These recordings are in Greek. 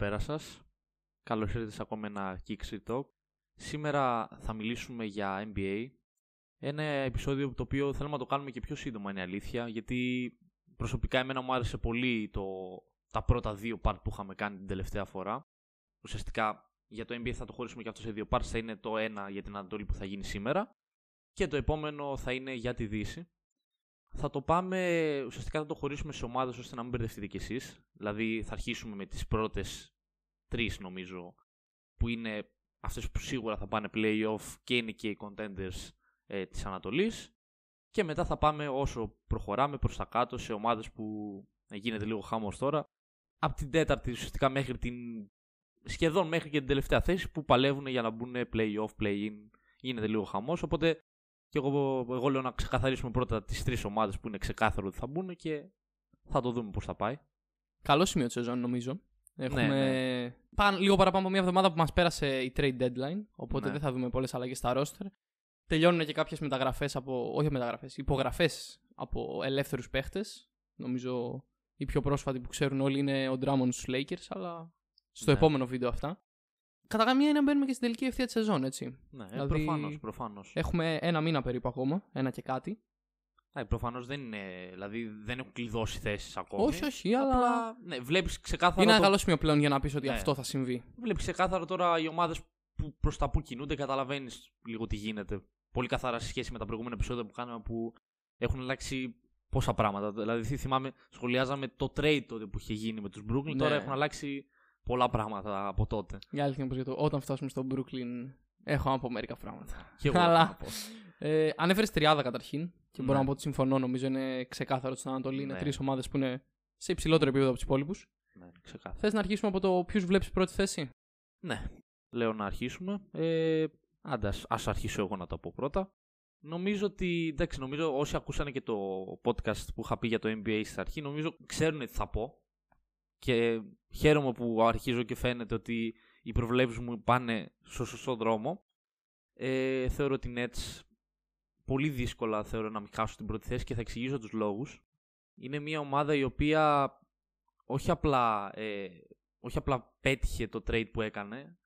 Καλησπέρα σας. Καλώς ήρθατε σε ακόμα ένα Kick Talk. Σήμερα θα μιλήσουμε για NBA. Ένα επεισόδιο το οποίο θέλουμε να το κάνουμε και πιο σύντομα είναι αλήθεια, γιατί προσωπικά εμένα μου άρεσε πολύ το, τα πρώτα δύο part που είχαμε κάνει την τελευταία φορά. Ουσιαστικά για το NBA θα το χωρίσουμε και αυτό σε δύο parts, θα είναι το ένα για την Ανατολή που θα γίνει σήμερα και το επόμενο θα είναι για τη Δύση. Θα το πάμε, ουσιαστικά θα το χωρίσουμε σε ομάδες ώστε να μην μπερδευτείτε κι εσείς. Δηλαδή θα αρχίσουμε με τις πρώτες τρεις νομίζω που είναι αυτές που σίγουρα θα πάνε playoff και είναι και οι contenders ε, της Ανατολής και μετά θα πάμε όσο προχωράμε προς τα κάτω σε ομάδες που γίνεται λίγο χάμος τώρα από την τέταρτη ουσιαστικά μέχρι την σχεδόν μέχρι και την τελευταία θέση που παλεύουν για να μπουν play-off, play-in γίνεται λίγο χαμός οπότε και εγώ, εγώ λέω να ξεκαθαρίσουμε πρώτα τις τρεις ομάδες που είναι ξεκάθαρο ότι θα μπουν και θα το δούμε πώς θα πάει. Καλό σημείο της σεζόν νομίζω. Έχουμε ναι. Πάνω, λίγο παραπάνω από μια εβδομάδα που μας πέρασε η trade deadline. Οπότε Ναι. δεν θα δούμε πολλές αλλαγές στα roster. Τελειώνουν και κάποιες μεταγραφές από. Όχι μεταγραφές, υπογραφές από ελεύθερους παίχτες. Νομίζω η πιο πρόσφατη που ξέρουν όλοι είναι ο Drummond στους Lakers, αλλά στο Ναι. επόμενο βίντεο αυτά. Κατά καμία είναι να μπαίνουμε και στην τελική ευθεία της σεζόν, έτσι. Ναι, Δηλαδή, προφανώς, προφανώς. Έχουμε ένα μήνα περίπου ακόμα, ένα και κάτι. Ε, προφανώς δεν είναι, δηλαδή δεν έχουν κλειδώσει θέσεις ακόμη. Όχι, όχι, αλλά. Απλά, ναι, βλέπεις ξεκάθαρα, Είναι ένα το... καλό σημείο πλέον για να πεις ότι Ναι. αυτό θα συμβεί. βλέπεις ξεκάθαρα τώρα οι ομάδες που προς τα που κινούνται, καταλαβαίνεις λίγο τι γίνεται. Πολύ καθαρά σε σχέση με τα προηγούμενα επεισόδια που κάναμε που έχουν αλλάξει πόσα πράγματα. Δηλαδή θυ- θυμάμαι, σχολιάζαμε το trade τότε που είχε γίνει με τους Brooklyn, Ναι. τώρα έχουν αλλάξει πολλά πράγματα από τότε. Η αλήθεια είναι πως για το όταν φτάσουμε στο Brooklyn έχω να πω μερικά πράγματα. Και εγώ Αλλά- έχω να πω. Ε, Ανέφερες τριάδα καταρχήν και μπορώ Ναι. να πω ότι συμφωνώ. Νομίζω είναι ξεκάθαρο ότι στην Ανατολή είναι Ναι. τρεις ομάδες που είναι σε υψηλότερο επίπεδο από τους υπόλοιπους. Ναι, ξεκάθαρα. Θες να αρχίσουμε από το ποιους βλέπεις πρώτη θέση; Ναι, λέω να αρχίσουμε. Ε, άντε, ας, ας αρχίσω εγώ να τα πω πρώτα. Νομίζω ότι, εντάξει, νομίζω όσοι ακούσανε και το podcast που είχα πει για το NBA στην αρχή, νομίζω ξέρουν τι θα πω. Και χαίρομαι που αρχίζω και φαίνεται ότι οι προβλέψεις μου πάνε στο σωστό δρόμο. Ε, θεωρώ ότι οι Nets πολύ δύσκολα θεωρώ να μην χάσουν την πρώτη θέση και θα εξηγήσω τους λόγους. Είναι μια ομάδα η οποία όχι απλά, ε, όχι απλά πέτυχε το trade που έκανε,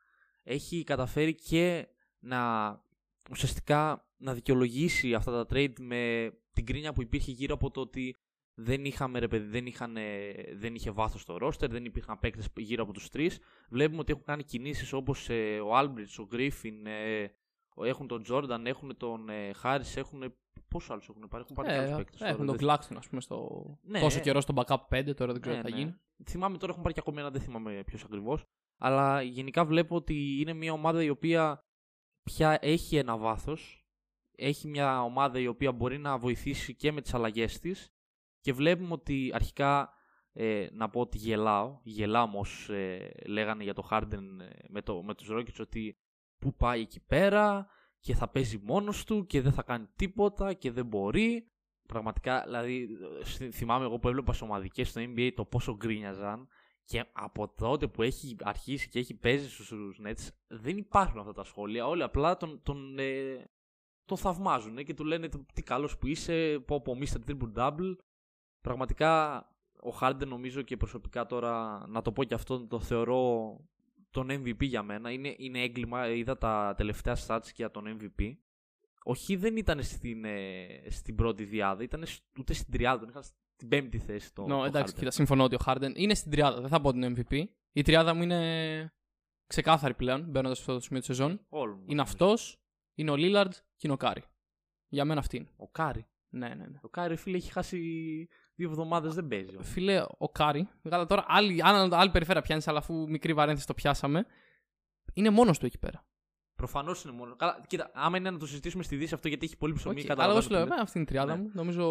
έχει καταφέρει και να ουσιαστικά να δικαιολογήσει αυτά τα trade με την κρίνια που υπήρχε γύρω από το ότι δεν είχαμε ρε παιδί, δεν, είχαν, δεν είχε βάθος στο roster, δεν υπήρχαν παίκτες γύρω από τους τρεις. Βλέπουμε ότι έχουν κάνει κινήσεις όπως ε, ο Albridge, ο Griffin, ε, ο- έχουν τον Jordan, έχουν τον ε, Harris, έχουν... Πόσους άλλους έχουν πάρει, έχουν πάρει και άλλους Ε, παίκτες. έχουν τώρα, τον δεν- Claxton, ας πούμε, στο Ναι, τόσο ε. καιρό στο backup 5, τώρα δεν ξέρω Ναι, τι θα ναι. γίνει. Θυμάμαι τώρα έχουν πάρει και ακόμη ένα, δεν θυμάμαι ποιος ακριβώς. Αλλά γενικά βλέπω ότι είναι μια ομάδα η οποία πια έχει ένα βάθος. Έχει μια ομάδα η οποία μπορεί να βοηθήσει και με τις αλλαγές της. Και βλέπουμε ότι αρχικά ε, να πω ότι γελάω. Γελάω όμω ε, λέγανε για το Harden ε, με, το, με τους Rockets ότι που πάει εκεί πέρα και θα παίζει μόνος του και δεν θα κάνει τίποτα και δεν μπορεί. Πραγματικά, δηλαδή, ε, θυμάμαι εγώ που έβλεπα σε ομαδικές στο NBA το πόσο γκρίνιαζαν και από τότε που έχει αρχίσει και έχει παίζει στους Nets δεν υπάρχουν αυτά τα σχόλια. Όλοι απλά τον, τον, ε, τον θαυμάζουν και του λένε τι καλός που είσαι, πω πω Mr. Triple Double. Πραγματικά ο Harden νομίζω και προσωπικά τώρα να το πω και αυτό το θεωρώ τον MVP για μένα. Είναι, είναι έγκλημα, είδα τα τελευταία stats για τον MVP. Όχι δεν ήταν στην, ε, στην πρώτη διάδα, ήταν ούτε στην τριάδα, τον είχαν στην πέμπτη θέση. Το, Νο, το εντάξει, Harden. κοίτα, συμφωνώ ότι ο Harden είναι στην τριάδα. Δεν θα πω την MVP. Η τριάδα μου είναι ξεκάθαρη πλέον, μπαίνοντας σε αυτό το σημείο της σεζόν. Όλων μας, Είναι νομίζω. αυτός, είναι ο Λίλαρντ και είναι ο Κάρι. Για μένα αυτή είναι. Ο Κάρι. Ναι, ναι, ναι. Ο Κάρι, φίλε, έχει χάσει δύο εβδομάδες, δεν παίζει. όμως. Φίλε, ο Κάρι, καλά τώρα άλλη, άλλη, άλλη περιφέρεια πιάνεις, αλλά αφού μικρή παρένθεση το πιάσαμε, είναι μόνος του εκεί πέρα. Προφανώς είναι μόνος. Καλά, κοίτα, άμα είναι να το συζητήσουμε στη Δύση αυτό γιατί έχει πολύ ψωμί. Okay. Αλλά καταλαβαίνω εγώ σου λέω, τι λέτε. εμένα αυτή είναι η τριάδα Ναι. μου. Νομίζω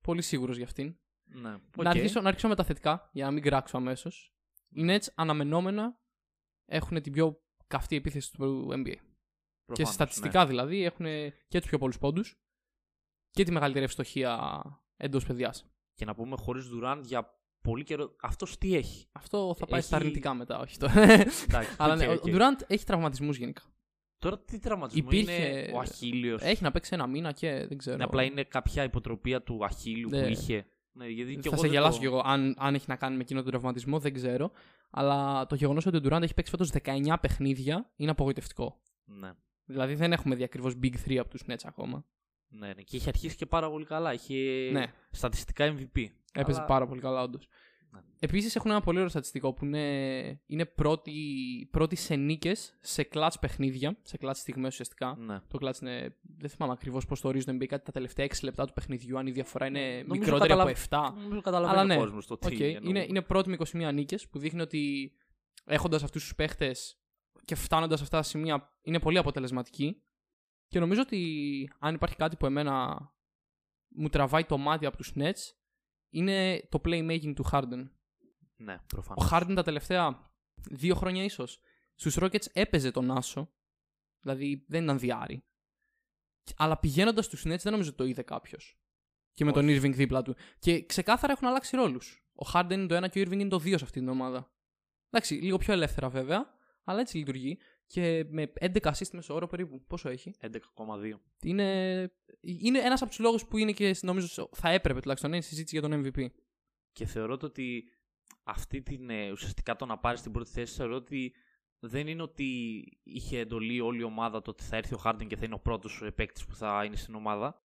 πολύ σίγουρος για αυτήν. Ναι. Να, οκ. αρχίσω, να αρχίσω με τα θετικά, για να μην κράξω αμέσως. Οι Nets αναμενόμενα έχουν την πιο καυτή επίθεση του NBA. και Προφανώς, στατιστικά ναι. δηλαδή έχουν και τους πιο πολλούς πόντους και τη μεγαλύτερη ευστοχία εντός πεδιάς. Και να πούμε χωρίς Durant για πολύ καιρό. Αυτός τι έχει; Αυτό θα πάει Έχει- στα αρνητικά μετά, όχι τώρα. Εντάξει, Αλλά οκ, ναι, οκ. ο Durant έχει τραυματισμούς γενικά. Τώρα τι τραυματισμό Υπήρχε- είναι ο Αχίλλειος. Έχει να παίξει ένα μήνα και δεν ξέρω. Ναι, απλά είναι κάποια υποτροπία του Αχίλλειου Ναι. που είχε. Ναι, γιατί και θα εγώ σε δεν γελάσω το- κι εγώ. Αν, αν έχει να κάνει με εκείνο τον τραυματισμό, δεν ξέρω. Αλλά το γεγονός ότι ο Durant έχει παίξει φέτος 19 παιχνίδια είναι απογοητευτικό. Ναι. Δηλαδή δεν έχουμε δει ακριβώς Big 3 από τους Nets ακόμα. Ναι, ναι. Και είχε αρχίσει και πάρα πολύ καλά. Είχε Ναι. στατιστικά MVP. Έπαιζε Αλλά- πάρα πολύ καλά, όντως. Ναι. Επίσης έχουν ένα πολύ ωραίο στατιστικό που είναι, είναι πρώτοι, πρώτοι σε νίκες σε clutch παιχνίδια, σε clutch στιγμές ουσιαστικά. Ναι. Το clutch είναι. Δεν θυμάμαι ακριβώς πώς το ορίζουν NBA, κάτι τα τελευταία 6 λεπτά του παιχνιδιού, αν η διαφορά είναι Νομίζω μικρότερη καταλαβα- από 7. Νομίζω καταλαβαίνει Αλλά ναι, ο κόσμος το τι Οκ, εννοούμε. είναι, είναι πρώτοι με 21 νίκες που δείχνει ότι έχοντας αυτούς τους παίχτες και φτάνοντας σε αυτά τα σημεία είναι πολύ αποτελεσματική. Και νομίζω ότι αν υπάρχει κάτι που εμένα μου τραβάει το μάτι από τους Nets είναι το playmaking του Harden. Ναι, Ο προφανώς. Harden τα τελευταία δύο χρόνια ίσως στους Rockets έπαιζε τον Άσο. Δηλαδή δεν ήταν διάρρη. Αλλά πηγαίνοντας στου Nets δεν νομίζω ότι το είδε κάποιος. Και με τον Irving δίπλα του. Και ξεκάθαρα έχουν αλλάξει ρόλους. Ο Harden είναι το ένα και ο Irving είναι το δύο σε αυτή την ομάδα. Εντάξει, λίγο πιο ελεύθερα βέβαια, αλλά έτσι λειτουργεί. Και με 11 assist μέσω όρο περίπου. Πόσο έχει; 11,2. Είναι, είναι ένας από τους λόγους που είναι και νομίζω θα έπρεπε τουλάχιστον να είναι συζήτηση για τον MVP. Και θεωρώ το ότι αυτή την ε, ουσιαστικά το να πάρεις την πρώτη θέση θεωρώ ότι δεν είναι ότι είχε εντολή όλη η ομάδα το ότι θα έρθει ο Χάρντεν και θα είναι ο πρώτος παίκτης που θα είναι στην ομάδα.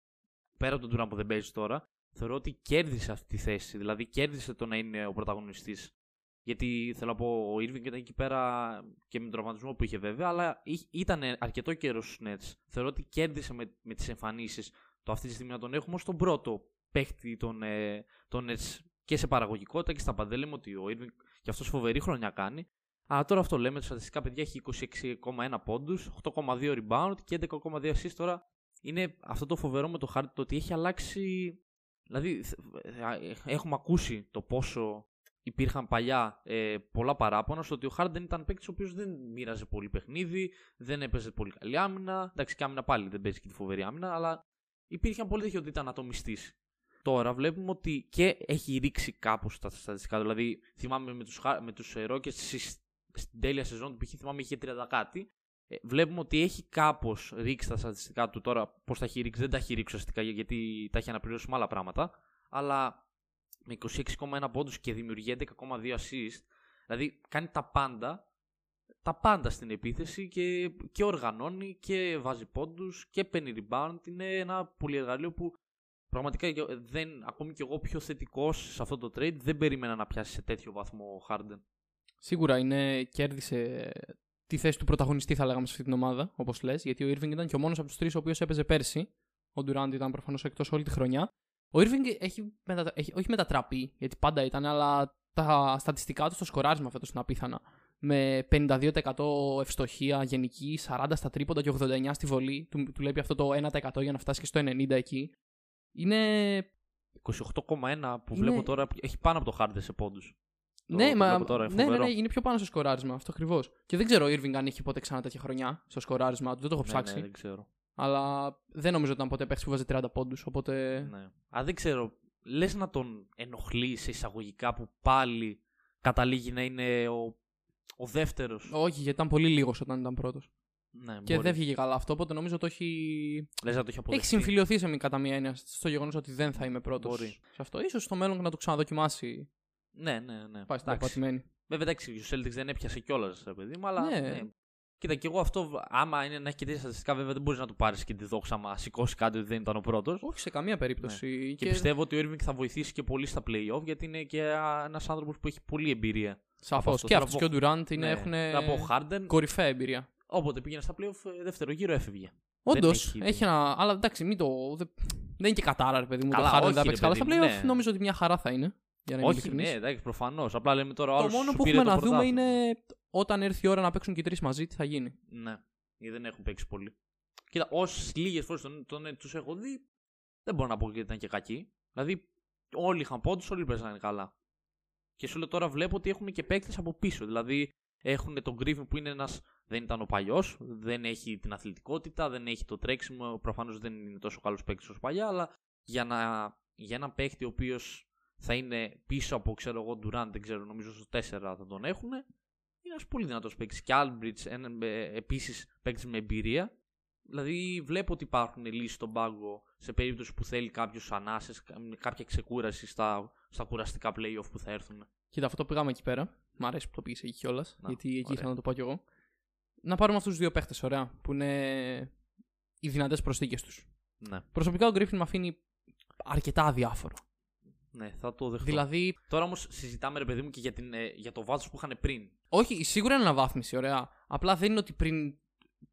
Πέρα από τον Τουράν που δεν παίζει τώρα, θεωρώ ότι κέρδισε αυτή τη θέση. Δηλαδή κέρδισε το να είναι ο πρωταγωνιστής. Γιατί θέλω να πω, ο Irving ήταν εκεί πέρα και με τον τραυματισμό που είχε βέβαια, αλλά εί- ήταν αρκετό καιρό στους Nets. Θεωρώ ότι κέρδισε με, με τις εμφανίσεις το αυτή τη στιγμή να τον έχουμε ως τον πρώτο παίκτη των, ε, των Nets και σε παραγωγικότητα και στα πάντα. Δεν λέμε ότι ο Irving και αυτός φοβερή χρονιά κάνει. Αλλά τώρα αυτό λέμε, τα στατιστικά παιδιά έχει 26,1 πόντους, 8,2 rebound και 11,2 assists τώρα. Είναι αυτό το φοβερό με το χάρτη το ότι έχει αλλάξει. Δηλαδή, θ- ε, έχουμε ακούσει το πόσο υπήρχαν παλιά ε, πολλά παράπονα στο ότι ο Harden ήταν παίκτης ο οποίος δεν μοίραζε πολύ παιχνίδι, δεν έπαιζε πολύ καλή άμυνα. Εντάξει, και άμυνα πάλι δεν παίζει και τη φοβερή άμυνα, αλλά υπήρχαν πολύ τέτοιο ότι ήταν ατομιστής. Τώρα βλέπουμε ότι και έχει ρίξει κάπως τα στατιστικά. Δηλαδή, θυμάμαι με τους, Χα- με τους ε, Rockets στις- στην τέλεια σεζόν του π.χ. θυμάμαι είχε 30 κάτι. Ε, βλέπουμε ότι έχει κάπως ρίξει τα στατιστικά του. Τώρα, πώς τα έχει ρίξει, δεν τα έχει ρίξει ουσιαστικά γιατί τα έχει αναπληρώσει με άλλα πράγματα. Αλλά με 26,1 πόντους και δημιουργεί 11,2 assist, δηλαδή κάνει τα πάντα. Τα πάντα στην επίθεση και, και οργανώνει και βάζει πόντους και παίρνει rebound. Είναι ένα πολυεργαλείο που πραγματικά και- δεν, ακόμη και εγώ πιο θετικός σε αυτό το trade δεν περίμενα να πιάσει σε τέτοιο βαθμό ο Harden. Σίγουρα είναι, κέρδισε τη θέση του πρωταγωνιστή, θα λέγαμε, σε αυτή την ομάδα, όπως λες, γιατί ο Irving ήταν και ο μόνος από τους τρεις ο οποίος έπαιζε πέρσι. Ο Durant ήταν προφανώς εκτός όλη τη χρονιά. Ο Irving έχει, μετα... έχει όχι μετατραπεί, γιατί πάντα ήταν, αλλά τα στατιστικά του στο σκοράρισμα φέτος είναι απίθανα. Με 52% ευστοχία γενική, 40 στα τρίποντα και 89 στη βολή. Του, του λέει αυτό το 1% για να φτάσει και στο 90 εκεί. Είναι 28,1 που Είναι- βλέπω τώρα έχει πάνω από το Harden σε πόντους. Το- ναι, το μα, βλέπω τώρα, είναι ναι, ναι, φοβερό. ναι, είναι πιο πάνω στο σκοράρισμα, αυτό ακριβώς. Και δεν ξέρω ο Irving αν είχε ποτέ ξανά τέτοια χρονιά στο σκοράρισμα του, δεν το έχω Ναι, ψάξει. ναι, δεν ξέρω. Αλλά δεν νομίζω ότι ήταν ποτέ παίχτη που βάζει 30 πόντους. Οπότε. Ναι. Α, δεν ξέρω. Λες να τον ενοχλείς σε εισαγωγικά που πάλι καταλήγει να είναι ο, ο δεύτερος. Όχι, γιατί ήταν πολύ λίγος όταν ήταν πρώτος. Ναι, Και μπορεί. δεν βγήκε καλά αυτό, οπότε νομίζω το έχει. Λες να το έχει αποδεχτεί. Έχει συμφιλειωθεί σε μη κατά μία έννοια στο γεγονός ότι δεν θα είμαι πρώτος. Μπορεί. Σε αυτό. σω στο μέλλον να το ξαναδοκιμάσει. Ναι, ναι, ναι. Πάει στην Εντάξει. πατημένη. Βέβαια, εντάξει, ο Celtics δεν έπιασε κιόλας, ρε παιδί μου, αλλά. Ναι. Ναι. Κοίτα, και εγώ αυτό, άμα είναι να έχει και τέτοια στατιστικά, βέβαια δεν μπορείς να του πάρεις και τη δόξα άμα σηκώσει κάτι ότι δεν ήταν ο πρώτος. Όχι σε καμία περίπτωση. Ναι. Και, πιστεύω ότι ο Irving θα βοηθήσει και πολύ στα playoff γιατί είναι και ένας άνθρωπος που έχει πολλή εμπειρία. Σαφώς. αυτό. Και Θέλω αυτός να και ο Durant είναι, Ναι. έχουν Θέλω να πω, ο Harden, κορυφαία εμπειρία. όποτε πήγαινε στα playoff, ε, δεύτερο γύρο έφευγε. Όντως, έχει- έχει ένα. Αλλά εντάξει, μην το. Δεν, δεν είναι και κατάρα, ρε παιδί μου. Καλά, το Harden όχι, θα ρε παίξει καλά στα παιδί playoff. μου, ναι. Νομίζω ότι μια χαρά θα είναι. Για να είμαι Όχι, ειλικρινής. ναι, εντάξει, προφανώς. Απλά λέμε τώρα ο Το άλλος μόνο σου που πήρε έχουμε το να δούμε πρωτάθλημα. είναι όταν έρθει η ώρα να παίξουν και οι τρεις μαζί, τι θα γίνει. Ναι, γιατί δεν έχουν παίξει πολύ. Κοίτα, όσες λίγες φορές τον, τον, τους έχω δει, δεν μπορώ να πω ότι ήταν και κακοί. Δηλαδή, όλοι είχαν πόντους, όλοι παίζανε καλά. Και σου λέω τώρα βλέπω ότι έχουν και παίκτες από πίσω. Δηλαδή, έχουν τον Griffin που είναι ένας. Δεν ήταν ο παλιός, δεν έχει την αθλητικότητα, δεν έχει το τρέξιμο. Προφανώς δεν είναι τόσο καλός παίκτης όσο παλιά, αλλά για, να, για έναν παίκτη ο οποίος θα είναι πίσω από, ξέρω εγώ, Durant, δεν ξέρω, νομίζω στο 4 θα τον έχουν. Είναι ένας πολύ δυνατός παίκτης. Και Albridge, επίσης παίκτης με εμπειρία. Δηλαδή βλέπω ότι υπάρχουν λύσεις στον πάγκο σε περίπτωση που θέλει κάποιος ανάσες, κάποια ξεκούραση στα, στα κουραστικά playoff που θα έρθουν. Κοίτα, αυτό πήγαμε εκεί πέρα. Μ' αρέσει που το πήγες εκεί κιόλας. Γιατί εκεί ωραία. ήθελα να το πω κι εγώ. Να πάρουμε αυτούς τους δύο παίχτες, ωραία. Που είναι οι δυνατές προσθήκες τους. Ναι, Προσωπικά ο Γκρίφιν με αφήνει αρκετά αδιάφορο. Ναι, θα το δεχτώ. Δηλαδή, Τώρα όμως συζητάμε, ρε παιδί μου, και για, την, ε, για το βάθος που είχαν πριν. όχι, σίγουρα είναι αναβάθμιση, ωραία. Απλά δεν είναι ότι πριν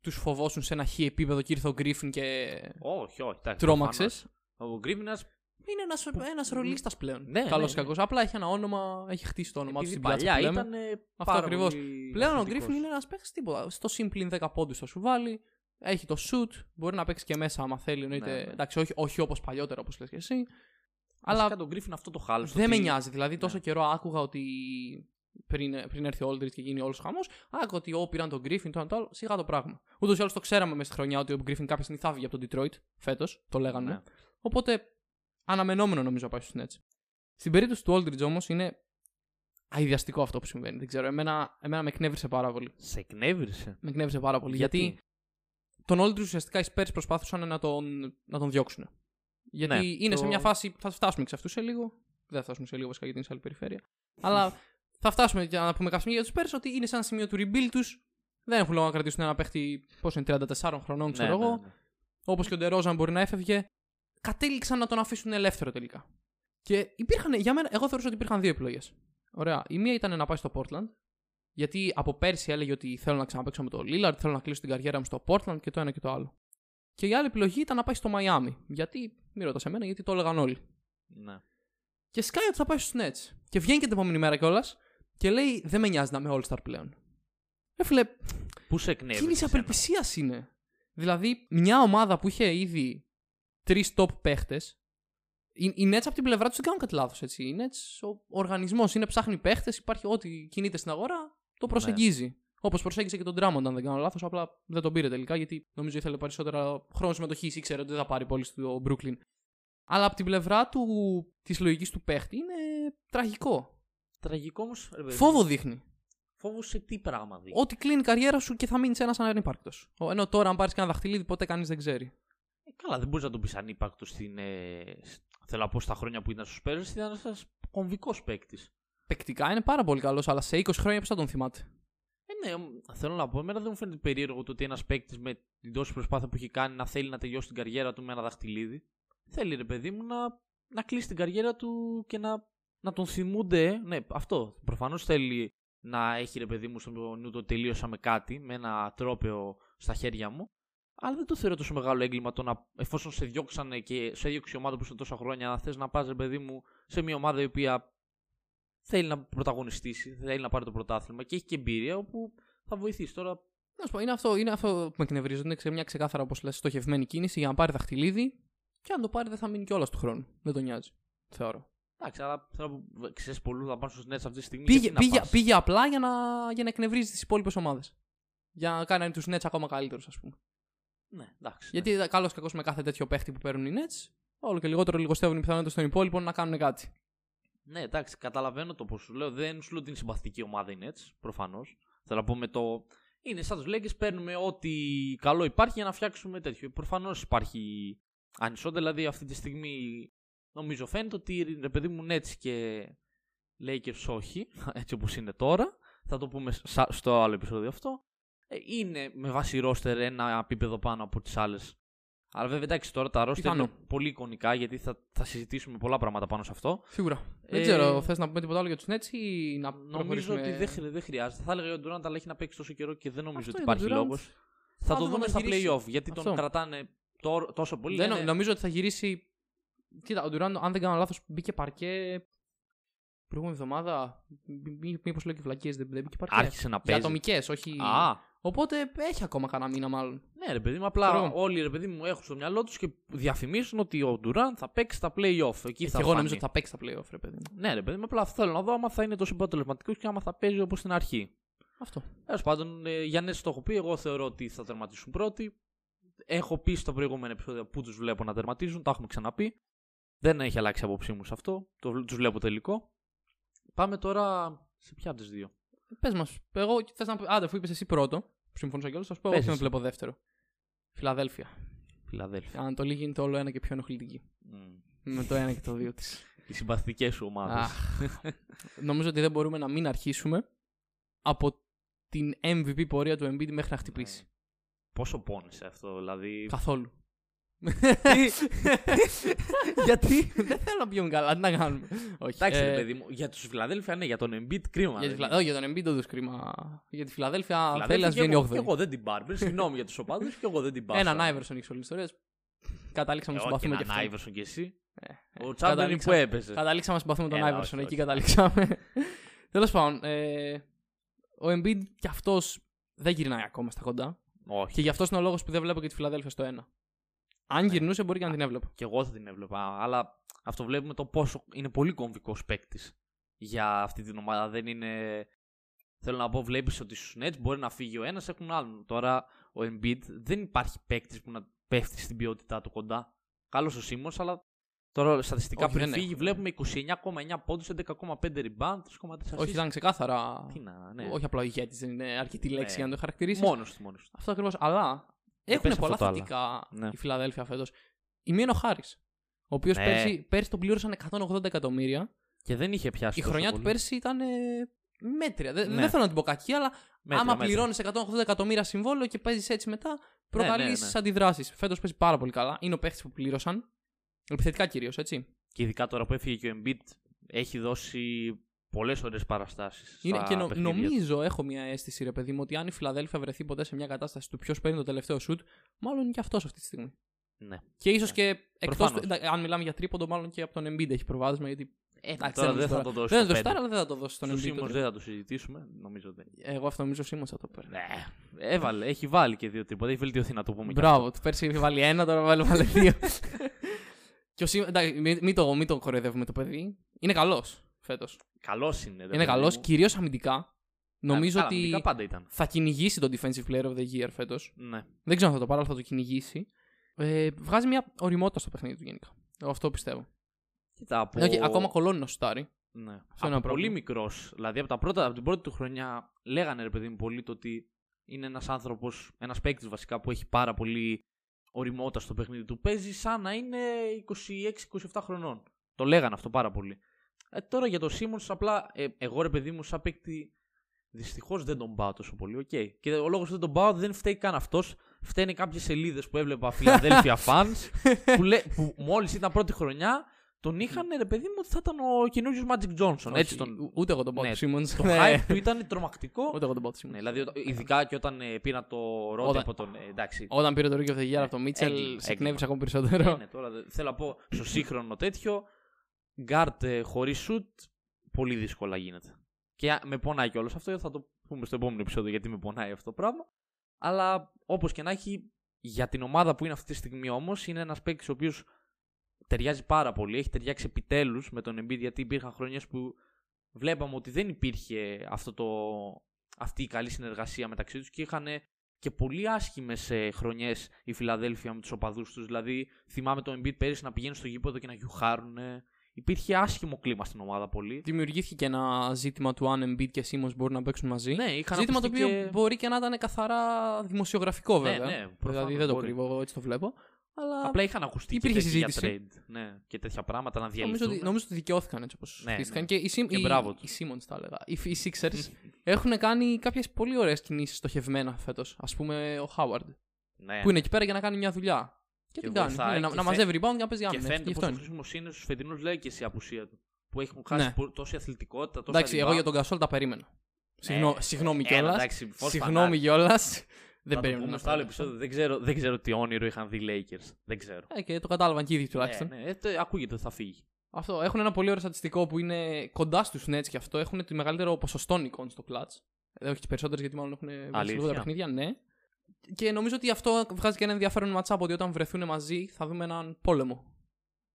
τους φοβόσουν σε ένα χ επίπεδο και ήρθε ο Γκρίφιν και Όχι, όχι. εντάξει, τρόμαξες. προφανώς. Ο Γκρίφινα Είναι ένα ένας ρολίστα πλέον. Ναι, Καλός ναι, ή κακός. Απλά έχει ένα όνομα, έχει χτίσει το όνομά του επειδή στην πλάτσα παλιά που λέμε. ήταν. ε, Αυτό πάρα ακριβώς. πολύ Πλέον ο αθλητικός. Γκρίφιν είναι ένας παίχτης τίποτα. Στο Simple 10 πόντους θα σου βάλει. Έχει το shoot. Μπορεί να παίξει και μέσα άμα θέλει. Εννοείται. Ναι, ναι. Εντάξει, όχι, όχι όπως παλιότερα όπως λες και εσύ. Αλλά Αλλά τον Γκρίφιν αυτό το χάλασε. δεν ότι- με νοιάζει. Δηλαδή, τόσο Ναι. καιρό άκουγα ότι. Πριν, πριν έρθει ο Aldridge και γίνει όλος χαμός, άκουγα ότι ό, πήραν τον Γκρίφιν, το ένα το άλλο. Σιγά το πράγμα. Ούτως ή άλλως το ξέραμε μέσα στη χρονιά ότι ο Γκρίφιν κάποια στιγμή θα βγει από τον Detroit φέτος. Το λέγανε. Ναι. Οπότε αναμενόμενο νομίζω να πάει στου Nets. Στην περίπτωση του Aldridge όμως είναι αειδιαστικό αυτό που συμβαίνει. Δεν ξέρω. Εμένα, εμένα με εκνεύρισε πάρα πολύ. Σε εκνεύρισε; Με εκνεύρισε πάρα πολύ. Γιατί; Γιατί, τον Aldridge ουσιαστικά οι Spurs προσπάθησαν να τον, να τον διώξουν. Γιατί Ναι, είναι το- σε μια φάση. Θα φτάσουμε και σε αυτούς σε λίγο. Δεν θα φτάσουμε σε λίγο βασικά γιατί είναι σε άλλη περιφέρεια. Αλλά θα φτάσουμε για να πούμε κάποια στιγμή για τους Spurs ότι είναι σε ένα σημείο του rebuild τους. Δεν έχουν λόγο να κρατήσουν ένα παίχτη πόσο είναι 34 χρονών, ξέρω Ναι, εγώ. ναι, ναι. Όπως και ο Ντερόζαν μπορεί να έφευγε. Κατέληξαν να τον αφήσουν ελεύθερο τελικά. Και υπήρχαν, για μένα, εγώ θεωρούσα ότι υπήρχαν δύο επιλογές. Ωραία. Η μία ήταν να πάει στο Portland. Γιατί από πέρσι έλεγε ότι θέλω να ξαναπαίξω με το Lillard, θέλω να κλείσω την καριέρα μου στο Portland και το ένα και το άλλο. Και η άλλη επιλογή ήταν να πάει στο Miami. Γιατί, μη ρωτάς εμένα, γιατί το έλεγαν όλοι. Ναι. Και σκάει ότι θα πάει στου Nets. Και βγαίνει και την επόμενη μέρα κιόλας και λέει: Δεν με νοιάζει να είμαι All-Star πλέον. Ε, φίλε, Πού σε εκνεύρισε. κίνηση εσένα; απελπισίας είναι; Δηλαδή, μια ομάδα που είχε ήδη τρεις top παίχτες. Οι, οι Nets από την πλευρά τους δεν κάνουν κάτι λάθος. Οι Nets, ο οργανισμός είναι ψάχνει παίχτες, υπάρχει ό,τι κινείται στην αγορά, το προσεγγίζει. Όπως προσέγγισε και τον Drummond, αν δεν κάνω λάθος, απλά δεν τον πήρε τελικά γιατί νομίζω ήθελε περισσότερα χρόνο συμμετοχής ή ήξερε ότι δεν θα πάρει πολύ στο Brooklyn. Αλλά από την πλευρά του της λογικής του παίχτη είναι τραγικό. Τραγικό όμως. Φόβο δείχνει. Φόβο σε τι πράγμα δει. Ότι κλείνει η καριέρα σου και θα μείνει ένας ανύπαρκτο. Ενώ τώρα, αν πάρεις και ένα δαχτυλίδι, ποτέ κανείς δεν ξέρει. Ε, καλά, δεν μπορείς να τον πεις ανύπαρκτος στην. Ε, σ- θέλω να πω στα χρόνια που ήταν στους Πέρε, ήταν ένας κομβικός παίκτης. Πεκτικά είναι πάρα πολύ καλός, αλλά σε 20 χρόνια πώς θα τον θυμάται; Ε, ναι, μ, θέλω να πω, εμένα δεν μου φαίνεται περίεργο το ότι ένας παίκτης με την τόση προσπάθεια που έχει κάνει να θέλει να τελειώσει την καριέρα του με ένα δαχτυλίδι. Θέλει, ρε παιδί μου, να, να κλείσει την καριέρα του και να, να τον θυμούνται. ε. Ναι, αυτό. Προφανώς θέλει να έχει, ρε παιδί μου, στο νου το τελείωσα με κάτι, με ένα τρόπαιο στα χέρια μου. Αλλά δεν το θεωρώ τόσο μεγάλο έγκλημα το να, εφόσον σε διώξανε και σε έδιωξε η ομάδα που είσαι τόσα χρόνια, να θες να πας, ρε παιδί μου, σε μια ομάδα η οποία θέλει να πρωταγωνιστήσει, θέλει να πάρει το πρωτάθλημα και έχει και εμπειρία όπου θα βοηθήσει. Τώρα Να σου πω, είναι αυτό, είναι αυτό που με εκνευρίζει. Είναι ξε- μια ξεκάθαρα, όπως λες, στοχευμένη κίνηση για να πάρει δαχτυλίδι και αν το πάρει δεν θα μείνει κιόλας του χρόνου. Δεν τον νοιάζει. Θεωρώ. Εντάξει, αλλά θέλω να πω, ξέρεις πολλούς θα πάνε στους Nets αυτή τη στιγμή. Πήγε, γιατί να πήγε, πας. πήγε απλά για να, για να εκνευρίζει τις υπόλοιπες ομάδες. Για να κάνει τους Nets ακόμα καλύτερους, ας πούμε. Ναι, εντάξει. Γιατί καλό κακό με κάθε τέτοιο παίχτη που παίρνουν οι Nets, όλο και λιγότερο λιγοστεύουν οι πιθανότητες των υπόλοιπων να κάνουν κάτι. Ναι, εντάξει, καταλαβαίνω το πώ σου λέω. Δεν σου λέω ότι είναι συμπαθητική ομάδα οι Nets, προφανώς. Θέλω να πω με το. Είναι σαν τους Lakers, παίρνουμε ό,τι καλό υπάρχει για να φτιάξουμε τέτοιο. Προφανώς υπάρχει ανισότητα, δηλαδή αυτή τη στιγμή νομίζω φαίνεται ότι ρε παιδί μου Nets και Lakers όχι, έτσι όπως είναι τώρα. Θα το πούμε σα- στο άλλο επεισόδιο αυτό. Ε, Είναι με βάση ρόστερ ένα επίπεδο πάνω από τις άλλες. Αλλά βέβαια εντάξει τώρα τα ρόστερ Πιθανό. είναι πολύ εικονικά γιατί θα, θα συζητήσουμε πολλά πράγματα πάνω σε αυτό. Σίγουρα. Δεν Ε, ξέρω, θες να πούμε τίποτα άλλο για τους Nets ή να Νομίζω προχωρήσουμε... ότι δεν, χρει- δεν χρειάζεται. Θα έλεγα ο Durant αλλά έχει να παίξει τόσο καιρό και δεν νομίζω Αυτό ότι είναι, ο υπάρχει Durant λόγος. Θα το δούμε δούμε να στα γυρίσει. playoff γιατί τον Αυτό. κρατάνε τό- τόσο πολύ. Δεν, λένε- νομίζω ότι θα γυρίσει. Κοίτα, ο Ντουράν, αν δεν κάνω λάθος, μπήκε παρκέ. Προηγούμενη εβδομάδα. Μήπως λέω και βλακίες, δεν, δεν μπήκε παρκέ. Άρχισε να Για παίζει. ατομικές, όχι. Α, Οπότε έχει ακόμα κανένα μήνα, μάλλον. ναι, ρε παιδί μου, απλά Ξέρω. όλοι ρε παιδί μου έχουν στο μυαλό τους και διαφημίσουν ότι ο Durant θα παίξει στα playoff. Εκεί Και θα εγώ φανεί. νομίζω ότι θα παίξει τα playoff, ρε παιδί μου. Ναι, ρε παιδί μου, απλά θέλω να δω άμα θα είναι τόσο αποτελεσματικό και άμα θα παίζει όπως στην αρχή. Αυτό. Τέλος πάντων, ε, για Nets το έχω πει. Εγώ θεωρώ ότι θα τερματίσουν πρώτοι. Έχω πει στο προηγούμενο επεισόδιο που τους βλέπω να τερματίζουν. Τα έχουμε ξαναπεί. Δεν έχει αλλάξει η άποψή μου σε αυτό. Τους βλέπω τελικό. Πάμε τώρα σε ποια από τις δύο. Πες μας, εγώ θες να πει. Άντε, αφού είπες εσύ πρώτο, που συμφωνούσα κιόλας, θα σου πω εγώ Πες ποιο με εσύ. βλέπω δεύτερο. Φιλαδέλφια. Φιλαδέλφια. Η Ανατολή γίνεται όλο ένα και πιο ενοχλητική. Μμ. Με το ένα και το δύο της. Οι συμπαθητικές σου ομάδες. Αχ. Νομίζω ότι δεν μπορούμε να μην αρχίσουμε από την MVP πορεία του Embiid μέχρι να χτυπήσει. Πόσο πόνεσαι αυτό, δηλαδή. Καθόλου. Γιατί; δεν θέλω να πιούμε καλά, τι να κάνουμε. Όχι. Εντάξει, ε, ρε παιδί μου, για τους Φιλαδέλφια, ναι, για τον Embiid κρίμα. για τη δεν Φιλα- είναι. όχι, για τον Embiid όντως κρίμα. Για τη Φιλαδέλφια Φιλαδέλφια θέλεις να και βγαίνει εγώ- και 8η. Εγώ δεν την πάρω. Συγγνώμη για τους οπαδούς και εγώ δεν την πάρω. Έναν Άιβερσον έχει όλες τις ιστορίες. Καταλήξαμε να Όχι συμπαθούμε και έναν αυτό. Άιβερσον κι εσύ. Ε, Ο ε, Τσάντονι που καταλήξαμε- έπαιζε. Καταλήξαμε να συμπαθούμε τον Έλα, Άιβερσον. όχι, Εκεί όχι. καταλήξαμε. Τέλος πάντων, ε, ο Embiid κι αυτός δεν γυρνάει ακόμα στα κοντά. Όχι. Και γι' αυτός είναι ο λόγος που δεν βλέπω και τη Φιλαδέλφια στο 1. Αν Ναι. γυρνούσε, μπορεί και να την έβλεπα. Και εγώ θα την έβλεπα. Αλλά αυτό βλέπουμε το πόσο είναι πολύ κομβικός παίκτης για αυτή την ομάδα. Δεν είναι. Θέλω να πω, βλέπεις ότι στους Nets μπορεί να φύγει ο ένας, έχουν άλλον. Τώρα ο Embiid δεν υπάρχει παίκτης που να πέφτει στην ποιότητά του κοντά. Καλός ο Σίμω, αλλά τώρα στατιστικά Όχι, πριν δεν φύγει έχουμε. βλέπουμε 29,9 πόντους, 11,5 rebound, 3,4 Όχι, ήταν ξεκάθαρα. Τι να, ναι. Όχι απλά ο ηγέτης, δεν είναι αρκετή λέξη Ναι. για να το χαρακτηρίσει. Μόνος του, μόνος του. Αυτό ακριβώς. Αλλά έχουν πες πολλά αυτό το άλλο. θετικά Ναι. η Φιλαδέλφια φέτος. Η μία είναι ο Χάρης. Ο οποίος Ναι. πέρσι, πέρσι τον πλήρωσαν 180 εκατομμύρια. Και δεν είχε πιάσει. Η τόσο χρονιά του πολύ. πέρσι ήταν ε, μέτρια. Δεν, Ναι. δεν θέλω να την πω κακή, αλλά Μέτρια, άμα μέτρια. πληρώνεις 180 εκατομμύρια συμβόλαιο και παίζεις έτσι μετά, προκαλεί ναι, ναι. αντιδράσεις. Φέτος παίζει πάρα πολύ καλά. Είναι ο παίχτης που πλήρωσαν. Επιθετικά κυρίως, έτσι. Και ειδικά τώρα που έφυγε και ο Embiid, έχει δώσει πολλές ωραίες παραστάσεις. Είναι, και νο- νομίζω, έχω μια αίσθηση, ρε παιδί μου, ότι αν η Φιλαδέλφια βρεθεί ποτέ σε μια κατάσταση του ποιος παίρνει το τελευταίο σουτ, μάλλον είναι και αυτός αυτή τη στιγμή. Ναι. Και ίσως και εκτός. Προφανώς. Αν μιλάμε για τρίποντο, μάλλον και από τον Embiid έχει προβάδισμα. Γιατί. Ε, εντάξει, τώρα νομίζω δεν θα το δώσει. Δεν θα στο το πέντε. στάρει, αλλά δεν θα το δώσει στον Στους Embiid. Simmons το δεν θα το συζητήσουμε. Νομίζω δεν. Εγώ αυτό νομίζω Σίμον θα το πέρα. Ναι. Έβαλε, έχει βάλει και δύο τρίποτα. Έχει βελτιωθεί να το πούμε. και Μπράβο, του πέρσι είχε βάλει ένα, τώρα βάλει βάλει δύο. και ο Σίμον. εντάξει, Μην μην το, μην το κοροϊδεύουμε το παιδί. Είναι καλός φέτος. Καλός είναι. ρε Είναι παιδί καλός, μου. κυρίως αμυντικά. Νομίζω Καλά, ότι αμυντικά πάντα ήταν. θα κυνηγήσει τον Defensive Player of the Year φέτος. Ναι. Δεν ξέρω αν θα το πάρει, αλλά θα το κυνηγήσει. Ε, βγάζει μια οριμότητα στο παιχνίδι του γενικά. Εγώ αυτό πιστεύω. Κοίτα, από... Okay, ακόμα κολώνει να σουτάρει. Ναι. ένα Από πολύ πρόβλημα. μικρός. Δηλαδή από, τα πρώτα, από την πρώτη του χρονιά λέγανε ρε παιδί μου πολύ το ότι είναι ένας άνθρωπος, ένας παίκτης βασικά που έχει πάρα πολύ οριμότητα στο παιχνίδι του. Παίζει σαν να είναι 26-27 χρονών. Το λέγανε αυτό πάρα πολύ. Ε, τώρα για το Σίμονς, απλά ε, εγώ ρε παιδί μου, σαν παίκτη, δυστυχώς δεν τον πάω τόσο πολύ. οκ. Και ο λόγος που δεν τον πάω δεν φταίει καν αυτός. Φταίνε κάποιες σελίδες που έβλεπα Philadelphia fans που, λέ, που μόλις ήταν πρώτη χρονιά τον είχαν ρε παιδί μου ότι θα ήταν ο καινούριο Magic Johnson. Έτσι Όχι, τον, ου- Ούτε εγώ τον πάω Ναι, τον Σίμονς. το hype του ήταν τρομακτικό. Ούτε εγώ τον πάω τον Ναι, Σίμον. δηλαδή, όταν- ειδικά και όταν ε, πήρα το ρόντο Όταν- από τον. ε, εντάξει. Όταν πήρε το Rookie of the Year Ναι, από τον Μίτσελ, έγκλημα, σε έγκλημα. εκνεύρισε ακόμα Ναι, περισσότερο. ναι, τώρα δεν- θέλω να πω στο σύγχρονο τέτοιο. Γκάρτ ε, χωρίς σουτ πολύ δύσκολα γίνεται. Και α, με πονάει κιόλας αυτό, θα το πούμε στο επόμενο επεισόδιο γιατί με πονάει αυτό το πράγμα. Αλλά όπως και να έχει, για την ομάδα που είναι αυτή τη στιγμή όμως, είναι ένας παίκτης ο οποίος ταιριάζει πάρα πολύ. Έχει ταιριάξει επιτέλους με τον Embiid γιατί υπήρχαν χρονιέ που βλέπαμε ότι δεν υπήρχε αυτό το, αυτή η καλή συνεργασία μεταξύ τους και είχαν και πολύ άσχημες χρονιές η Φιλαδέλφια με τους οπαδούς τους. Δηλαδή, θυμάμαι τον Embiid πέρυσι να πηγαίνει στο γήπεδο και να γιουχάρουν. Υπήρχε άσχημο κλίμα στην ομάδα πολύ. Δημιουργήθηκε και ένα ζήτημα του αν Embiid και Simmons μπορούν να παίξουν μαζί. Ναι, είχαν Ζήτημα το ακουστεί οποίο και- μπορεί και να ήταν καθαρά δημοσιογραφικό Ναι, βέβαια. ναι, δηλαδή προφανώς δεν το μπορεί. κρύβω, εγώ έτσι το βλέπω. Αλλά Απλά είχαν ακουστεί υπήρχε και τέτοια για συζήτηση. trade. Ναι, και τέτοια πράγματα να νομίζω διαλυθούν. ότι, νομίζω ότι δικαιώθηκαν έτσι όπως Ναι, χτίστηκαν. ναι. Και οι, Sim- Και οι, μπράβο οι τους. Simmons τα έλεγα. Οι, οι Sixers έχουν κάνει κάποιες πολύ ωραίες κινήσεις στοχευμένα φέτος. Α πούμε ο Howard. Ναι. Που είναι εκεί πέρα για να κάνει μια δουλειά. Και, Και την κάνει. βοηθάει Ναι, να, και να φαι- μαζεύει rebound και να παίζει Και άμυνα. φαίνεται Και αυτό πόσο είναι. χρήσιμο είναι στους φετινούς λέει και η απουσία του. Που έχουν χάσει Ναι. πο- τόση αθλητικότητα. Τόσα Εντάξει, εγώ rebound. για τον Κασόλ τα περίμενα. Συγγνώ- Ναι. Συγγνώμη Έλα, κιόλας. εντάξει, πώς Συγγνώμη φανάρι. κιόλας. Δεν Θα το περίμενα. πούμε να στο άλλο φέρω αυτό. επεισόδιο. Δεν ξέρω, δεν ξέρω τι όνειρο είχαν δει οι Lakers. Δεν ξέρω. Ε, και το κατάλαβαν και οι ίδιοι τουλάχιστον. Ναι, ναι, ε, το- ακούγεται ότι θα φύγει. Αυτό. Έχουν ένα πολύ ωραίο στατιστικό που είναι κοντά στους Nets και αυτό. Έχουν το μεγαλύτερο ποσοστό νικών στο clutch. Ε, όχι τις περισσότερες γιατί μάλλον έχουν βγει Αλήθεια. λιγότερα παιχνίδια, ναι. Και νομίζω ότι αυτό βγάζει και ένα ενδιαφέρον ματσάπ ότι όταν βρεθούν μαζί θα δούμε έναν πόλεμο.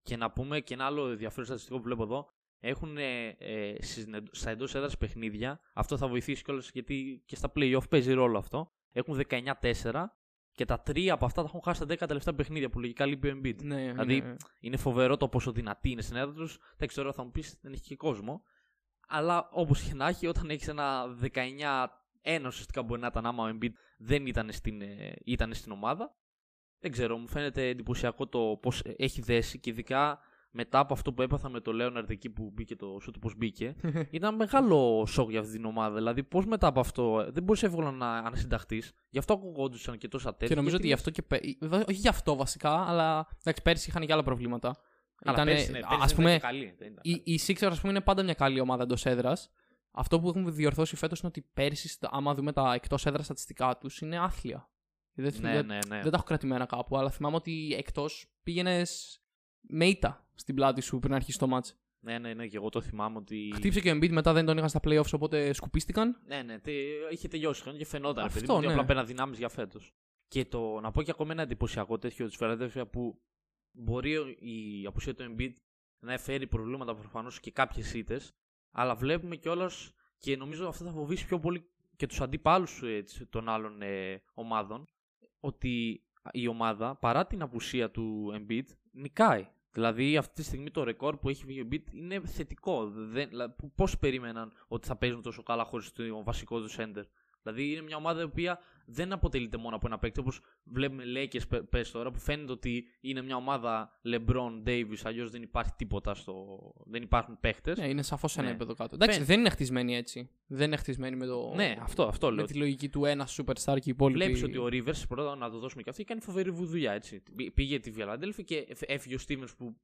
Και να πούμε και ένα άλλο ενδιαφέρον στατιστικό που βλέπω εδώ. Έχουν ε, ε, στις νε- στα εντός έδρας παιχνίδια. Αυτό θα βοηθήσει κιόλας γιατί και στα playoff παίζει ρόλο αυτό. Έχουν 19-4 και τα τρία από αυτά τα έχουν χάσει τα 10 τελευταία παιχνίδια που λογικά λείπει ο Embiid. Ναι, Δηλαδή, ναι. Είναι φοβερό το πόσο δυνατή είναι στην έδρα τους. Εντάξει, τώρα θα μου πεις δεν έχει και κόσμο. Αλλά όπως και να έχει, όταν έχεις ένα 19-1 ουσιαστικά μπορεί να ήταν άμα ο Embiid δεν ήταν στην, ε, ήταν στην ομάδα. δεν ξέρω, μου φαίνεται εντυπωσιακό το πώς έχει δέσει και ειδικά μετά από αυτό που έπαθα με το Λέοναρντ εκεί που μπήκε το σούτ πώς μπήκε. ήταν μεγάλο σοκ για αυτή την ομάδα. Δηλαδή, πώς μετά από αυτό ε, δεν μπορούσε εύκολα να ανασυνταχθείς. Γι' αυτό ακουγόντουσαν και τόσα τέτοια. Και νομίζω ότι γι' αυτό και. πε- βα- Όχι γι' αυτό βασικά, αλλά εντάξει, πέρσι είχαν και άλλα προβλήματα. Αλλά Ήτανε- πέρσι, ναι, πέρσι ας δεν πούμε, ήταν και καλή, δεν ήταν Οι, οι Sixers, ας πούμε, είναι πάντα μια καλή ομάδα εντός έδρας. Αυτό που έχουν διορθώσει φέτος είναι ότι πέρσι, στα- άμα δούμε τα εκτός έδρα στατιστικά τους, είναι άθλια. Δεν, Ναι, δεν, ναι, ναι. δεν τα έχω κρατημένα κάπου, αλλά θυμάμαι ότι εκτός πήγαινες με ήττα στην πλάτη σου πριν αρχίσει το match. Ναι, ναι, ναι, και εγώ το θυμάμαι ότι. Χτύπησε και ο Embiid μετά δεν τον είχαν στα playoffs, οπότε σκουπίστηκαν. Ναι, ναι, τε, είχε τελειώσει η χρονιά και φαινόταν. Αυτό, παιδί μου, ότι ναι. απλά πέρα δυνάμεις για φέτος. Και το, να πω και ακόμα ένα εντυπωσιακό τέτοιο της Φιλαδέλφια που μπορεί ο- η απουσία του Embiid να φέρει προβλήματα προφανώς και κάποιες ήττες, αλλά βλέπουμε κιόλας και νομίζω αυτό θα φοβήσει πιο πολύ και τους αντιπάλους των άλλων ε, ομάδων ότι η ομάδα παρά την απουσία του Embiid νικάει. Δηλαδή αυτή τη στιγμή το ρεκόρ που έχει βγει ο Embiid είναι θετικό. Δεν, δηλαδή, πώς περίμεναν ότι θα παίζουν τόσο καλά χωρίς το βασικό τους center; Δηλαδή είναι μια ομάδα η οποία δεν αποτελείται μόνο από ένα παίκτη όπως βλέπουμε Lakers πε- πες τώρα που φαίνεται ότι είναι μια ομάδα LeBron, Davis, αλλιώς δεν υπάρχει τίποτα στο... δεν υπάρχουν παίκτες. Ναι, είναι σαφώς ένα Ναι. επίπεδο κάτω. Εντάξει, Φαίνεται. δεν είναι χτισμένοι έτσι. Δεν είναι χτισμένοι με το. Ναι, αυτό, αυτό λέω. Με τη λογική του ένα superstar και οι υπόλοιποι. Βλέπεις ότι ο Rivers, πρώτα να το δώσουμε και αυτό, κάνει φοβερή δουλειά. Έτσι. Πή- Πήγε τη Βιαλαντέλφη και εφ- έφυγε ο Stevens που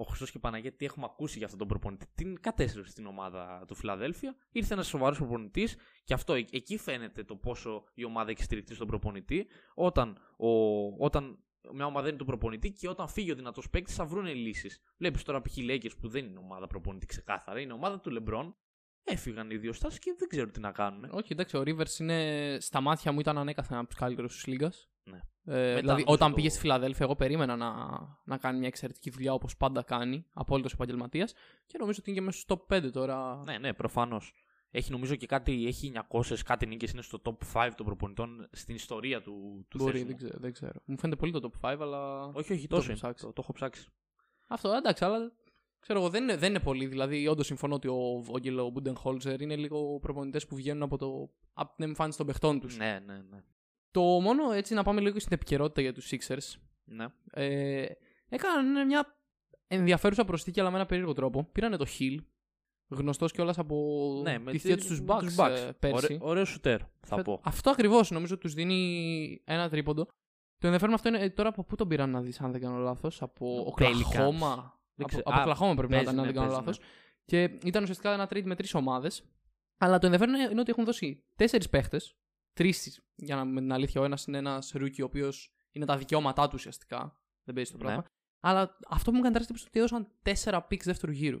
ο Χριστός και η Παναγία τι έχουμε ακούσει για αυτόν τον προπονητή. Την κατέστρεψε στην ομάδα του Φιλαδέλφια. Ήρθε ένας σοβαρός προπονητής και αυτό ε- εκεί φαίνεται το πόσο η ομάδα έχει στηριχτεί στον προπονητή. Όταν, ο, όταν μια ομάδα είναι του προπονητή και όταν φύγει ο δυνατός παίκτης θα βρουν λύσεις. Βλέπεις τώρα π.χ. οι Lakers που δεν είναι ομάδα προπονητή ξεκάθαρα, είναι ομάδα του LeBron. Έφυγαν οι δύο στάσεις και δεν ξέρω τι να κάνουν. Όχι, εντάξει, ο Rivers είναι στα μάτια μου ήταν ανέκαθεν από τους καλύτερους της Λίγκα. Ναι. Ε, Μετά, δηλαδή, νομίζω, όταν το- πήγες στη Φιλαδέλφια, εγώ περίμενα να, να κάνει μια εξαιρετική δουλειά όπως πάντα κάνει, απόλυτος επαγγελματίας. Και νομίζω ότι είναι και μέσα στο top 5 τώρα. Ναι, ναι, προφανώς. Έχει νομίζω και κάτι, έχει 900 κάτι νίκες, είναι στο top 5 των προπονητών στην ιστορία του, του Μπορεί, θέσιμου. δεν ξέρω, δεν ξέρω. Μου φαίνεται πολύ το top 5, αλλά. Όχι, όχι, Το τόσο έχω είναι. ψάξει. Το, το έχω ψάξει. Αυτό εντάξει, αλλά ξέρω εγώ δεν είναι, δεν είναι πολύ. Δηλαδή, όντως συμφωνώ ότι ο Βόγγελ, ο Μπούντενχόλζερ είναι λίγο προπονητές που βγαίνουν από, το, από την εμφάνιση των παιχτών τους. Ναι, ναι, ναι. Το μόνο έτσι να πάμε λίγο στην επικαιρότητα για τους Sixers. ναι. Ε, έκαναν μια ενδιαφέρουσα προσθήκη, αλλά με ένα περίεργο τρόπο. Πήρανε το Hill, γνωστός κιόλας από ναι με τη θεία τη- τους με Bucks, τους Bucks. ε, πέρσι. Ωραίο, ωραίο σουτέρ, θα Φε- πω. Αυτό ακριβώς νομίζω τους δίνει ένα τρίποντο. Το ενδιαφέρον αυτό είναι ε, τώρα από πού τον πήραν να δεις, αν δεν κάνω λάθος. Από Οκλαχώμα. Δεν Από, ξέρω. από Α, Οκλαχώμα πρέπει να παίζει, ήταν, αν ναι, δεν κάνω παίζει, λάθος. Και ήταν ουσιαστικά ένα trade με τρεις ομάδες. Αλλά το ενδιαφέρον είναι- είναι ότι έχουν δώσει τέσσερις παίχτες. Τρεις, για να πούμε την αλήθεια. Ο ένας είναι ένας rookie, ο οποίος είναι τα δικαιώματά του ουσιαστικά. Δεν παίζει το Ναι. πράγμα. Αλλά αυτό που μου έκανε τεράστια εντύπωση είναι ότι έδωσαν τέσσερα picks δεύτερου γύρου.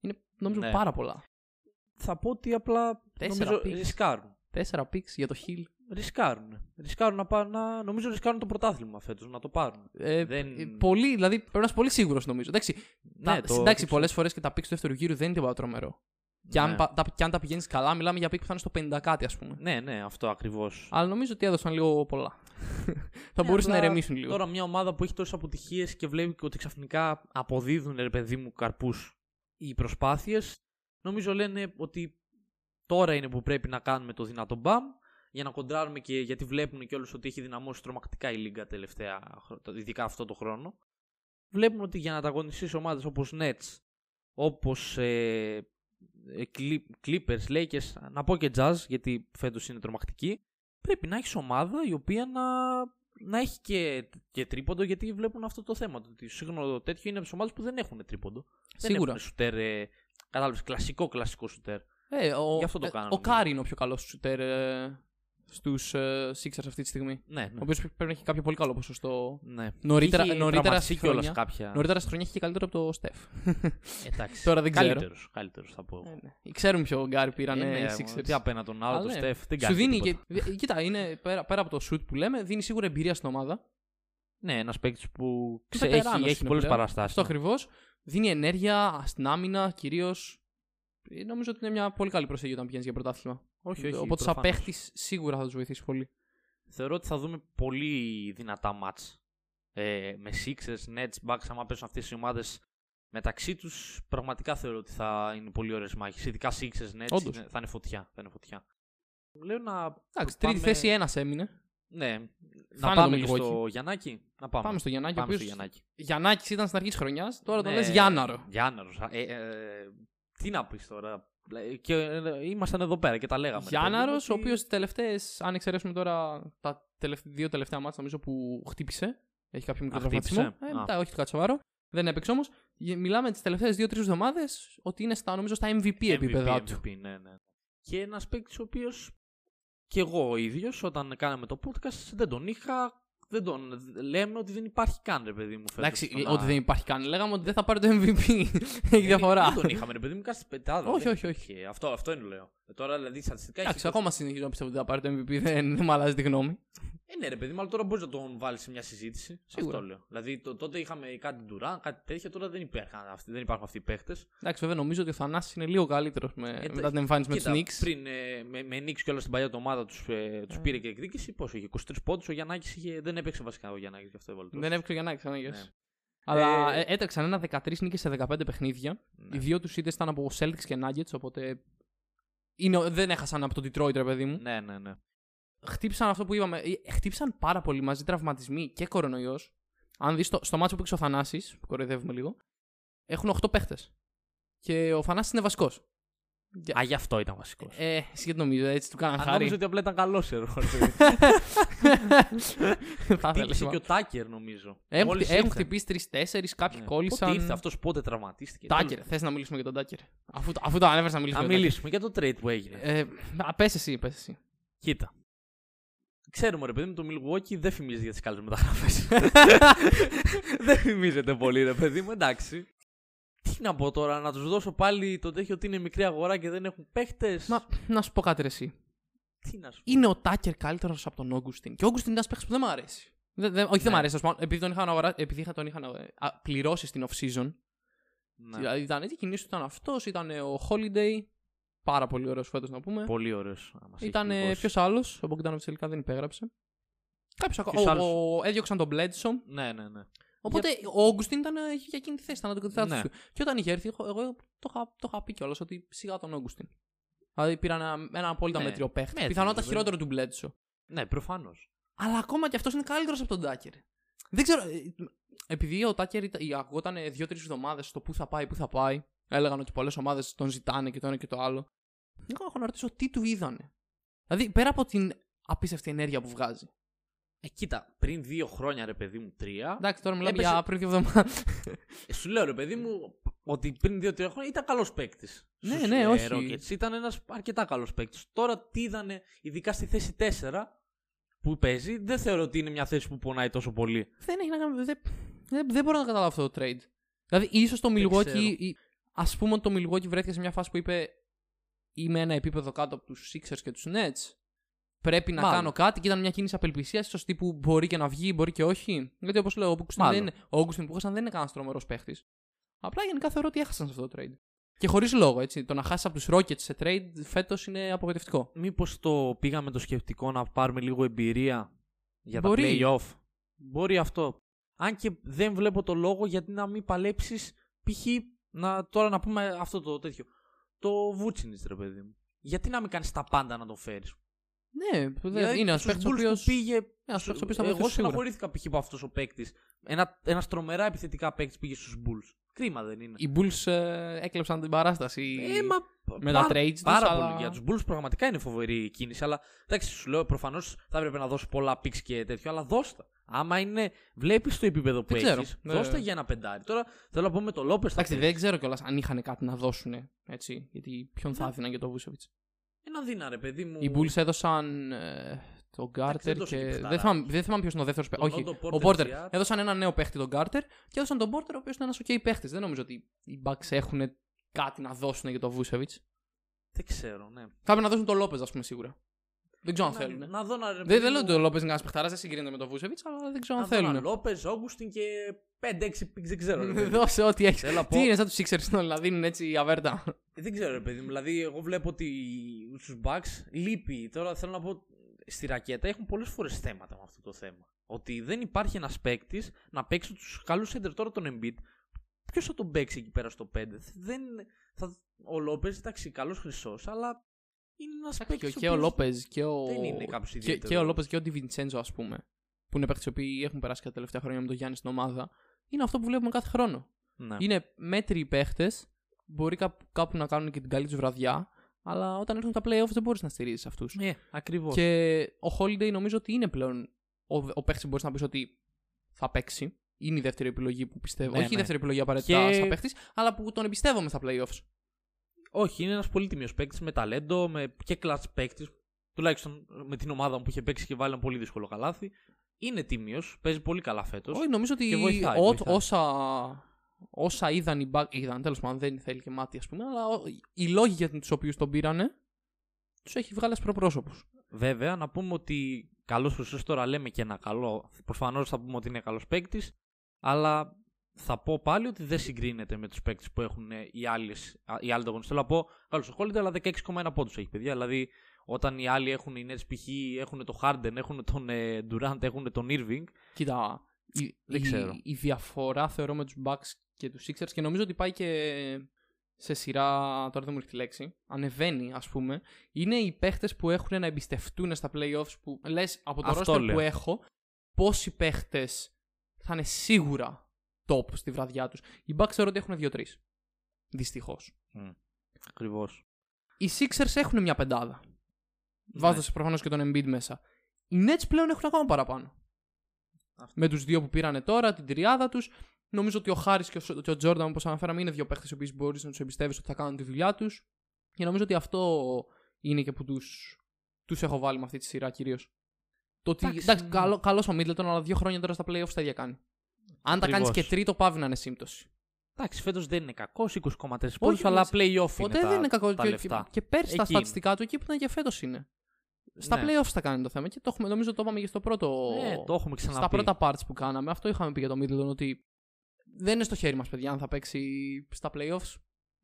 Είναι νομίζω Ναι. πάρα πολλά. Θα πω ότι απλά Τέσσερα νομίζω picks. ρισκάρουν. Τέσσερα picks για το Hill. Ρισκάρουν. Ρισκάρουν να πάρουν. Να... Νομίζω ρισκάρουν το πρωτάθλημα φέτος να το πάρουν. Ε, Δεν- ε, Πολύ, δηλαδή πρέπει να είσαι πολύ σίγουρος νομίζω. Εντάξει, τα, Ναι, το- εντάξει το- πολλές φορές και τα picks του δεύτερου γύρου δεν είναι τίποτα τρομερό. Και, αν, Ναι. πα- τα, και αν τα πηγαίνεις καλά, μιλάμε για pick που θα είναι στο 50 κάτι, ας πούμε. Ναι, ναι, αυτό ακριβώς. Αλλά νομίζω ότι έδωσαν λίγο πολλά. θα μπορούσαν να απλά ηρεμήσουν λίγο. Τώρα μια ομάδα που έχει τόσες αποτυχίες και βλέπει ότι ξαφνικά αποδίδουν ρε παιδί μου καρπούς οι προσπάθειες, νομίζω λένε ότι τώρα είναι που πρέπει να κάνουμε το δυνατό μπαμ για να κοντράρουμε και γιατί βλέπουν και όλους ότι έχει δυναμώσει τρομακτικά η Λίγκα τελευταία, χρο- ειδικά αυτό το χρόνο. Βλέπουν ότι για να ανταγωνιστείς ομάδες όπως Nets, όπως ε, ε, Clip- Clippers, Lakers, να πω και Jazz γιατί φέτος είναι τρομακτική, πρέπει να έχεις ομάδα η οποία να, να έχει και, και τρίποντο γιατί βλέπουν αυτό το θέμα. Το Ότι σύγχρονο τέτοιο είναι από τις ομάδες που δεν έχουν τρίποντο. Σίγουρα. Δεν έχουν σουτέρ, ε, κατάλαβες, κλασικό κλασικό σουτέρ. Ε, ο, Γι' αυτό το ε, κάνανε, ο νομίζω. Κάρι είναι ο πιο καλός σουτέρ ε, στους ε, Sixers αυτή τη στιγμή. Ναι, Ο ναι. οποίος πρέπει να έχει κάποιο πολύ καλό ποσοστό. ναι. Νωρίτερα- Είχε νωρίτερα τραυματιστεί στη κιόλας χρονιά. κάποια. Νωρίτερα στη χρονιά είχε και καλύτερο από το Στεφ. Εντάξει. Τώρα δεν ξέρω. Καλύτερος, καλύτερος θα πω. Ε, ναι. Ξέρουν ποιο Γκάρι πήραν Ε, οι ναι, Sixers. Τι απέναντι τον άλλο, Αλλά το ναι. Στεφ, δεν Σου κάνει δίνει τίποτα. και. δι- Κοίτα, είναι πέρα, πέρα από το shoot που λέμε, δίνει σίγουρα εμπειρία στην ομάδα. Ναι, ένας παίκτης που Και ξε- βετεράνος έχει, έχει είναι πολλές πλέον. παραστάσεις. Αυτό ακριβώς. Δίνει ενέργεια στην άμυνα κυρίως. Νομίζω ότι είναι μια πολύ καλή προσέγγιση όταν πηγαίνεις για πρωτάθλημα. Όχι, όχι. Οπότε, σαν προφανώς. παίχτης, σίγουρα θα τους βοηθήσει πολύ. Θεωρώ ότι θα δούμε πολύ δυνατά μάτς. Ε, με Sixers, Nets, Bucks, άμα παίζουν αυτές οι ομάδες μεταξύ τους, πραγματικά θεωρώ ότι θα είναι πολύ ωραίες μάχες. Ειδικά Sixers, Nets, Όντως. είναι- θα είναι φωτιά. Θα είναι φωτιά. Λέω να Εντάξει, πάμε- τρίτη θέση ένας έμεινε. Ναι. Θα να είναι πάμε το και Milwaukee. στο Γιαννάκη. Να πάμε. Πάμε στο Γιαννάκη. Πάμε ο στο οποίος Γιαννάκη. Γιαννάκης ήταν στην αρχή της χρονιάς, τώρα τον Ναι. λες Γιάνναρο. Γιάνναρος. Ε, ε, τι να πεις τώρα. Και ε, ήμασταν εδώ πέρα και τα λέγαμε. ρε παιδί μου, Γιάνναρο, ο ότι- οποίος τι τελευταίες, αν εξαιρέσουμε τώρα τα τελευτα- δύο τελευταία μάτια, νομίζω που χτύπησε. Έχει κάποιο μικρό Α, τραυματισμό. χτύπησε; Ε, Α. μετά, όχι κάτι σοβαρό. Δεν έπαιξε όμως. Μιλάμε τις τελευταίες δύο-τρεις εβδομάδες ότι είναι στα, νομίζω, στα MVP, επίπεδα του. MVP, ναι, ναι. Και ένας παίκτης ο οποίος και εγώ ο ίδιος, όταν κάναμε το podcast, δεν τον είχα. Δεν τον λέμε ότι δεν υπάρχει καν, ρε παιδί μου. φέτος Εντάξει, στο να- ότι δεν υπάρχει καν. Λέγαμε ότι δεν θα πάρει το MVP. Έχει διαφορά. Δεν τον είχαμε, ρε παιδί μου, κάτι πετάδα. Όχι, δεν όχι, όχι. είχε. Αυτό, αυτό είναι λέω. Ε, τώρα δηλαδή στατιστικά Εντάξει, έχει. ακόμα συνεχίζω να πιστεύω ότι θα πάρει το MVP. Δεν, δεν μου αλλάζει τη γνώμη. Ε, ναι, ρε παιδί μου, αλλά τώρα μπορείς να τον βάλεις σε μια συζήτηση. Σίγουρα. Αυτό λέω. Δηλαδή το, τότε είχαμε κάτι Ντουράν, κάτι τέτοια, τώρα δεν, υπήρχαν αυτοί, δεν υπάρχουν αυτοί οι παίχτες. Εντάξει, βέβαια νομίζω ότι ο Θανάσης είναι λίγο καλύτερος με, Ε, μετά την εμφάνιση με τους Knicks. Πριν ε, με, με Knicks και όλα στην παλιά του ομάδα τους ε, τους Ε. πήρε και εκδίκηση. Πόσο είχε, 23 πόντους. Ο Γιαννάκης είχε, δεν έπαιξε βασικά ο Γιαννάκης γι' αυτό έβαλε. Δεν έπαιξε ο Γιαννάκης, αν Ναι. έγες. Αλλά Ε, ε, έτρεξαν ένα 13 νίκες σε 15 παιχνίδια. Ναι. Οι δύο τους ήττες ήταν από Celtics και Nuggets, οπότε είναι, δεν έχασαν από το Detroit, ρε παιδί μου. Ναι, ναι, ναι. Χτύπησαν αυτό που είπαμε. ε, Χτύπησαν πάρα πολύ μαζί τραυματισμοί και κορονοϊός. Αν δεις στο, στο μάτσο που παίξει ο Θανάσης, που κοροϊδεύουμε λίγο, έχουν 8 παίχτες. Και ο Θανάσης είναι βασικός. Α, γι' αυτό ήταν βασικός. Ε, εσύ γιατί νομίζω, έτσι του κάναν Αν χάρη. νόμιζα ότι απλά ήταν καλός σε ρόλο. Θα ήθελες, Χτύπησε μα. και ο Τάκερ, νομίζω. Έχουν, Μόλις έχουν ήρθε. χτυπήσει τρει-τέσσερι, κάποιοι Ναι. κόλλησαν. Πότε ήρθε αυτός, πότε τραυματίστηκε. Τάκερ, θες να μιλήσουμε για τον Τάκερ; Αφού, το- αφού το ανέφερε να μιλήσουμε Να για τον μιλήσουμε για το trade που έγινε. Τάκερ. Ε, α, πες εσύ, πες εσύ. Κοίτα. Ξέρουμε ρε παιδί μου, το Milwaukee δεν φημίζεται για τις καλέ μεταγραφές. δεν φημίζεται πολύ, ρε παιδί μου, εντάξει. Τι να πω τώρα, να τους δώσω πάλι το τέτοιο ότι είναι μικρή αγορά και δεν έχουν παίχτες. Μα να σου πω κάτι ρε εσύ. Τι να σου πω. Είναι ο Τάκερ καλύτερος από τον Όγκουστιν. Και ο Όγκουστιν είναι ένας παίχτης που δεν μου αρέσει. Δεν, δεν- όχι, δεν Ναι. μου αρέσει. ας πούμε, Επειδή τον είχαν, αγορά, επειδή είχα, τον είχαν ε, α, πληρώσει στην off-season. Ναι. Δηλαδή ήταν έτσι, κινήσεις ήταν αυτός, ήταν ο Holiday. Πάρα πολύ ωραίος φέτος να πούμε. Πολύ ωραίος. Ήταν ποιος άλλος. Ο Μπογκδάνοβιτ τελικά δεν υπέγραψε. Κάποιος Ποιος ακόμα. άλλος; Ο, ο, έδιωξαν τον Μπλέντσο. Ναι, ναι, ναι. Οπότε ο Όγκουστιν ήταν ε, για εκείνη τη θέση, ήταν αντικαταστάτη Ναι. του. Και όταν είχε έρθει, εγώ, εγώ το, είχα, το είχα πει κιόλας ότι σιγά τον Όγκουστιν. Δηλαδή πήραν ένα, ένα απόλυτα Ναι. μέτριο παίχτη. Μέτριο, Πιθανότατα βέβαια. χειρότερο του Μπλέντσο. Ναι, προφανώς. Αλλά ακόμα κι αυτός είναι καλύτερος από τον Τάκερ. Δεν ξέρω. ε, Επειδή ο Τάκερ αγόταν δύο-τρεις εβδομάδες στο πού θα πάει, πού θα πάει. Έλεγαν ότι πολλές ομάδες τον ζητάνε και το ένα και το άλλο. Εγώ έχω να ρωτήσω τι του είδανε. Δηλαδή πέρα από την απίστευτη ενέργεια που βγάζει. Ε, κοίτα, πριν δύο χρόνια, ρε παιδί μου, τρία. Εντάξει, τώρα μιλάμε Έπεσε- για πριν δύο εβδομάδες. Ε, σου λέω, ρε παιδί μου, ότι πριν δύο-τρία χρόνια ήταν καλός παίκτης. Ναι, ναι, όχι. Rockets. Ήταν ένας αρκετά καλός παίκτης. Τώρα τι είδανε, ειδικά στη θέση 4 που παίζει, δεν θεωρώ ότι είναι μια θέση που πονάει τόσο πολύ. δεν έχει να κάνει. Δεν, δεν, δεν μπορώ να καταλάβω αυτό το trade. Δηλαδή, ίσως το Δεν Milwaukee. ξέρω. Α πούμε ότι το Milwaukee βρέθηκε σε μια φάση που είπε Είμαι ένα επίπεδο κάτω από τους Sixers και τους Nets. Πρέπει να Μάλλον. κάνω κάτι και ήταν μια κίνηση απελπισίας, ίσω τύπου μπορεί και να βγει, μπορεί και όχι. Γιατί όπως λέω, ο Augustin δεν Μάλλον. είναι, ο Augustin που είχαν δεν είναι κανένας τρομερός παίχτης. Απλά γενικά θεωρώ ότι έχασαν σε αυτό το trade. Και χωρίς λόγο, έτσι. Το να χάσεις από τους Rockets σε trade φέτος είναι απογοητευτικό. Μήπως το πήγαμε το σκεπτικό να πάρουμε λίγο εμπειρία για Μπορεί. τα play-off; Μπορεί αυτό. Αν και δεν βλέπω το λόγο γιατί να μην παλέψεις π.χ. Να, τώρα να πούμε αυτό το τέτοιο. Το Βούτσινιτ, ρε παιδί μου. Γιατί να μην κάνεις τα πάντα να τον φέρεις; Ναι, δεν- είναι ένας παίχτη ο οποίο. πήγε. Ένας παίκτης ο οποίος θα Εγώ βοηθήσει σίγουρα. στεναχωρήθηκα π.χ. από αυτός ο παίκτης. Ένα ένας τρομερά επιθετικά παίκτης πήγε στους Bulls. Κρίμα δεν είναι. Οι Bulls ε, έκλεψαν την παράσταση. Ε, μα, με τα πάρα- trades τους, Πάρα αλλά- πολύ. Για τους Bulls πραγματικά είναι φοβερή κίνηση. Αλλά εντάξει, σου λέω προφανώς θα έπρεπε να δώσει πολλά picks και τέτοιο. Αλλά δώστα. Άμα είναι. Βλέπεις το επίπεδο που Δεν ξέρω. έχεις. Ναι. Δώστα για ένα πεντάρι. Τώρα θέλω να πω με το Λόπε. Εντάξει, δεν ξέρω κιόλας αν είχαν κάτι να δώσουν. Έτσι, γιατί ποιον θα Ναι. έδιναν για το Βούσεβιτ. Ένα δίνα, ρε παιδί μου. Οι Bulls έδωσαν ε, τον δεν Γκάρτερ δώσε και. και παιχταρά. Δεν θυμάμαι, δεν θυμάμαι ποιος είναι ο δεύτερος παίκτη. Τον Όχι, Otto ο Porter Πόρτερ. Jr. Έδωσαν ένα νέο παίχτη τον Γκάρτερ και έδωσαν τον Πόρτερ ο οποίος είναι ένας OK παίχτης. Δεν νομίζω ότι οι Bucks έχουν κάτι να δώσουν για τον Βούσεβιτ. Δεν ξέρω, ναι. Θα πρέπει να δώσουν τον Λόπε, ας πούμε, σίγουρα. Δεν ξέρω αν Να- θέλουν. Να δω να. ρε Δεν, παιδί δεν λέω μου, ότι ο Λόπε είναι ένας παιχταράς, δεν συγκρίνεται με τον Βούσεβιτ, αλλά δεν ξέρω αν να δω ένα θέλουν. Λόπε, Όγκουστιν και 5-6 picks, δεν ξέρω. ρε παιδί μου. Δώσε ό,τι έχεις. Θέλω να πω- Τι είναι σαν τους Sixers όλοι να δίνουν έτσι αβέρτα. Ε, Δεν ξέρω, ρε παιδί μου. Δηλαδή, εγώ βλέπω ότι στους Bucks λείπει. Τώρα θέλω να πω στη ρακέτα έχουν πολλές φορές θέματα με αυτό το θέμα. Ότι δεν υπάρχει ένας παίκτης να παίξει τους καλούς center. Τώρα τον Embiid, ποιος θα τον παίξει εκεί πέρα στο 5. Δεν, θα, ο Λόπε, εντάξει, καλός χρυσός, αλλά είναι ένας Και, παίκτης. ο- και ο Λόπε και ο. Δεν είναι κάποιος και, ιδιαίτερος. και ο Λόπε και ο Ντιβιντσέντζο, ας πούμε. Που είναι παίκτες οι οποίοι έχουν περάσει και τα τελευταία χρόνια με τον Γιάννη στην ομάδα. Είναι αυτό που βλέπουμε κάθε χρόνο. Ναι. Είναι μέτριοι παίχτε. Μπορεί κάπου, κάπου να κάνουν και την καλή τους βραδιά. Αλλά όταν έρθουν τα playoffs δεν μπορείς να στηρίζεις αυτούς. Ε, ακριβώς. Και ο Holiday νομίζω ότι είναι πλέον ο, ο παίχτης που μπορείς να πεις ότι θα παίξει. Είναι η δεύτερη επιλογή που πιστεύω. Ναι, Όχι η ναι. δεύτερη επιλογή απαραίτητα Και- σαν παίχτης, αλλά που τον εμπιστεύομαι στα playoffs. Όχι, είναι ένας πολύ τιμίο παίκτης με ταλέντο με και κλατ παίκτης. Τουλάχιστον με την ομάδα μου που είχε παίξει και βάλει ένα πολύ δύσκολο καλάθι. Είναι τίμιος, παίζει πολύ καλά φέτος. Όχι, νομίζω ότι Και βοηθάει, ό- βοηθάει. όσα, όσα είδαν οι Bucks. Είδαν, τέλος πάντων, δεν θέλει και μάτι, ας πούμε, αλλά ο- οι λόγοι για τους οποίους τον πήρανε τους έχει βγάλει ασπροπρόσωπου. Βέβαια, να πούμε ότι καλός προ τώρα λέμε και ένα καλό. Προφανώς θα πούμε ότι είναι καλός παίκτης. Αλλά θα πω πάλι ότι δεν συγκρίνεται με τους παίκτες που έχουν ε, οι, άλλες, α, οι άλλοι ανταγωνιστές. Θέλω να πω, καλώ ο αλλά 16,1 πόντους έχει παιδιά. Δηλαδή, όταν οι άλλοι έχουν οι Nets π.χ. έχουν το Harden, έχουν τον ε, Durant, έχουν τον Irving. Κοίτα, η, Δεν η- ξέρω. η διαφορά θεωρώ με τους Bucks και τους Sixers και νομίζω ότι πάει και σε σειρά, τώρα δεν μου έρχεται η λέξη, ανεβαίνει ας πούμε, είναι οι παίχτες που έχουν να εμπιστευτούν στα playoffs που λες από το Αυτό roster λέω. που έχω πόσοι παίχτες θα είναι σίγουρα top στη βραδιά τους. Οι Bucks θεωρώ ότι έχουν δύο-τρεις. Δυστυχώς. Ακριβώς. Οι Sixers έχουν μια πεντάδα. Ναι. Βάζοντας προφανώς και τον Embiid μέσα. Οι Nets πλέον έχουν ακόμα παραπάνω. Αυτό. Με τους δύο που πήρανε τώρα, την τριάδα τους. Νομίζω ότι ο Χάρη και ο, και ο Τζόρνταν, όπως αναφέραμε, είναι δύο παίχτες οι οποίοι μπορείς να τους εμπιστεύεις ότι θα κάνουν τη δουλειά τους. Και νομίζω ότι αυτό είναι και που τους τους έχω βάλει με αυτή τη σειρά κυρίως. Το ότι. Εντάξει, Εντάξει, ναι. καλό, καλός ο Middleton, αλλά δύο χρόνια τώρα στα playoffs τα ίδια κάνει. Αν τα κάνεις Ακριβώς. και τρίτο, πάβει να είναι σύμπτωση. Εντάξει, φέτος δεν είναι κακός, 20,3 πόντου, Όχι, αλλά όμως, playoff Ποτέ είναι τα, δεν είναι κακό. τα και, λεφτά. και, και πέρσι τα Εκεί στατιστικά του εκεί που ήταν και φέτος είναι. Στα Ναι. playoffs θα κάνει το θέμα. Και το έχουμε, νομίζω το είπαμε και στο πρώτο. Ναι, το έχουμε ξαναπεί. στα πρώτα parts που κάναμε. Αυτό είχαμε πει για το Middleton ότι δεν είναι στο χέρι μας, παιδιά, αν θα παίξει στα playoffs.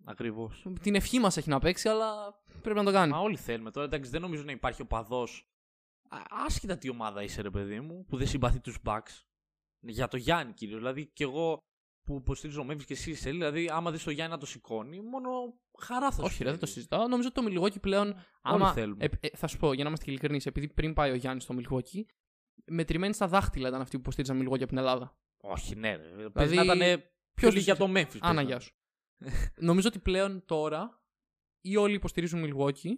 Ακριβώς. Την ευχή μας έχει να παίξει, αλλά πρέπει να το κάνει. Μα όλοι θέλουμε τώρα. Εντάξει, δεν νομίζω να υπάρχει οπαδό. Άσχετα τι ομάδα είσαι, ρε παιδί μου, που δεν συμπαθεί τους Bucks. Για το Γιάννη κυρίως. Δηλαδή, και εγώ που υποστηρίζω Memphis και εσύ είσαι, δηλαδή, άμα δεις το Γιάννη να το σηκώνει, μόνο χαρά θα σου Όχι, ρε, δεν το φέρει. συζητάω. Νομίζω ότι το Milwaukee πλέον. Άμα, θέλουμε. ε, ε, θα σου πω, για να είμαστε και ειλικρινείς, επειδή πριν πάει ο Γιάννης στο Milwaukee, μετρημένοι στα δάχτυλα ήταν αυτοί που υποστήριζαν Milwaukee από την Ελλάδα. Όχι, ναι. Ρε. Δηλαδή, Δηλαδή, να ήταν πιο ποιος λίγοι για το Memphis. Άνα, πες γεια να. σου. Νομίζω ότι πλέον τώρα ή όλοι υποστηρίζουν Milwaukee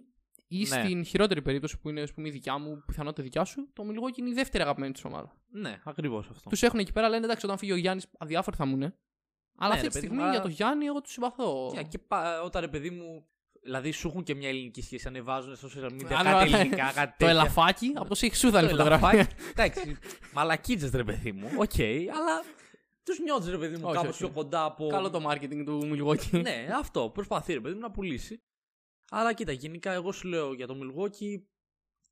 ή Ναι. στην χειρότερη περίπτωση που είναι ας πούμε, η δικιά μου, πιθανότητα δικιά σου, το Milwaukee είναι η δεύτερη αγαπημένη της ομάδα. Ναι, ακριβώς αυτό. Τους έχουν εκεί πέρα, λένε εντάξει, όταν φύγει ο Γιάννης, αδιάφοροι θα μου είναι. Αλλά Ναι, αυτή ρε, τη παιδί στιγμή μου, για αλλά- το Γιάννη, εγώ τους συμπαθώ. Και, και πα- όταν ρε παιδί μου. Δηλαδή σου έχουν και μια ελληνική σχέση, ανεβάζουν στο social media Άλλο, κάτι ναι. ελληνικά, κάτι Το τέτοια. ελαφάκι, από το Σιχ ήταν η Το φωτογραφία. ελαφάκι. Εντάξει, μαλακίτζες ρε παιδί μου. Οκ, αλλά τους νιώθεις ρε παιδί μου Όχι, κάπως όχι. πιο κοντά από. Καλό το marketing του Milwaukee. ναι, αυτό. Προσπαθεί ρε παιδί μου να πουλήσει. Αλλά κοίτα, γενικά εγώ σου λέω για το Milwaukee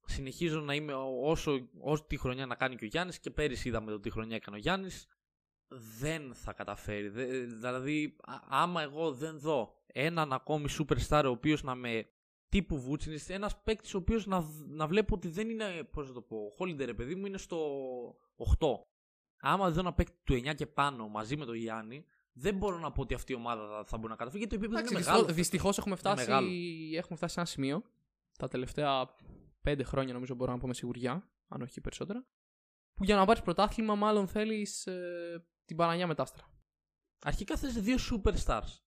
συνεχίζω να είμαι όσο, όσο τη χρονιά να κάνει και ο Γιάννης και πέρυσι είδαμε το τι χρονιά έκανε ο Γιάννης. Δεν θα καταφέρει. Δε- δηλαδή, α- άμα εγώ δεν δω έναν ακόμη superstar ο οποίος να με τύπου Βούτσιν, ένας παίκτης ο οποίος να, να βλέπω ότι δεν είναι. Πώς να το πω, ο Holiday ρε παιδί μου είναι στο 8. Άμα δω ένα παίκτη του 9 και πάνω μαζί με τον Γιάννη, δεν μπορώ να πω ότι αυτή η ομάδα θα, θα μπορεί να καταφέρει γιατί το επίπεδο είναι μεγάλο. Δυστυχώς έχουμε, φτάσει- μεγάλο. έχουμε φτάσει σε ένα σημείο τα τελευταία πέντε χρόνια, νομίζω μπορώ να πω με σιγουριά, αν όχι και περισσότερα. Που για να πάρεις πρωτάθλημα, μάλλον θέλεις την Παναγιά μετάστρα. Αρχικά θες δύο superstars.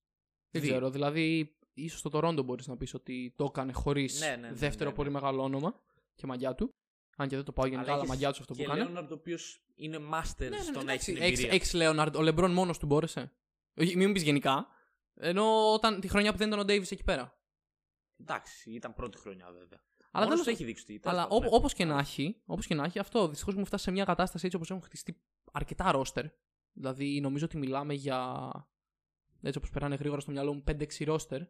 Δεν Δύο. ξέρω. Δηλαδή, ίσως το Toronto μπορείς να πεις ότι το έκανε χωρίς Ναι, ναι, ναι, δεύτερο ναι, ναι. πολύ μεγάλο όνομα και μαγιά του. Αν και δεν το πάω γενικά, αλλά, έχεις μαγιά του αυτό που και κάνει. Λέοναρντ ο οποίος είναι master στο να έχει την Έχει εμπειρία. Λέοναρντ. Ο Λεμπρόν μόνος του μπόρεσε. Όχι, μην μου πεις γενικά. Ενώ όταν τη χρονιά που δεν ήταν ο Ντέιβι εκεί πέρα. Εντάξει, ήταν πρώτη χρονιά βέβαια. Αλλά Μόνος δεν του έχει δείξει τι. Αλλά τέλος πάντων, ναι. όπως και να έχει, όπως και να έχει, αυτό δυστυχώς μου φτάσει σε μια κατάσταση έτσι όπως έχουν χτιστεί αρκετά ρόστερ. Δηλαδή, νομίζω ότι μιλάμε για. Έτσι όπως περάνε γρήγορα στο μυαλό μου, 5-6 ρόστερ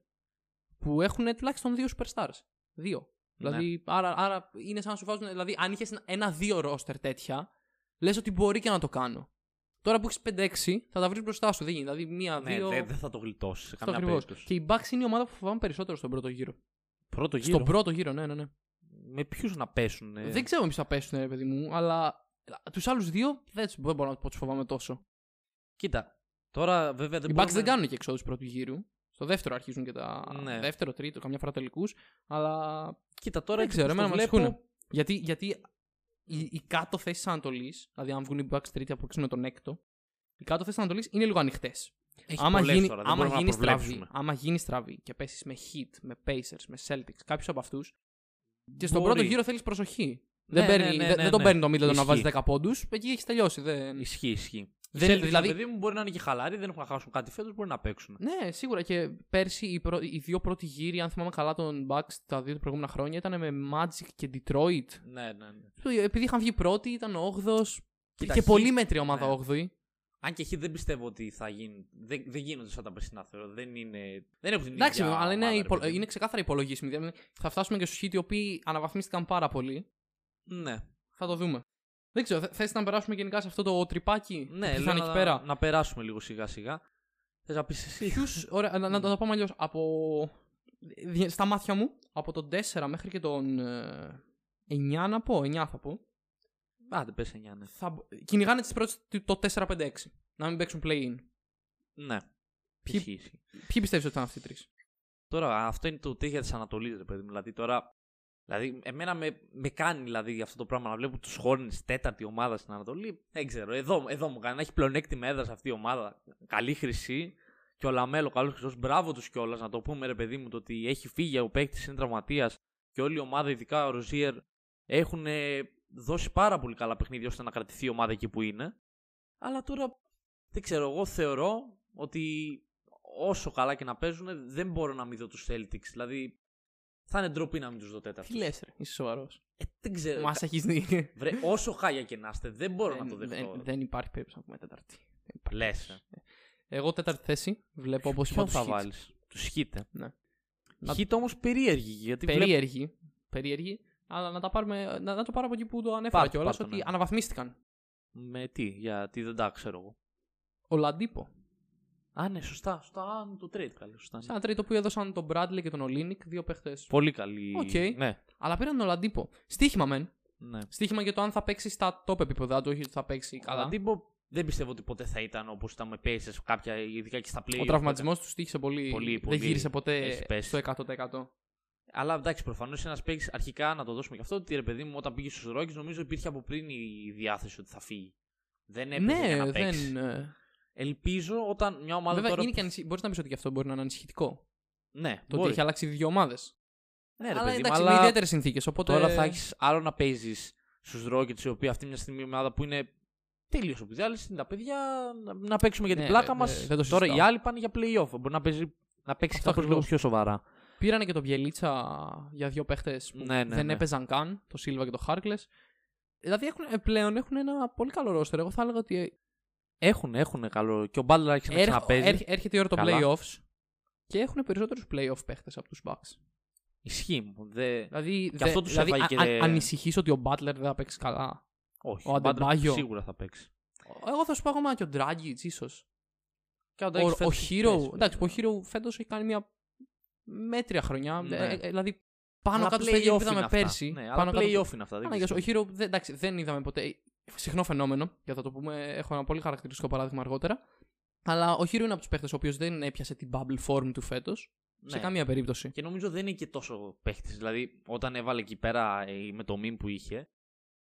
που έχουν τουλάχιστον δύο superstars. Δύο. Ναι. Δηλαδή, άρα, άρα είναι σαν να σου βάζουν. Δηλαδή, αν είχες ένα-δύο ρόστερ τέτοια, λες ότι μπορεί και να το κάνω. Τώρα που έχεις 5-6, θα τα βρεις μπροστά σου. Δεν γίνει. Δηλαδή, Ναι, μία-δύο. δεν δεν θα το γλιτώσεις σε αυτό καμιά ακριβώς. περίπτωση. Και η Bucks είναι η ομάδα που φοβάμαι περισσότερο στον πρώτο γύρο. Πρώτο γύρο; Στον πρώτο γύρο, ναι, ναι, ναι. Με ποιους να πέσουν. ε; Δεν ξέρω ποιοι θα πέσουν, ρε παιδί μου, αλλά τους άλλους δύο δεν, τους- δεν μπορώ να πω τους φοβάμαι τόσο. Κοίτα, τώρα βέβαια δεν Οι Bucks μπορούμε... δεν κάνουν και εξόδους πρώτου γύρου. Στο δεύτερο αρχίζουν και τα. Ναι. Δεύτερο, τρίτο, καμιά φορά τελικούς. Αλλά. Κοίτα τώρα Δεν έτσι ξέρω, όπως εμένα το με βλέπω, ανησυχούν. Γιατί, γιατί οι, οι κάτω θέσει της Ανατολής, δηλαδή αν βγουν οι Bucks τρίτη αποκλείσουν με τον έκτο, οι κάτω θέσει της Ανατολής είναι λίγο ανοιχτές. έχει Άμα, πολλές γίνει, τώρα, δεν άμα, μπορούμε να γίνει στραβή, προβλέψουμε. άμα γίνει στραβή και πέσεις με Heat, με Pacers, με Celtics, κάποιους από αυτούς. Και στον Μπορεί. πρώτο γύρο θέλεις προσοχή. Ναι, δεν παίρνει, ναι, ναι, δεν, ναι, δεν τον ναι. παίρνει το Middleton να Ισχύει. βάζει 10 πόντους. Εκεί έχει τελειώσει. Δεν... Ισχύει, ισχύει. Δεν- Δεν, δηλαδή- δηλαδή, παιδί μου μπορεί να είναι και χαλάροι, δεν έχουν να χάσουν κάτι φέτος, μπορεί να παίξουν. Ναι, σίγουρα. Και πέρσι οι, πρω... οι δύο πρώτοι γύροι, αν θυμάμαι καλά, των Bucks τα δύο προηγούμενα χρόνια ήταν με Magic και Detroit. Ναι, ναι, ναι. Επειδή είχαν βγει πρώτοι, ήταν 8ο. Κοίτα, Και Heat- πολύ μέτρια ομάδα ναι. 8η. Αν και εκεί δεν πιστεύω ότι θα γίνει. Δεν, δεν γίνονται σαν τα περσινά θεωρώ. Δεν είναι. Δεν έχουν την Εντάξει, ίδια αλλά είναι, ομάδα, ρε υπο... παιδί μου. είναι ξεκάθαρα υπολογίσιμη. Δηλαδή, Θα φτάσουμε και στους Heat οι οποίοι αναβαθμίστηκαν πάρα πολύ. Ναι, Θα το δούμε. Δεν ξέρω, θε θες να περάσουμε γενικά σε αυτό το τρυπάκι ναι που θα λέω είναι να, εκεί πέρα; να περάσουμε λίγο σιγά σιγά. Θες να πεις εσύ; Ποιους, ωραία, να, να το πάμε αλλιώς. Από... δι- Στα μάτια μου, από τον 4 μέχρι και τον ε, 9 να πω, 9 θα πω, Άντε, πες 9, ναι. θα... μπο- κυνηγάνε τις πρώτες, το 4-5-6. Να μην παίξουν play-in. Ναι. Ποιοι- Ισχύει, ισχύει. Ποιοι πιστεύεις ότι θα είναι αυτοί οι τρεις; Τώρα, αυτό είναι το τέχεια της Ανατολής, ρε παιδί μου. Δηλαδή, τώρα. Δηλαδή, εμένα με, με κάνει δηλαδή, αυτό το πράγμα να βλέπω τους Hornets τέταρτη ομάδα στην Ανατολή. Δεν ξέρω. Εδώ, εδώ μου κάνει. Να έχει πλεονέκτημα έδρας σε αυτή η ομάδα. Καλή χρυσή. Και ο Λαμέλο, καλός χρυσός. Μπράβο τους κιόλας. Να το πούμε, ρε παιδί μου, το ότι έχει φύγει ο παίκτης, είναι τραυματίας. Και όλη η ομάδα, ειδικά ο Ροζίερ, έχουν ε, δώσει πάρα πολύ καλά παιχνίδια ώστε να κρατηθεί η ομάδα εκεί που είναι. Αλλά τώρα δεν ξέρω. Εγώ θεωρώ ότι όσο καλά και να παίζουν, δεν μπορώ να μην δω τους Celtics. Δηλαδή, θα είναι ντροπή να μην τους δω τέταρτο. Τι λες ρε, είσαι σοβαρός. Ε, δεν ξέρω. Μας έχεις δει. Βρε, όσο χάλια και να είστε, δεν μπορώ να το δεν, δεχτώ. δεν, δεν υπάρχει περίπτωση να πούμε τέταρτη. Δεν υπάρχει Λες. περίπτωση. Εγώ τέταρτη θέση βλέπω όπως είπα Ποιον τους θα Heat. βάλεις; Τους χείτε. Ναι. Να- Χείτε όμως περίεργοι. Γιατί βλέπω. Περίεργοι. Περίεργοι. Αλλά να, τα πάρουμε, να, να το πάρω από εκεί που το ανέφερα Πάρ' το, κιόλας πάρ' το, ότι ναι. αναβαθμίστηκαν. Με τι, γιατί δεν τα ξέρω εγώ. Ο Λαντίπο. Α, ναι, σωστά. σωστά. Α, ναι, το trade καλή. Σωστά. ναι. Σε ένα τρίτο που έδωσαν τον Bradley και τον Ολίνικ, δύο παίχτες. Πολύ καλή. Οκ. Ναι, Αλλά πήραν τον Λαντίπο. Στίχημα μεν. ναι. Στίχημα για το αν θα παίξει στα top επίπεδα του, όχι ότι θα παίξει καλά. Αλλά Ντίμπο δεν πιστεύω ότι ποτέ θα ήταν όπως ήταν με Pacers κάποια, ειδικά και στα play. Ο τραυματισμός του στήχησε πολύ. Πολύ, πολύ δεν γύρισε ποτέ έχει πέσει. στο 100%. Αλλά εντάξει, προφανώς ένας παίκτης αρχικά να το δώσουμε και αυτό. Ότι ρε παιδί μου, όταν πήγε στους Ρόκε, νομίζω υπήρχε από πριν η διάθεση ότι θα φύγει. Δεν έπαιζε για Ναι, να παίξει. δεν. Ε, Ελπίζω όταν μια ομάδα Βέβαια, τώρα. είναι και ανησυχ... μπορείς να πεις ότι και αυτό μπορεί να είναι ανησυχητικό. Ναι, Το ότι μπορεί. έχει αλλάξει δύο ομάδες. Ναι, ρε αλλά παιδί μου, εντάξει, αλλά με ιδιαίτερες συνθήκες. Οπότε... τώρα θα έχεις άλλο να παίζεις στους Ρόκε, οι οποίοι αυτή μια στιγμή είναι μια ομάδα που είναι τελείω οπουδήποτε. Είναι τα παιδιά να, να παίξουμε για την Ναι, πλάκα ναι, μας. ναι, δεν το Τώρα οι συζητάω. άλλοι πάνε για playoff. Μπορεί να, παίζει, να παίξει Αυτό κάπως λίγο ακριβώς. πιο σοβαρά. Πήρανε και τον Μπιελίτσα για δύο παίχτες που Ναι, ναι, δεν ναι. έπαιζαν καν, το Σίλβα και το Χάρκλε. Δηλαδή έχουν, ε, πλέον έχουν ένα πολύ καλό ρόστερ. Εγώ θα έλεγα ότι Έχουν, έχουν καλό. Και ο Μπάντλερ άρχισε να έρχ- ξαναπέζει. έρχ- έρχεται η ώρα των Καλά. playoffs και έχουν περισσότερους playoff παίχτες από τους Bucks. Ισχύει μου. Δε... Δηλαδή, Και αυτό τους δηλαδή έφαγε α- και- α- ανησυχείς ότι ο Butler δεν θα παίξει καλά. Όχι. Ο Butler Αντεμπάγιο. Σίγουρα θα παίξει. Εγώ θα σου πω ακόμα και ο Dragic ίσως. Και Ο, Dragic ο φέτος έχει Hero, πέσει, εντάξει, ο βέβαια. Hero φέτος έχει κάνει μια μέτρια χρονιά. Ναι. Ε, ε, δηλαδή πάνω Αλλά κάτω στα ίδια play-off επίπεδα είναι με αυτά. πέρσι. Ναι, πάνω αλλά κάτω- play-off είναι αυτά. δεν Παναγιώτο, ξέρω. ο Hero δεν, εντάξει, δεν είδαμε ποτέ. Συχνό φαινόμενο, και θα το πούμε, έχω ένα πολύ χαρακτηριστικό παράδειγμα αργότερα. Αλλά ο Herro είναι από τους παίχτες ο οποίος δεν έπιασε την bubble form του φέτος. Σε Ναι. καμία περίπτωση. Και νομίζω δεν είναι και τόσο παίχτης. Δηλαδή, όταν έβαλε εκεί πέρα ε, με το meme που είχε,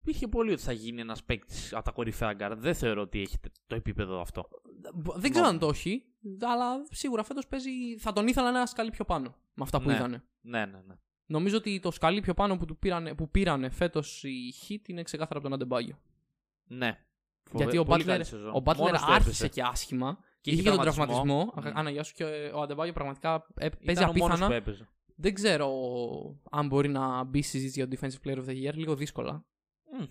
υπήρχε πολύ ότι θα γίνει ένας παίκτης από τα κορυφαία γκάρ. Δεν θεωρώ ότι έχει τε- το επίπεδο αυτό. Δεν ξέρω αν το έχει, αλλά σίγουρα φέτος παίζει. Θα τον ήθελα ένα σκαλί πιο πάνω με αυτά που Ναι. είδανε. Ναι, ναι, ναι. Νομίζω ότι το σκαλί πιο πάνω που, του πήρανε, που πήρανε φέτος οι Heat είναι ξεκάθαρα από τον Αντεμπάγιο. Ναι. Γιατί ο Πολύ Butler, καλή σεζόν. ο Butler Μόνος του άρχισε έπαιζε. και άσχημα. Και είχε είχε και τον τραυματισμό. τραυματισμό. Mm. Άνα γεια σου και ο Αντεμπάγιο πραγματικά ε, παίζει Ήταν ο μόνος απίθανα. που έπαιζε. Δεν ξέρω αν μπορεί να μπει στη συζήτηση για το Defensive Player of the Year. Λίγο δύσκολα. Μμ. Ε,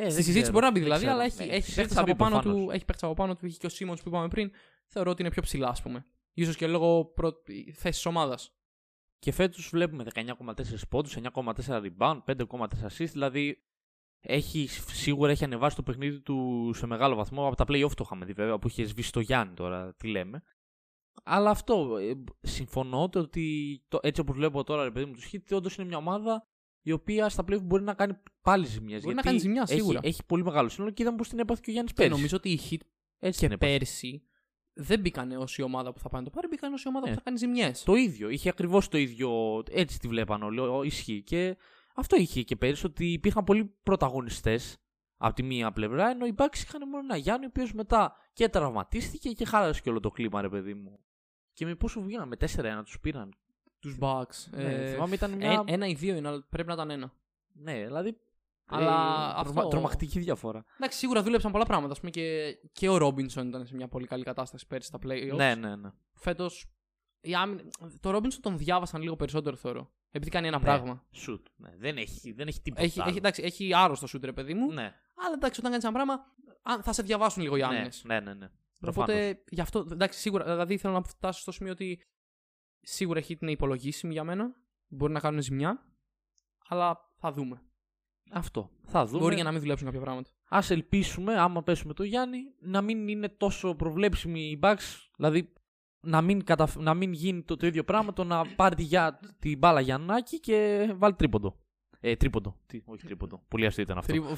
Στη δεν συζήτηση ξέρω, μπορεί να μπει δεν δηλαδή, ξέρω. αλλά έχει, Ναι, έχει συζήτηση παίχτες θα μπει από πάνω προφανώς. του. Έχει παίχτες από πάνω του. Είχε και ο Σίμονς που είπαμε πριν. Θεωρώ ότι είναι πιο ψηλά, ας πούμε. σω και λόγω θέσης ομάδας. Και φέτος βλέπουμε 19,4 πόντους, 9,4 rebound, 5,4 assist. Δηλαδή έχει, σίγουρα έχει ανεβάσει το παιχνίδι του σε μεγάλο βαθμό. Από τα playoff το είχαμε δει βέβαια που είχε σβήσει το Γιάννη τώρα, τι λέμε. Αλλά αυτό, ε, συμφωνώ το ότι το, έτσι όπως βλέπω τώρα, ρε παιδί μου, του Heat, όντως είναι μια ομάδα η οποία στα playoff μπορεί να κάνει πάλι ζημιές. Μπορεί να κάνει ζημιάς, σίγουρα. Έχει, έχει πολύ μεγάλο σύνολο και είδαμε πώς την έπαθε και ο Γιάννης Και πέρσι. νομίζω ότι η Heat έτσι και την έπαθε. πέρσι δεν μπήκανε ω η ομάδα που θα πάει να το πάρει, μπήκαν ω η ομάδα Ναι. που θα κάνει ζημιές. Το ίδιο. Είχε ακριβώς το ίδιο. Έτσι τη βλέπαν όλοι. ο- Ισχύει. Και αυτό είχε και πέρυσι ότι υπήρχαν πολλοί πρωταγωνιστές από τη μία πλευρά, ενώ οι Bucks είχαν μόνο ένα Γιάννη, ο οποίος μετά και τραυματίστηκε και χάλασε και όλο το κλίμα, ρε παιδί μου. Και με πόσο βγήκαν, με 4-1 τους πήραν. Τους Bucks. Ναι, θυμάμαι ήταν ε, μια. ένα ή δύο είναι, αλλά πρέπει να ήταν ένα. Ναι, δηλαδή. Αλλά ε, αυτό- τρομα- Τρομακτική διαφορά. Εντάξει, σίγουρα δούλεψαν πολλά πράγματα. Ας πούμε και, και ο Ρόμπινσον ήταν σε μια πολύ καλή κατάσταση πέρσι στα playoffs. Ναι, ναι, ναι. Φέτος. Το Ρόμπινσον τον διάβασαν λίγο περισσότερο, θεωρώ. Επειδή κάνει ένα Ναι. πράγμα. Σουτ. Ναι, δεν, έχει, δεν έχει τίποτα. Έχει, άλλο. έχει, εντάξει, έχει άρρωστο σούτρε, παιδί μου. Ναι, Αλλά εντάξει, όταν κάνεις ένα πράγμα, αν- θα σε διαβάσουν λίγο οι ναι, άμυνε. ναι, ναι, ναι. Προφανώς. Οπότε γι' αυτό. Εντάξει, σίγουρα. Δηλαδή θέλω να φτάσω στο σημείο ότι σίγουρα έχει την υπολογίσιμη για μένα. Μπορεί να κάνουν ζημιά. Αλλά θα δούμε. Αυτό. Θα δούμε. Μπορεί για να μην δουλέψουν κάποια πράγματα. Α ελπίσουμε, άμα πέσουμε το Γιάννη, να μην είναι τόσο προβλέψιμοι οι Bucks. Δηλαδή να μην, καταφ... να μην γίνει το, το ίδιο πράγμα, το να πάρει τη, για... την μπάλα Γιαννάκη και βάλει τρίποντο. Ε, τρίποντο. Τι, όχι τρίποντο. Πολύ αστείο ήταν αυτό. Τρίπο-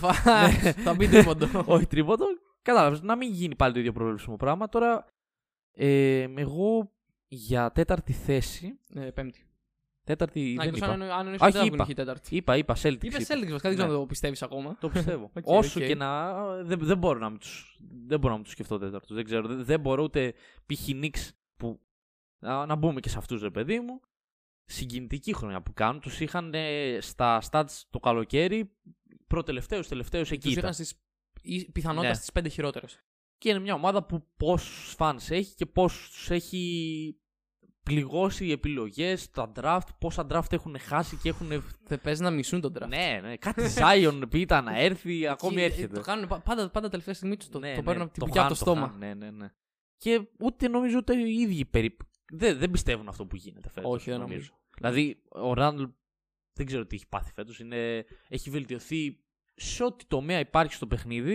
θα μπει τρίποντο. όχι τρίποντο. Κατάλαβες. Να μην γίνει πάλι το ίδιο προβλέψιμο πράγμα. Τώρα, ε, εγώ για τέταρτη θέση. Ε, Πέμπτη. Τέταρτη Να δεν εκτός είπα. αν, αν εννοείς Α, ότι δεν είπα. θα βγουν η τέταρτη. Είπα, είπα, Celtics. Είπε είπα. Celtics βασικά, δεν ξέρω Ναι. αν το πιστεύεις ακόμα. Το πιστεύω. Οκ, Όσο οκ. και να. Δεν, δεν μπορώ να μην τους, δεν μπορώ να μην τους σκεφτώ τέταρτο. Δεν ξέρω. Δεν, δεν μπορώ ούτε π.χ. Knicks που. Να, να μπούμε και σε αυτούς, ρε παιδί μου. Συγκινητική χρονιά που κάνουν. Τους είχαν ε, στα stats το καλοκαίρι προτελευταίους, τελευταίους εκεί. Τους ήταν. είχαν στις, ή πιθανότητα Ναι. στις πέντε χειρότερες. Και είναι μια ομάδα που πόσους fans έχει και πόσους έχει πληγώσει οι επιλογές, τα draft, πόσα draft έχουν χάσει και έχουν. Δεν παίζει να μισούν τον draft. ναι, ναι, κάτι Zion που ήταν να έρθει, ακόμη Και, ε, έρχεται. Το κάνουν πα- πάντα, πάντα τελευταία στιγμή τους. Το, Ναι, το ναι, παίρνουν από την το πικιά από το χάνουν, στόμα. χάνουν, Ναι, ναι, ναι. Και ούτε νομίζω ούτε οι ίδιοι περί... δεν, δεν πιστεύουν αυτό που γίνεται φέτος. Όχι, δεν νομίζω. Δηλαδή, ο Ράντλ δεν ξέρω τι έχει πάθει φέτος. Έχει βελτιωθεί σε ό,τι τομέα υπάρχει στο παιχνίδι.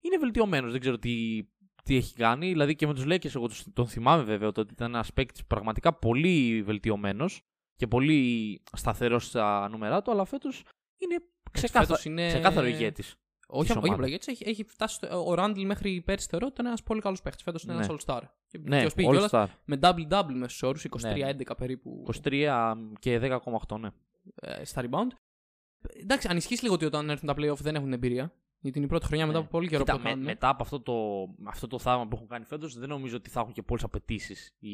Είναι βελτιωμένος. Δεν ξέρω τι, τι έχει κάνει. Δηλαδή και με τους Lakers, εγώ τους- τον θυμάμαι βέβαια το ότι ήταν ένας παίκτης πραγματικά πολύ βελτιωμένος και πολύ σταθερός στα νούμερά του. Αλλά φέτος είναι ξεκάθαρο, φέτος είναι- ξεκάθαρο ηγέτης. Όχι, της όχι ομάδας. απλά γιατί έχει, έχει φτάσει. Στο, ο Ράντλ μέχρι πέρσι θεωρώ ότι ήταν ένας πολύ καλός παίχτης. Φέτος είναι Ναι. ένας All-Star. Και, Ναι, και ως πήγε All κιόλας Star. με double-double μέσους όρους, 23-11 Ναι. περίπου 23 και 10,8 ναι. ε, στα rebound. Εντάξει, ανισχύεις λίγο ότι όταν έρθουν τα playoff δεν έχουν εμπειρία. Γιατί είναι η πρώτη χρονιά μετά Ναι. από πολύ καιρό Κοίτα, που το με- κάνουν. μετά από αυτό το, αυτό το θαύμα που έχουν κάνει φέτος, δεν νομίζω ότι θα έχουν και πολλές απαιτήσεις. Οι...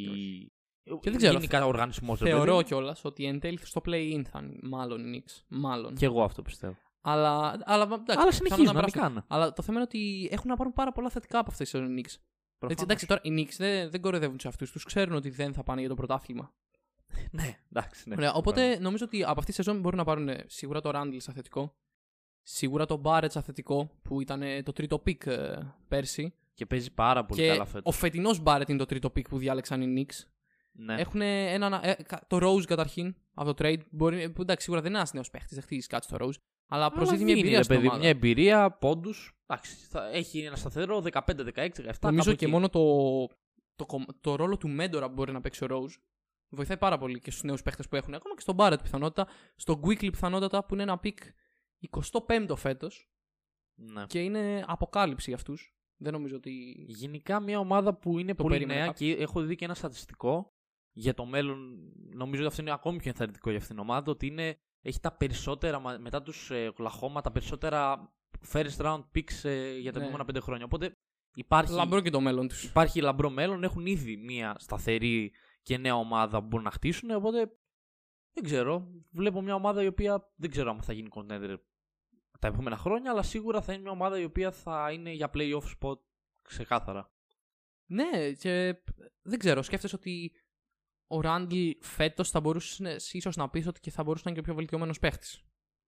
Και δεν ξέρω, Γενικά ο οργανισμός. Θεωρώ κιόλας ότι εν τέλει στο play-in θα είναι μάλλον οι Knicks. Μάλλον. Και εγώ αυτό πιστεύω. Αλλά, αλλά, εντάξει, Αλλά συνεχίζουν πιθανόν να μην περάσουν. κάνουν. Αλλά το θέμα είναι ότι έχουν να πάρουν πάρα πολλά θετικά από αυτές τις σεζόν οι Knicks. Έτσι, εντάξει, τώρα οι Knicks δεν, δεν κοροϊδεύουν σε αυτούς. Τους ξέρουν ότι δεν θα πάνε για το πρωτάθλημα. Ναι, εντάξει. Ναι, Ωραία, οπότε νομίζω ότι από αυτή τη σεζόν μπορούν να πάρουν ε, σίγουρα το Randall σαν θετικό. Σίγουρα το Barrett σαν θετικό που ήταν ε, το τρίτο pick ε, πέρσι. Και παίζει πάρα πολύ και καλά φέτος. ο φετινός Barrett είναι το τρίτο pick που διάλεξαν οι Knicks. Ναι. Έχουν ένα. ε, κα- το Rose καταρχήν από το trade. Μπορεί, που εντάξει, σίγουρα δεν είναι ένας νέος παίχτης, δεν χτίζεις κάτι στο Rose. Αλλά προσδίδει μια δίνει, εμπειρία ρε στην παιδί, ομάδα. Μια εμπειρία, πόντους. Έχει ένα σταθερό 15, 16, 17. Νομίζω κάπου και εκεί. μόνο το, το, κομ- το ρόλο του μέντορα που μπορεί να παίξει ο Rose βοηθάει πάρα πολύ και στους νέους παίχτες που έχουν. Ακόμα και στον Barrett πιθανότητα. Στον Quickly πιθανότατα που είναι ένα pick 25ο φέτος Ναι. και είναι αποκάλυψη για αυτούς. Δεν νομίζω ότι. Γενικά μια ομάδα που είναι Το πολύ περίμενε νέα κάποιος. και έχω δει και ένα στατιστικό για το μέλλον. Νομίζω ότι αυτό είναι ακόμη πιο ενθαρρυντικό για αυτήν την ομάδα. Ότι είναι, έχει τα περισσότερα μα- μετά τους ε, Oklahoma, τα περισσότερα first round picks ε, για τα Ναι. επόμενα πέντε χρόνια. Οπότε υπάρχει, Λαμπρό και το μέλλον τους. υπάρχει λαμπρό μέλλον. Έχουν ήδη μια σταθερή και νέα ομάδα που μπορούν να χτίσουν. Οπότε δεν ξέρω. Βλέπω μια ομάδα η οποία δεν ξέρω αν θα γίνει contender τα επόμενα χρόνια, αλλά σίγουρα θα είναι μια ομάδα η οποία θα είναι για playoff spot ξεκάθαρα. Ναι, και δεν ξέρω. Σκέφτεσαι ότι ο Ράντλ φέτος θα μπορούσες ίσως να πεις ότι και θα μπορούσε να είναι και ο πιο βελτιωμένος παίχτης.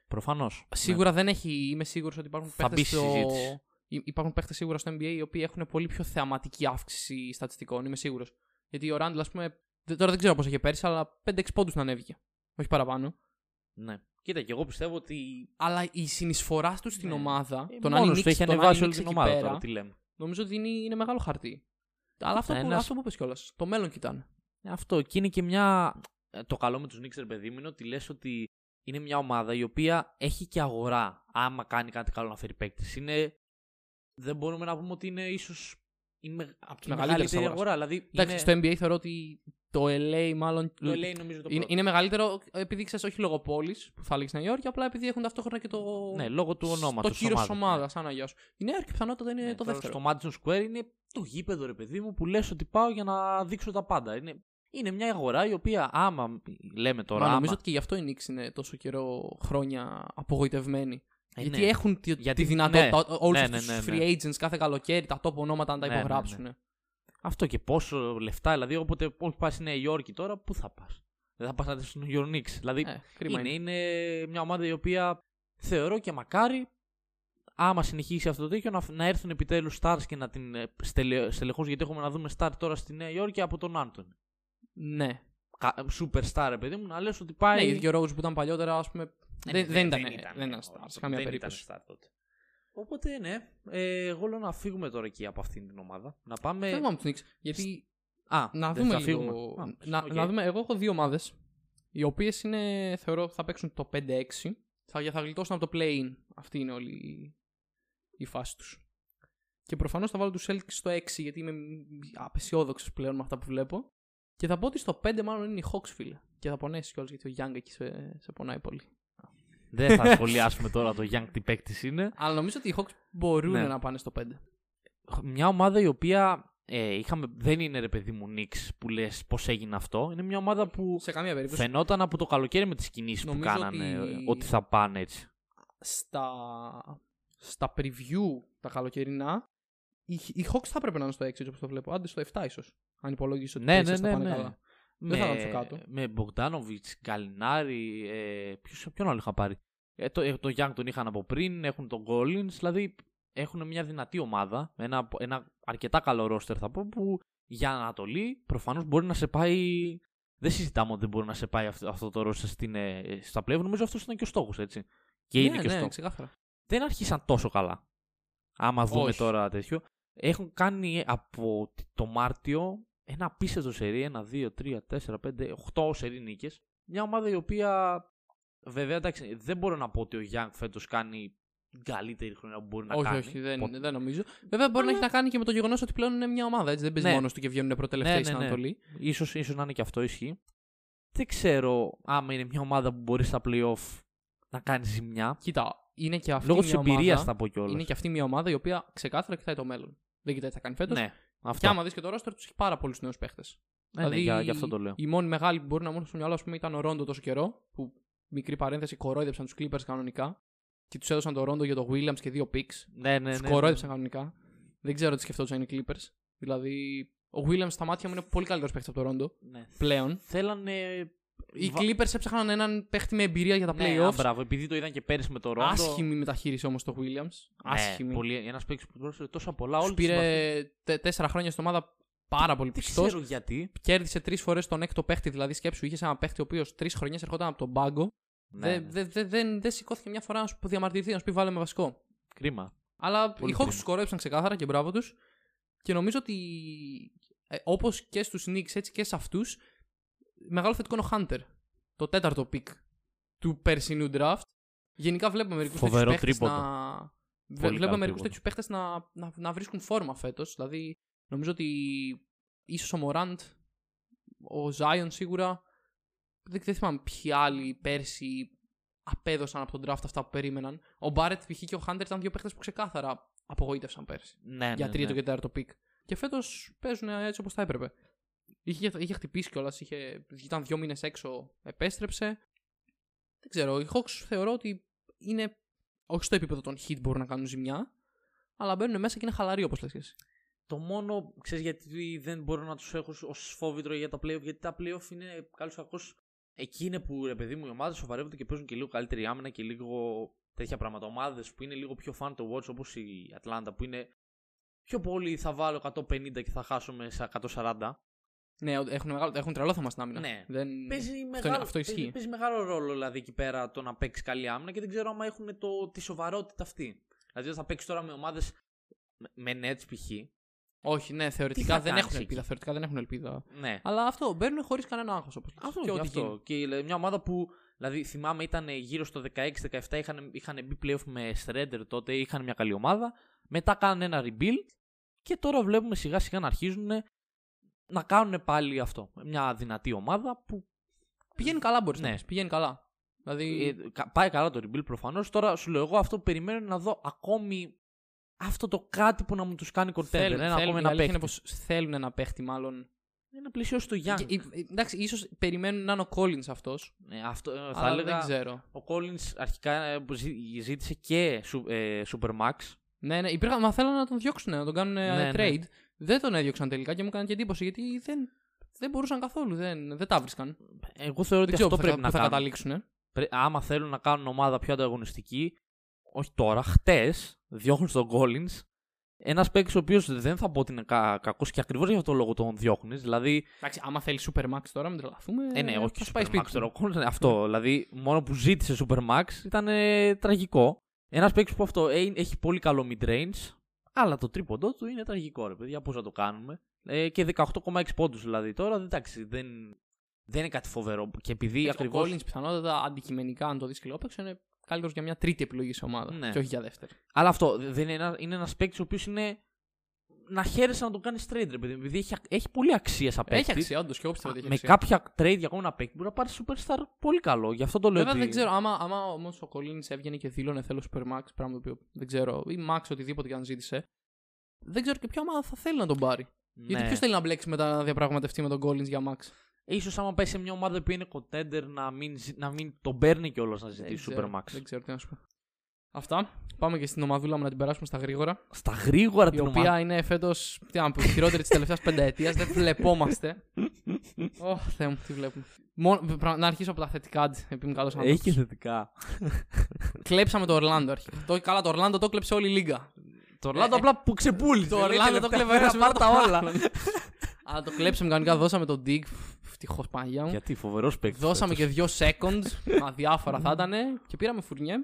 Προφανώς. Σίγουρα δεν έχει. Είμαι σίγουρος ότι υπάρχουν Θα παίχτες μπει στη συζήτηση. Υπάρχουν παίχτες σίγουρα στο NBA οι οποίοι έχουν πολύ πιο θεαματική αύξηση στατιστικών. Είμαι σίγουρος. Γιατί ο Ράντλ, ας πούμε. δε- Τώρα δεν ξέρω πώς είχε πέρσι, αλλά 5-6 πόντους να ανέβηκε. Όχι παραπάνω. Ναι. Κοίτα, και εγώ πιστεύω ότι. Αλλά η συνεισφορά του στην Ναι. ομάδα. Ε, τον αν μόνος η του Knicks- έχει τον αν ανεβάσει η όλη Knicks την εκεί ομάδα πέρα, τώρα. Τι λέμε. Νομίζω ότι είναι, είναι μεγάλο χαρτί. Αλλά αυτό, που, Ένας- αυτό που είπες κιόλας. Το μέλλον κοιτάνε. Ε, Αυτό. Και είναι και μια. ε, Το καλό με τους Knicks, ρε παιδί μου, είναι ότι λες ότι είναι μια ομάδα η οποία έχει και αγορά. Άμα κάνει κάτι καλό να φέρει παίκτη. Είναι. Δεν μπορούμε να πούμε ότι είναι ίσως είναι με- Από τι η μεγαλύτερε μεγαλύτερη αγορά. Δηλαδή Εντάξει, είναι... στο NBA θεωρώ ότι το LA μάλλον. Το LA νομίζω το είναι, πρώτο. είναι μεγαλύτερο επειδή ξέρεις, όχι λόγω πόλης που θα λέγει Νέα Υόρκη, απλά επειδή έχουν ταυτόχρονα και το. Ναι, λόγω του ονόματος. Το κύριο ομάδας, σαν αγιά σου. Η Νέα Υόρκη πιθανότατα είναι Ναι, το τώρα δεύτερο. Στο Madison Square είναι το γήπεδο, ρε παιδί μου, που λες ότι πάω για να δείξω τα πάντα. Είναι, είναι μια αγορά η οποία άμα λέμε τώρα. Μα άμα, νομίζω ότι και γι' αυτό οι Knicks είναι τόσο καιρό χρόνια απογοητευμένοι. Ε, Γιατί ναι. έχουν τη, Γιατί- τη δυνατότητα ναι, όλους ναι, αυτού ναι, του ναι, ναι. free agents κάθε καλοκαίρι, τα top ονόματα να τα Ναι, ναι, ναι. υπογράψουν. Αυτό και πόσο λεφτά, δηλαδή όποτε όχι πας στη Νέα Υόρκη τώρα, πού θα πας; Δεν θα πας να δεις στον New York Knicks. Δηλαδή Ε, κρίμα είναι, είναι. είναι μια ομάδα η οποία θεωρώ και μακάρι άμα συνεχίσει αυτό το τέτοιο να, να έρθουν επιτέλους stars και να την ε, στελε, στελεχώσουν γιατί έχουμε να δούμε star τώρα στη Νέα Υόρκη από τον Άντων. Ναι. Superstar, ρε παιδί μου, να λες ότι Ναι, πάει. οι δύο Rose που ήταν παλιότερα, ας πούμε. Ε, δεν, ναι, δεν ήταν, ήταν, δεν ήταν όχι, stars, σε καμία δεν περίπτωση. Ήταν star τότε. Οπότε ναι, ε, εγώ λέω να φύγουμε τώρα εκεί από αυτήν την ομάδα. Να πάμε. Δεν πάμε τους Knicks. Γιατί Α, να δεν δούμε θα λίγο. φύγουμε. Α, να, οκ. να δούμε. Εγώ έχω δύο ομάδες. Οι οποίες είναι, θεωρώ, θα παίξουν το 5-6. Θα, θα γλιτώσουν από το play-in. Αυτή είναι όλη η, η φάση τους. Και προφανώς θα βάλω τους Celtics στο 6 γιατί είμαι απεσιόδοξος πλέον με αυτά που βλέπω. Και θα πω ότι στο 5 μάλλον είναι η Hawks, φίλε. Και θα πονέσει κιόλας γιατί ο Young εκεί σε, σε πονάει πολύ. Δεν θα σχολιάσουμε τώρα το Young τι παίκτης είναι. Αλλά νομίζω ότι οι Hawks μπορούν Ναι. να πάνε στο 5. Μια ομάδα η οποία ε, είχαμε, δεν είναι ρε παιδί μου Knicks που λες πώς έγινε αυτό. Είναι μια ομάδα που Σε καμία περίπτωση. φαινόταν από το καλοκαίρι με τις κινήσεις που Νομίζω κάνανε ότι- ε, ότι θα πάνε έτσι. στα, στα preview τα καλοκαιρινά, οι, οι Hawks θα έπρεπε να είναι στο 6 όπως το βλέπω. Άντε στο 7 ίσως. Αν υπολογίσει ότι Ναι, οι ναι, Pacers θα ναι, πάνε ναι. καλά. Με, θα ήταν πιο κάτω. με Μπογκδάνοβιτ, Γκαλινάρη, ε, ποιος, ποιον άλλο είχα πάρει; Ε, το, ε, το Young τον είχαν από πριν, έχουν τον Collins, δηλαδή έχουν μια δυνατή ομάδα, ένα, ένα αρκετά καλό ρόστερ θα πω, που για Ανατολή προφανώς μπορεί να σε πάει. Δεν συζητάμε ότι δεν μπορεί να σε πάει αυτό, αυτό το ρόστερ στην, ε, στα πλέον. Νομίζω αυτός ήταν και ο στόχος, έτσι. Και είναι ναι, και ο ναι, στόχος. ξεκάθαρα. Δεν άρχισαν τόσο καλά. Άμα δούμε Όχι. τώρα τέτοιο. Έχουν κάνει από το Μάρτιο ένα απίστευτο σερί. Ένα, δύο, τρία, τέσσερα, πέντε, οχτώ σερί νίκες. Μια ομάδα η οποία. Βέβαια, εντάξει, δεν μπορώ να πω ότι ο Young φέτος κάνει την καλύτερη χρονιά που μπορεί να όχι, κάνει. όχι, δεν, Ποτέ. δεν νομίζω. Βέβαια μπορεί να έχει να κάνει και με το γεγονός ότι πλέον είναι μια ομάδα. Έτσι, δεν παίζει Ναι. μόνος του και βγαίνουν προτελευταίοι Ναι, ναι, στην ναι. Ανατολή. Ίσως, ίσως να είναι και αυτό ισχύει. Δεν ξέρω άμα είναι μια ομάδα που μπορείς στα playoff να κάνεις ζημιά. Κοίτα, είναι και αυτή Λόγω της μια εμπειρίας ομάδα, θα πω κιόλας. Είναι και αυτή μια ομάδα η οποία ξεκάθαρα κοιτάει το μέλλον. Δεν κοιτάει τι θα κάνει φέτος. Ναι, Και αυτό. άμα δεις και το roster τους έχει πάρα πολλούς νέους παίχτες. Ναι, ναι, για, για αυτό το λέω. Οι μόνοι μεγάλοι που μπορεί να μου έρθουν στο μυαλό ας πούμε, ήταν ο Ρόντο τόσο καιρό, που μικρή παρένθεση κορόιδεψαν τους Clippers κανονικά και τους έδωσαν το Ρόντο για το Williams και δύο picks. Ναι, ναι, Τους ναι. κορόιδεψαν κανονικά. Δεν ξέρω τι σκεφτόντουσαν οι Clippers. Δηλαδή, ο Williams στα μάτια μου είναι πολύ καλύτερος παίχτης από το Ρόντο ναι. πλέον. Θέλανε. Οι Βα- Clippers έψαχναν έναν παίχτη με εμπειρία για τα Ναι, α, playoffs. μπράβο, επειδή το είδαν και πέρυσι με το Ρόντο. Άσχημη μεταχείριση όμως το Williams. Ναι, Άσχημη. πολύ, ένας παίκτης που πρόσφερε τόσα πολλά. Τους Όλοι τους συμπαθούν. πήρε τε- τέσσερα χρόνια στην ομάδα πάρα πολύ Δεν πιστός. ξέρω γιατί. Κέρδισε τρεις φορές τον έκτο παίχτη. Δηλαδή, σκέψου, είχες ένα παίχτη ο οποίος τρεις χρονιές ερχόταν από τον πάγκο. Ναι, Δεν δε, δε, δεν- δεν σηκώθηκε μια φορά να σου διαμαρτυρηθεί, να σου πει βάλε με βασικό. Κρίμα. Αλλά Πολύ οι Hawks κρίμα. τους κορόιδεψαν ξεκάθαρα και μπράβο τους. Και νομίζω ότι ε, όπως και στους Knicks έτσι και σε αυτούς, μεγάλο θετικό είναι ο Hunter. Το τέταρτο pick του περσινού draft. Γενικά βλέπουμε μερικούς τέτοιους Φοβερό παίχτες τρίποντο. να. Βε- καλό Βλέπουμε μερικούς τρίποντο. τέτοιους παίχτες να, να, να βρίσκουν φόρμα φέτος. Δηλαδή, νομίζω ότι ίσως ο Μωράντ, ο Zion σίγουρα. Δεν, δεν θυμάμαι ποιοι άλλοι πέρσι απέδωσαν από τον draft αυτά που περίμεναν. Ο Μπάρετ π.χ. και ο Hunter ήταν δύο παίχτες που ξεκάθαρα απογοήτευσαν πέρσι. Ναι, για ναι, τρίτο ναι. και τέταρτο pick. Και φέτος παίζουν έτσι όπως θα έπρεπε. Είχε, είχε χτυπήσει κιόλας, είχε, ήταν δύο μήνες έξω, επέστρεψε. Δεν ξέρω, οι Hawks θεωρώ ότι είναι όχι στο επίπεδο των Heat μπορούν να κάνουν ζημιά, αλλά μπαίνουν μέσα και είναι χαλαροί όπως λες και εσύ. Το μόνο, ξέρεις γιατί δεν μπορώ να τους έχω ως φόβητρο για τα playoff, γιατί τα playoff είναι καλώς κακώς. Εκεί είναι που ρε παιδί μου οι ομάδες σοβαρεύονται και παίζουν και λίγο καλύτερη άμυνα και λίγο τέτοια πράγματα. Ομάδες που είναι λίγο πιο fun to watch όπως η Ατλάντα που είναι πιο πολύ θα βάλω 150 και θα χάσουμε σε 140. Ναι, έχουν, μεγάλο, έχουν τρελό θέμα στην άμυνα. Ναι. Δεν... Παίζει, αυτό, μεγάλο, είναι, αυτό ισχύει. παίζει, παίζει μεγάλο ρόλο δηλαδή εκεί πέρα το να παίξει καλή άμυνα και δεν ξέρω άμα έχουν το, τη σοβαρότητα αυτή. Δηλαδή θα παίξει τώρα με ομάδες με Nets π.χ. Όχι, ναι, Τι θεωρητικά θα δεν κάνεις έχουν εκεί; ελπίδα. Θεωρητικά δεν έχουν ελπίδα. Ναι. Αλλά αυτό, μπαίνουν χωρίς κανένα άγχος όπως Αυτό και και ό,τι αυτό. γίνει. Και δηλαδή, μια ομάδα που δηλαδή, θυμάμαι ήταν γύρω στο 16-17 είχαν, είχαν μπει playoff με Shredder τότε, είχαν μια καλή ομάδα. Μετά κάνανε ένα rebuild Και τώρα βλέπουμε σιγά σιγά να αρχίζουν να κάνουν πάλι αυτό. Μια δυνατή ομάδα που Πηγαίνει καλά, μπορείς Ναι. να πεις. Πηγαίνει καλά. Δηλαδή. ε, κα- πάει καλά το rebuild προφανώς. Τώρα σου λέω εγώ αυτό που περιμένω είναι να δω ακόμη αυτό το κάτι που να μου τους κάνει contender. θέλουν, Ένα θέλουν, ακόμη η ένα αλήθεια παίκτη. είναι πως θέλουν ένα παίχτη, μάλλον. Να πλησιώσει το Young. Και, ε, εντάξει, ίσως περιμένουν να είναι ο Collins αυτός. Ε, αυτό, ε, θα Αλλά έλεγα, δεν ξέρω. Ο Collins αρχικά ε, που ζή- ζήτησε και σου- ε, Supermax. Ναι, ναι, υπήρχαν, μα θέλανε να τον διώξουν, να τον κάνουν ε, Ναι, ναι. Trade. Δεν τον έδιωξαν τελικά και μου έκανε και εντύπωση γιατί δεν, δεν μπορούσαν καθόλου. Δεν, δεν τα βρίσκαν. Εγώ θεωρώ Δεν ότι ξέρω αυτό πού θα, πρέπει πού να θα κάνουν. καταλήξουν. Πρέ- άμα θέλουν να κάνουν ομάδα πιο ανταγωνιστική, όχι τώρα, χτες διώχνουν τον Collins. Ένας παίκτης ο οποίος δεν θα πω ότι είναι κα, κακός και ακριβώς για αυτό το λόγο τον διώχνεις. Δηλαδή, Εντάξει, άμα θέλει Supermax τώρα, μην τρελαθούμε. ε, ναι, όχι θα Supermax πάει σπίτι του. τώρα. ο Collins, ναι, αυτό. Δηλαδή, μόνο που ζήτησε Supermax ήταν ε, τραγικό. Ένας παίκτης που αυτό ε, έχει πολύ καλό mid-range, αλλά το τρίποντό του είναι τραγικό, ρε παιδιά. Πώς θα το κάνουμε. Ε, και 18,6 πόντους δηλαδή τώρα. Εντάξει, δεν, δεν είναι κάτι φοβερό. Και επειδή Ο ακριβώς. Collins πιθανότατα αντικειμενικά, αν το δεις και παίξο, είναι καλύτερος για μια τρίτη επιλογή σε ομάδα. Ναι. Και όχι για δεύτερη. Αλλά αυτό δεν είναι, ένα, είναι ένας παίκτης ο οποίος είναι να χαίρεσαι να τον κάνεις trade, ρε παιδί μου. Επειδή έχει, έχει πολύ αξία σαν παίκτη. Έχει αξία, όντως και εγώ πιστεύω ότι έχει Με αξία. κάποια trade για ακόμα ένα παίκτη μπορεί να πάρει superstar πολύ καλό. Γι' αυτό το λέω. Βέβαια ότι... δεν ξέρω, άμα, άμα όμω ο Collins έβγαινε και δήλωνε θέλω Supermax, πράγμα το οποίο δεν ξέρω, ή Max οτιδήποτε και αν ζήτησε, δεν ξέρω και ποια ομάδα θα θέλει να τον πάρει. Ναι. Γιατί ποιος θέλει να μπλέξει μετά να διαπραγματευτεί με τον Collins για Max; Ίσως άμα πάει σε μια ομάδα που είναι contender να μην, ζη- να μην τον παίρνει κιόλας να Δεν ζητήσει ξέρω, Supermax. Δεν ξέρω τι να σου πω. Αυτά. Πάμε και στην ομαδούλα μου να την περάσουμε στα γρήγορα. Στα γρήγορα Η την οποία ομάδα. είναι φέτος. Τι να πω, η χειρότερη της τελευταίας πενταετία. Δεν βλεπόμαστε. Ωχ, Θεέ μου, τι βλέπουμε. Μόνο, πρα- να αρχίσω από τα θετικά, αντί, επειδή είμαι καλός άνθρωπος. Έχει θετικά. Κλέψαμε το Ορλάντο αρχικά. Το, καλά, το Ορλάντο το κλέψε όλη η λίγα. Το Ορλάντο Ε, απλά που ξεπούλησε. Το λέει, Ορλάντο το τελευταία κλέβε μέρα, ένα πάρ' τα όλα. Αλλά το κλέψαμε κανονικά, δώσαμε τον Dig. Ευτυχώς Παναγία μου. Γιατί φοβερός παίκτης. Δώσαμε και δύο seconds. αδιάφορα θα ήταν. Και πήραμε φουρνιέ.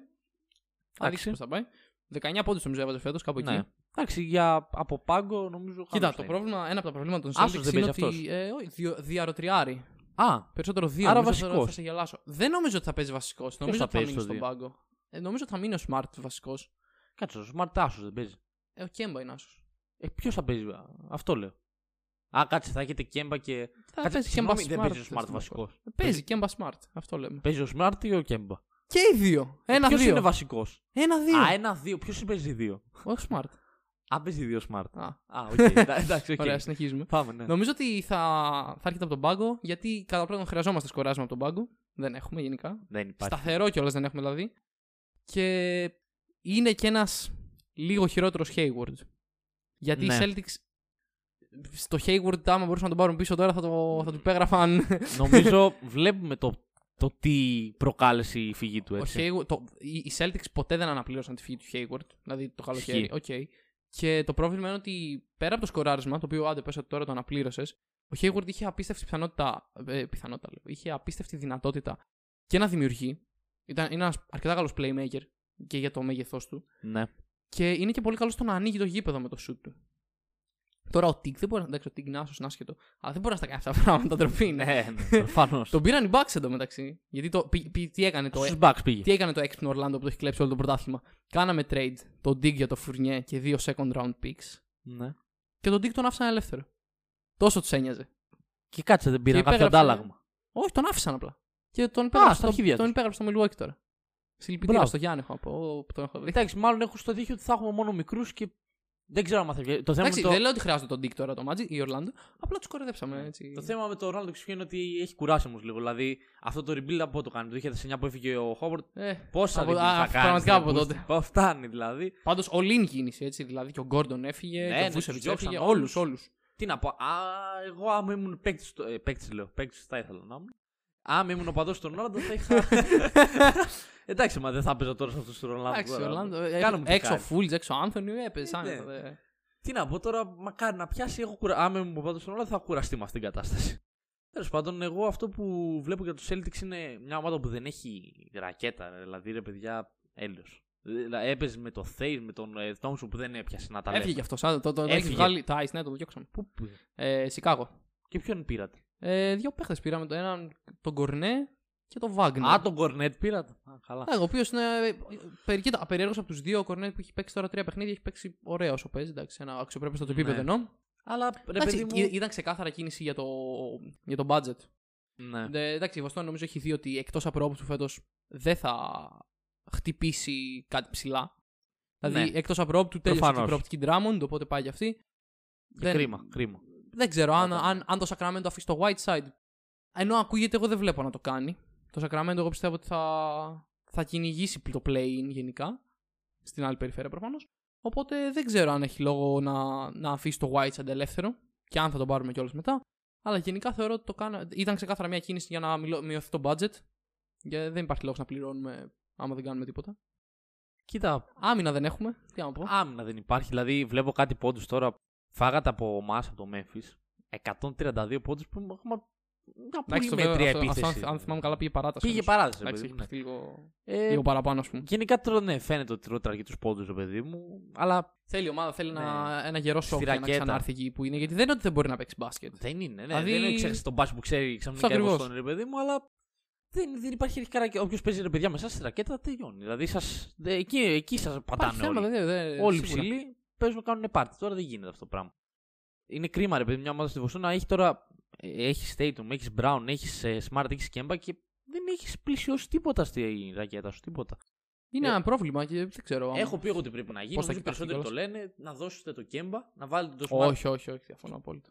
Αδείξει πώ θα πάει. 19 πόντους νομίζω έβαζε φέτος κάπου εκεί. Ναι. Εντάξει, για από πάγκο νομίζω. Κοίτα, χαμός το θα είναι. πρόβλημα, ένα από τα προβλήματα των Άσος Celtics δεν είναι παίζει ότι. Ε, όχι, διο- διαρροτριάρει. Α, Περισσότερο δύο. Άρα νομίζω τώρα βασικός. Θα σε γελάσω. Δεν νομίζω ότι θα παίζει βασικός. Νομίζω θα ότι θα παίζει μείνει στο στον δύο; πάγκο. Ε, νομίζω ότι θα μείνει ο Smart βασικός. κάτσε, ο Smart Άσος δεν παίζει. Ε, ο Κέμπα είναι άσος. Ε, Ποιος θα παίζει, α, αυτό λέω. Α, κάτσε, θα έχετε Κέμπα και. Θα Κάτσε, παίζει συγγνώμη, Kemba δεν Smart παίζει ο στο Smart βασικό. βασικός. Ε, Παίζει Κέμπα Smart. Αυτό λέμε. Παίζει ο Smart ή ο Κέμπα; Και οι δύο. Ποιος Ένα-δύο. είναι βασικός; Ένα-δύο. Α, ένα-δύο. Ποιος παίζει δύο; Όχι Smart. Α, παίζει δύο Smart. Α, Α, οκ. εντά- εντάξει, οκ. Ωραία, συνεχίζουμε. Πάμε, ναι. Νομίζω ότι θα, θα έρχεται από τον πάγκο γιατί κατά πρώτον χρειαζόμαστε σκοράσμα από τον πάγκο. Δεν έχουμε γενικά. Δεν υπάρχει. Σταθερό κιόλας δεν έχουμε δηλαδή. Και είναι και ένας λίγο χειρότερος Hayward. Γιατί Ναι. οι Celtics στο Hayward, άμα μπορούσαν να τον πάρουν πίσω τώρα, θα, το, θα του υπέγραφαν. Νομίζω βλέπουμε το, το τι προκάλεσε η φυγή του Ο έτσι. Hayward, το, οι, οι Celtics ποτέ δεν αναπλήρωσαν τη φυγή του Hayward. Δηλαδή το καλοκαίρι. Ισχύει. Οκ. Και το πρόβλημα είναι ότι πέρα από το σκοράρισμα, το οποίο άντε πες ότι τώρα το αναπλήρωσες, ο Hayward είχε απίστευτη πιθανότητα. Ε, πιθανότητα λέω. Είχε απίστευτη δυνατότητα και να δημιουργεί. Ήταν, είναι ένας αρκετά καλός playmaker και για το μέγεθός του. Ναι. Και είναι και πολύ καλό στο να ανοίγει το γήπεδο με το shoot του. Τώρα ο Τικ δεν μπορεί να. Εντάξει, ο Τικ είναι άσος, είναι άσχετο. Αλλά δεν μπορεί να στα κάνει αυτά τα πράγματα. Ντροπή είναι. Ναι, ναι, προφανώς. Τον πήραν οι Bucks εντωμεταξύ. Γιατί το, πη- πη- τι έκανε το, Στους Bucks πήγε. τι έκανε το έξυπνο Ορλάντο που το έχει κλέψει όλο το πρωτάθλημα. Κάναμε trade το Dig για το Fournier και δύο second round picks. Ναι. Και τον Dig τον άφησαν ελεύθερο. Τόσο τους ένοιαζε. Και κάτσε, δεν πήραν Και κάποιο υπέγραψε- αντάλλαγμα. Όχι, τον άφησαν απλά. Και τον υπέγραψε, στα στο, αρχίδια τον τους. υπέγραψε στο Milwaukee τώρα. Συλληπιτήρια Μπράβο. στο Γιάννη έχω από που τον έχω δει. Εντάξει, μάλλον έχω στο δίχτυο ότι θα έχουμε μόνο μικρούς και δεν ξέρω αν θα βγει. Το θέμα, Εντάξει, με το... δεν λέω ότι χρειάζεται τον Dig τώρα το Magic ή Orlando. Απλά τους κορεδέψαμε έτσι. το θέμα με το Ρόναλντο είναι ότι έχει κουράσει όμως λίγο. Δηλαδή αυτό το rebuild από το κάνει. Το 2009 που έφυγε ο Χόβορντ. Ε, Πόσα από- rebuild α, θα κάνεις. πραγματικά από τότε. Φτάνει δηλαδή. Πάντως ο Lin κίνηση έτσι. Δηλαδή και ο Γκόρντον έφυγε. Ναι, και ναι, ο Βούσεβιτ τους διώξαν έφυγε. όλους. Όλους, όλους. Τι να πω. Α, εγώ άμα ήμουν παίκτης. Ε, παίκτης λέω. Παίκτης θα ήθελα να ήμουν. Άμα ήμουν ο παδός του Ρονάλντο θα είχα. Εντάξει, μα δεν θα έπαιζα τώρα σε αυτούς τους Ρονάλντο. Εντάξει, ο τώρα. Orlando. Κάνε μου τι Έξω κάνει. Φούλτ, έξω Άνθονι, έπαιζε. Ε, σαν- ναι. ε, Τι να πω τώρα, μακάρι να πιάσει. Έχω κουρα... Άμα ήμουν ο παδός του Ρονάλντο θα κουραστεί με αυτήν την κατάσταση. Τέλος πάντων, εγώ αυτό που βλέπω για τους Celtics είναι μια ομάδα που δεν έχει ρακέτα. ρε. Δηλαδή, ρε παιδιά, έλεος. Έπαιζε με το Θέι, με τον ε, Thompson που δεν έπιασε να τα λέει. Έφυγε αυτός. Το, το, το έχεις Έφυγε. βγάλει. Τα Ice, ναι, το διώξαμε. Πού πήγε. Ε, Σικάγο. Και ποιον πήρατε; Ε, δύο παίχτες πήραμε. Το έναν τον Κορνέ και το Wagner. Α, τον Κορνέτ πήρατε. Α, καλά. Ναι, ο οποίος είναι. περι- κοίτα, περίεργο από τους δύο. Ο Κορνέτ που έχει παίξει τώρα τρία παιχνίδια έχει παίξει ωραία όσο παίζει. Εντάξει, ένα αξιοπρέπειο στο Ναι. επίπεδο εννοώ. Αλλά ρε Εντάξει, παιδί μου. ή- ήταν ξεκάθαρα κίνηση για το, για το budget. Ναι. Ε, εντάξει, η Βοστόνη νομίζω έχει δει ότι εκτός από του φέτος δεν θα χτυπήσει κάτι ψηλά. Δηλαδή, Ναι. εκτός από του τέλειωσε και η Προφανώς. προοπτική Drummond, οπότε πάει για αυτή. Και δεν- Κρίμα, κρίμα. Δεν ξέρω αν, Όταν- αν, αν το Sacramento αφήσει το Whiteside. Ενώ ακούγεται, εγώ δεν βλέπω να το κάνει. Το Sacramento, εγώ πιστεύω ότι θα, θα κυνηγήσει το play-in γενικά. Στην άλλη περιφέρεια προφανώς. Οπότε δεν ξέρω αν έχει λόγο να, να αφήσει το Whiteside ελεύθερο και αν θα τον πάρουμε κιόλας μετά. Αλλά γενικά θεωρώ ότι το κάνα... ήταν ξεκάθαρα μια κίνηση για να μιλώ- μειωθεί το budget. Και δεν υπάρχει λόγος να πληρώνουμε άμα δεν κάνουμε τίποτα. Κοίτα, Άμυνα δεν έχουμε. Τι να πω. άμυνα δεν υπάρχει. Δηλαδή, βλέπω κάτι πόντους τώρα. Φάγατε από εμάς, από το Memphis. 132 πόντους που έχουμε μια πολύ Εντάξει, το βέβαια, μέτρια αυτό, επίθεση. αυτό, αν θυμάμαι καλά, πήγε παράταση. Πήγε όμως. παράδοση, ρε Εντάξει, παιδί μου, έχει ναι. παιχτεί λίγο, Ε, λίγο παραπάνω, ας πούμε. Γενικά τώρα ναι, φαίνεται ότι τρώτε αρκετούς πόντους, ρε παιδί μου. Αλλά Θέλει η ομάδα, θέλει Ναι. ένα, ένα γερό σοκ Στη για να ρακέτα. ξανάρθει εκεί που είναι. Γιατί δεν είναι ότι δεν μπορεί να παίξει μπάσκετ. δεν είναι. Ναι, Δηλαδή- Δεν είναι ξέχασε τον μπάσκετ που ξέρει ξαφνικά Αυτό εγώ ακριβώς. στον ρε παιδί μου, αλλά δεν, δεν υπάρχει αρχικά ρακέτα. Όποιος παίζει ρε παιδιά με εσά στη ρακέτα τελειώνει. Δηλαδή σας, δε- εκεί, εκεί σας Υπάρχει πατάνε θέμα, όλοι. δεν, δεν, όλοι σίγουρα. ψηλοί παίζουν κάνουν πάρτι. Τώρα δεν γίνεται αυτό το πράγμα. Είναι κρίμα ρε παιδί, μια ομάδα στη Βοστόνα έχει τώρα. Έχεις Statum, έχεις Brown, έχεις Smart, έχεις Kemba και δεν έχεις πλησιώσει τίποτα στη ρακέτα σου. Τίποτα. Είναι Ε, ένα πρόβλημα και δεν ξέρω. αν- Έχω πει εγώ τι πρέπει να γίνει. Πώς θα Νομίζω οι κοιτάξει περισσότεροι το κιόλας. λένε να δώσετε το Kemba, να βάλετε το Smart. Όχι, όχι, όχι, διαφωνώ απόλυτα.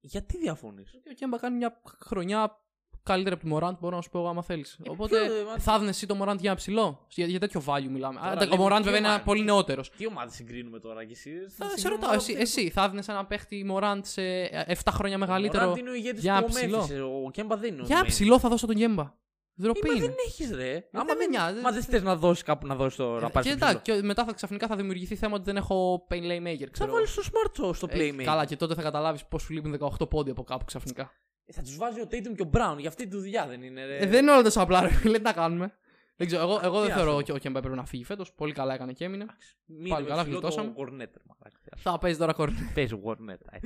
Γιατί διαφωνείς; Γιατί ο Κέμπα κάνει μια χρονιά καλύτερη από τη Μωράντ, μπορώ να σου πω άμα θέλεις. Ε, Οπότε ποιο, ε, μα- θα έδινες εσύ το Μωράντ για ένα ψηλό; Για, για τέτοιο value μιλάμε. Τώρα Α, ο λέμε Μωράντ τι βέβαια είναι ομάδα. πολύ νεότερος. Τι ομάδα συγκρίνουμε τώρα κι εσύ. Σε ρωτάω, εσύ, εσύ θα έδινες ένα παίχτη Μωράντ σε 7 χρόνια μεγαλύτερο. Ο είναι ο ηγέτης για του ψηλό; Memphis, Ο Κέμπα δεν είναι. ο Για main. ψηλό θα δώσω τον Κέμπα. Ε, Ντροπή Μα είναι. δεν έχεις ρε. δεν Άμα με δεν νοιάζει. Μα δεν θες να δώσεις κάπου να δώσεις το. Να Ε, πάρει και το εντάξει, ψηλό. και μετά θα, ξαφνικά θα δημιουργηθεί θέμα ότι δεν έχω playmaker. Θα Ξέρω. βάλεις το smart στο- στο Ε, playmaker. καλά, και τότε θα καταλάβεις πώς σου λείπουν 18 πόντι από κάπου ξαφνικά. Ε, Θα τους βάζει ο Tatum και ο Brown. Για αυτή τη δουλειά δεν είναι. Ρε. Ε, δεν είναι όλα τόσο απλά, ρε φίλε, τι να κάνουμε. Δεν ξέρω, εγώ, εγώ Τι δεν θεωρώ άσχετο. ότι ο Κέμπα έπρεπε να φύγει φέτος. Πολύ καλά έκανε και έμεινε. Μην πάλι είναι καλά, ψηλό γλιτώσαμε. Το Cornetter, μαλάκα. Θα παίζει τώρα κορνέ. Παίζει ο Cornetter. ε.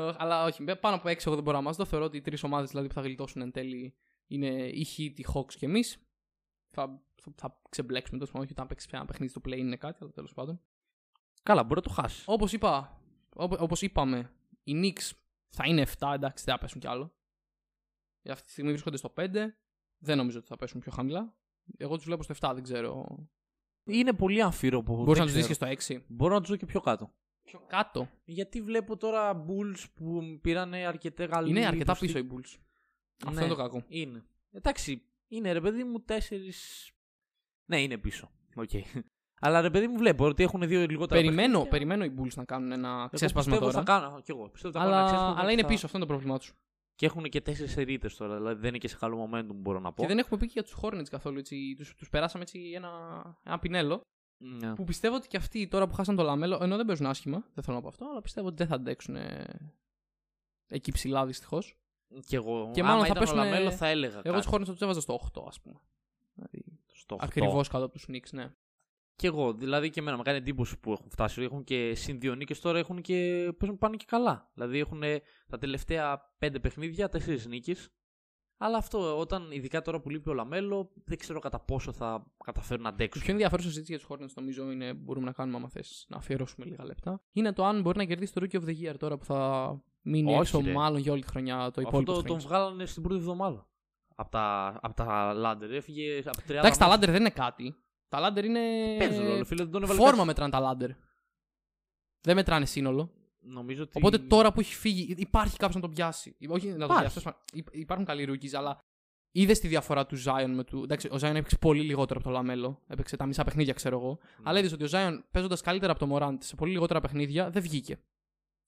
Ε, Αλλά όχι, με- πάνω από 6 εγώ δεν μπορώ να μα το. Θεωρώ ότι οι τρεις ομάδες δηλαδή, που θα γλιτώσουν εν τέλει είναι η Heat, οι Hawks και εμείς. Θα, θα, θα ξεμπλέξουμε τόσο πάνω, όχι όταν παίξει πια ένα παιχνίδι στο play είναι κάτι, αλλά τέλος πάντων. Καλά, μπορεί να το χάσει. Όπως είπα, όπως είπαμε, οι Knicks θα είναι 7, εντάξει, δεν θα πέσουν κι άλλο. Για αυτή τη στιγμή βρίσκονται στο 5. Δεν νομίζω ότι θα πέσουν πιο χαμηλά. Εγώ τους βλέπω στο 7, δεν ξέρω. Είναι πολύ αμφίρροπο. Μπορείς να δεν τους δεις και ξέρω. στο 6. Μπορώ να τους δω και πιο κάτω. Πιο κάτω; Γιατί βλέπω τώρα Bulls που πήραν αρκετά καλή. Είναι αρκετά προσθήκη. πίσω οι Bulls. Αυτό Ναι, είναι το κακό. Είναι. Εντάξει, είναι ρε παιδί μου τέσσερι. Ναι, είναι πίσω. Οκ. Αλλά ρε παιδί μου βλέπω ότι έχουν δύο λιγότερα. Περιμένω, παιχνίδια. περιμένω οι Bulls να κάνουν ένα Εγώ ξέσπασμα πιστεύω τώρα. Θα κάνω, κι εγώ. Πιστεύω θα Αλλά, κάνουν ένα ξέσπασμα αλλά και είναι θα- πίσω, αυτό είναι το πρόβλημά τους. Και έχουν και τέσσερις σερί ήττες τώρα. Δηλαδή δεν είναι και σε καλό momentum, μπορώ να πω. Και δεν έχουμε πει και για τους Hornets καθόλου. Έτσι. Τους, τους περάσαμε έτσι ένα, ένα πινέλο. Ναι. Που πιστεύω ότι και αυτοί τώρα που χάσαν το LaMelo, ενώ δεν παίζουν άσχημα, δεν θέλω να πω αυτό, αλλά πιστεύω ότι δεν θα αντέξουν ε, εκεί ψηλά δυστυχώς. Και εγώ. Και άμα μάλλον θα ήταν ο πέσουνε- LaMelo θα έλεγα. Εγώ κάτι. τους Hornets θα τους έβαζα στο 8, ας πούμε. Δηλαδή, Στο 8. Ακριβώς κάτω από τους Knicks, ναι. Και εγώ. Δηλαδή και εμένα με κάνει εντύπωση που έχουν φτάσει. Έχουν και συν δύο νίκες τώρα έχουν και παίζουν πάνε και καλά. Δηλαδή έχουν τα τελευταία πέντε παιχνίδια τέσσερις νίκες. Αλλά αυτό όταν, ειδικά τώρα που λείπει ο LaMelo, δεν ξέρω κατά πόσο θα καταφέρουν να Το αντέξουν. πιο ενδιαφέρουσα συζήτηση για τους Hornets νομίζω είναι μπορούμε να κάνουμε άμα θες να αφιερώσουμε λίγα λεπτά. Είναι το αν μπορεί να κερδίσει το Rookie of the Year τώρα που θα μείνει Όχι, έξω ρε. μάλλον για όλη τη χρονιά το Αυτό υπόλοιπο. το, της τον χρονιάς. βγάλανε στην πρώτη εβδομάδα. Από τα, απ τα ladder. Έφυγε από 30 Εντάξει, τα μάτια. ladder δεν είναι κάτι. Τα ladder είναι. Παίζουν ρόλο, φίλε. Δεν τον έβαλε Φόρμα καν. μετράνε τα ladder. Δεν μετράνε σύνολο. Νομίζω ότι... Οπότε τώρα που έχει φύγει, υπάρχει κάποιος να τον πιάσει. Όχι να τον Υπάρχει. πιάσει. τέλος πάντων, υ- Υπάρχουν καλοί rookies, αλλά είδες τη διαφορά του Zion με του. Εντάξει, ο Zion έπαιξε πολύ λιγότερο από το Λαμέλο. Έπαιξε τα μισά παιχνίδια, ξέρω εγώ. Ναι. Αλλά είδες ότι ο Zion παίζοντας καλύτερα από το Morant σε πολύ λιγότερα παιχνίδια δεν βγήκε.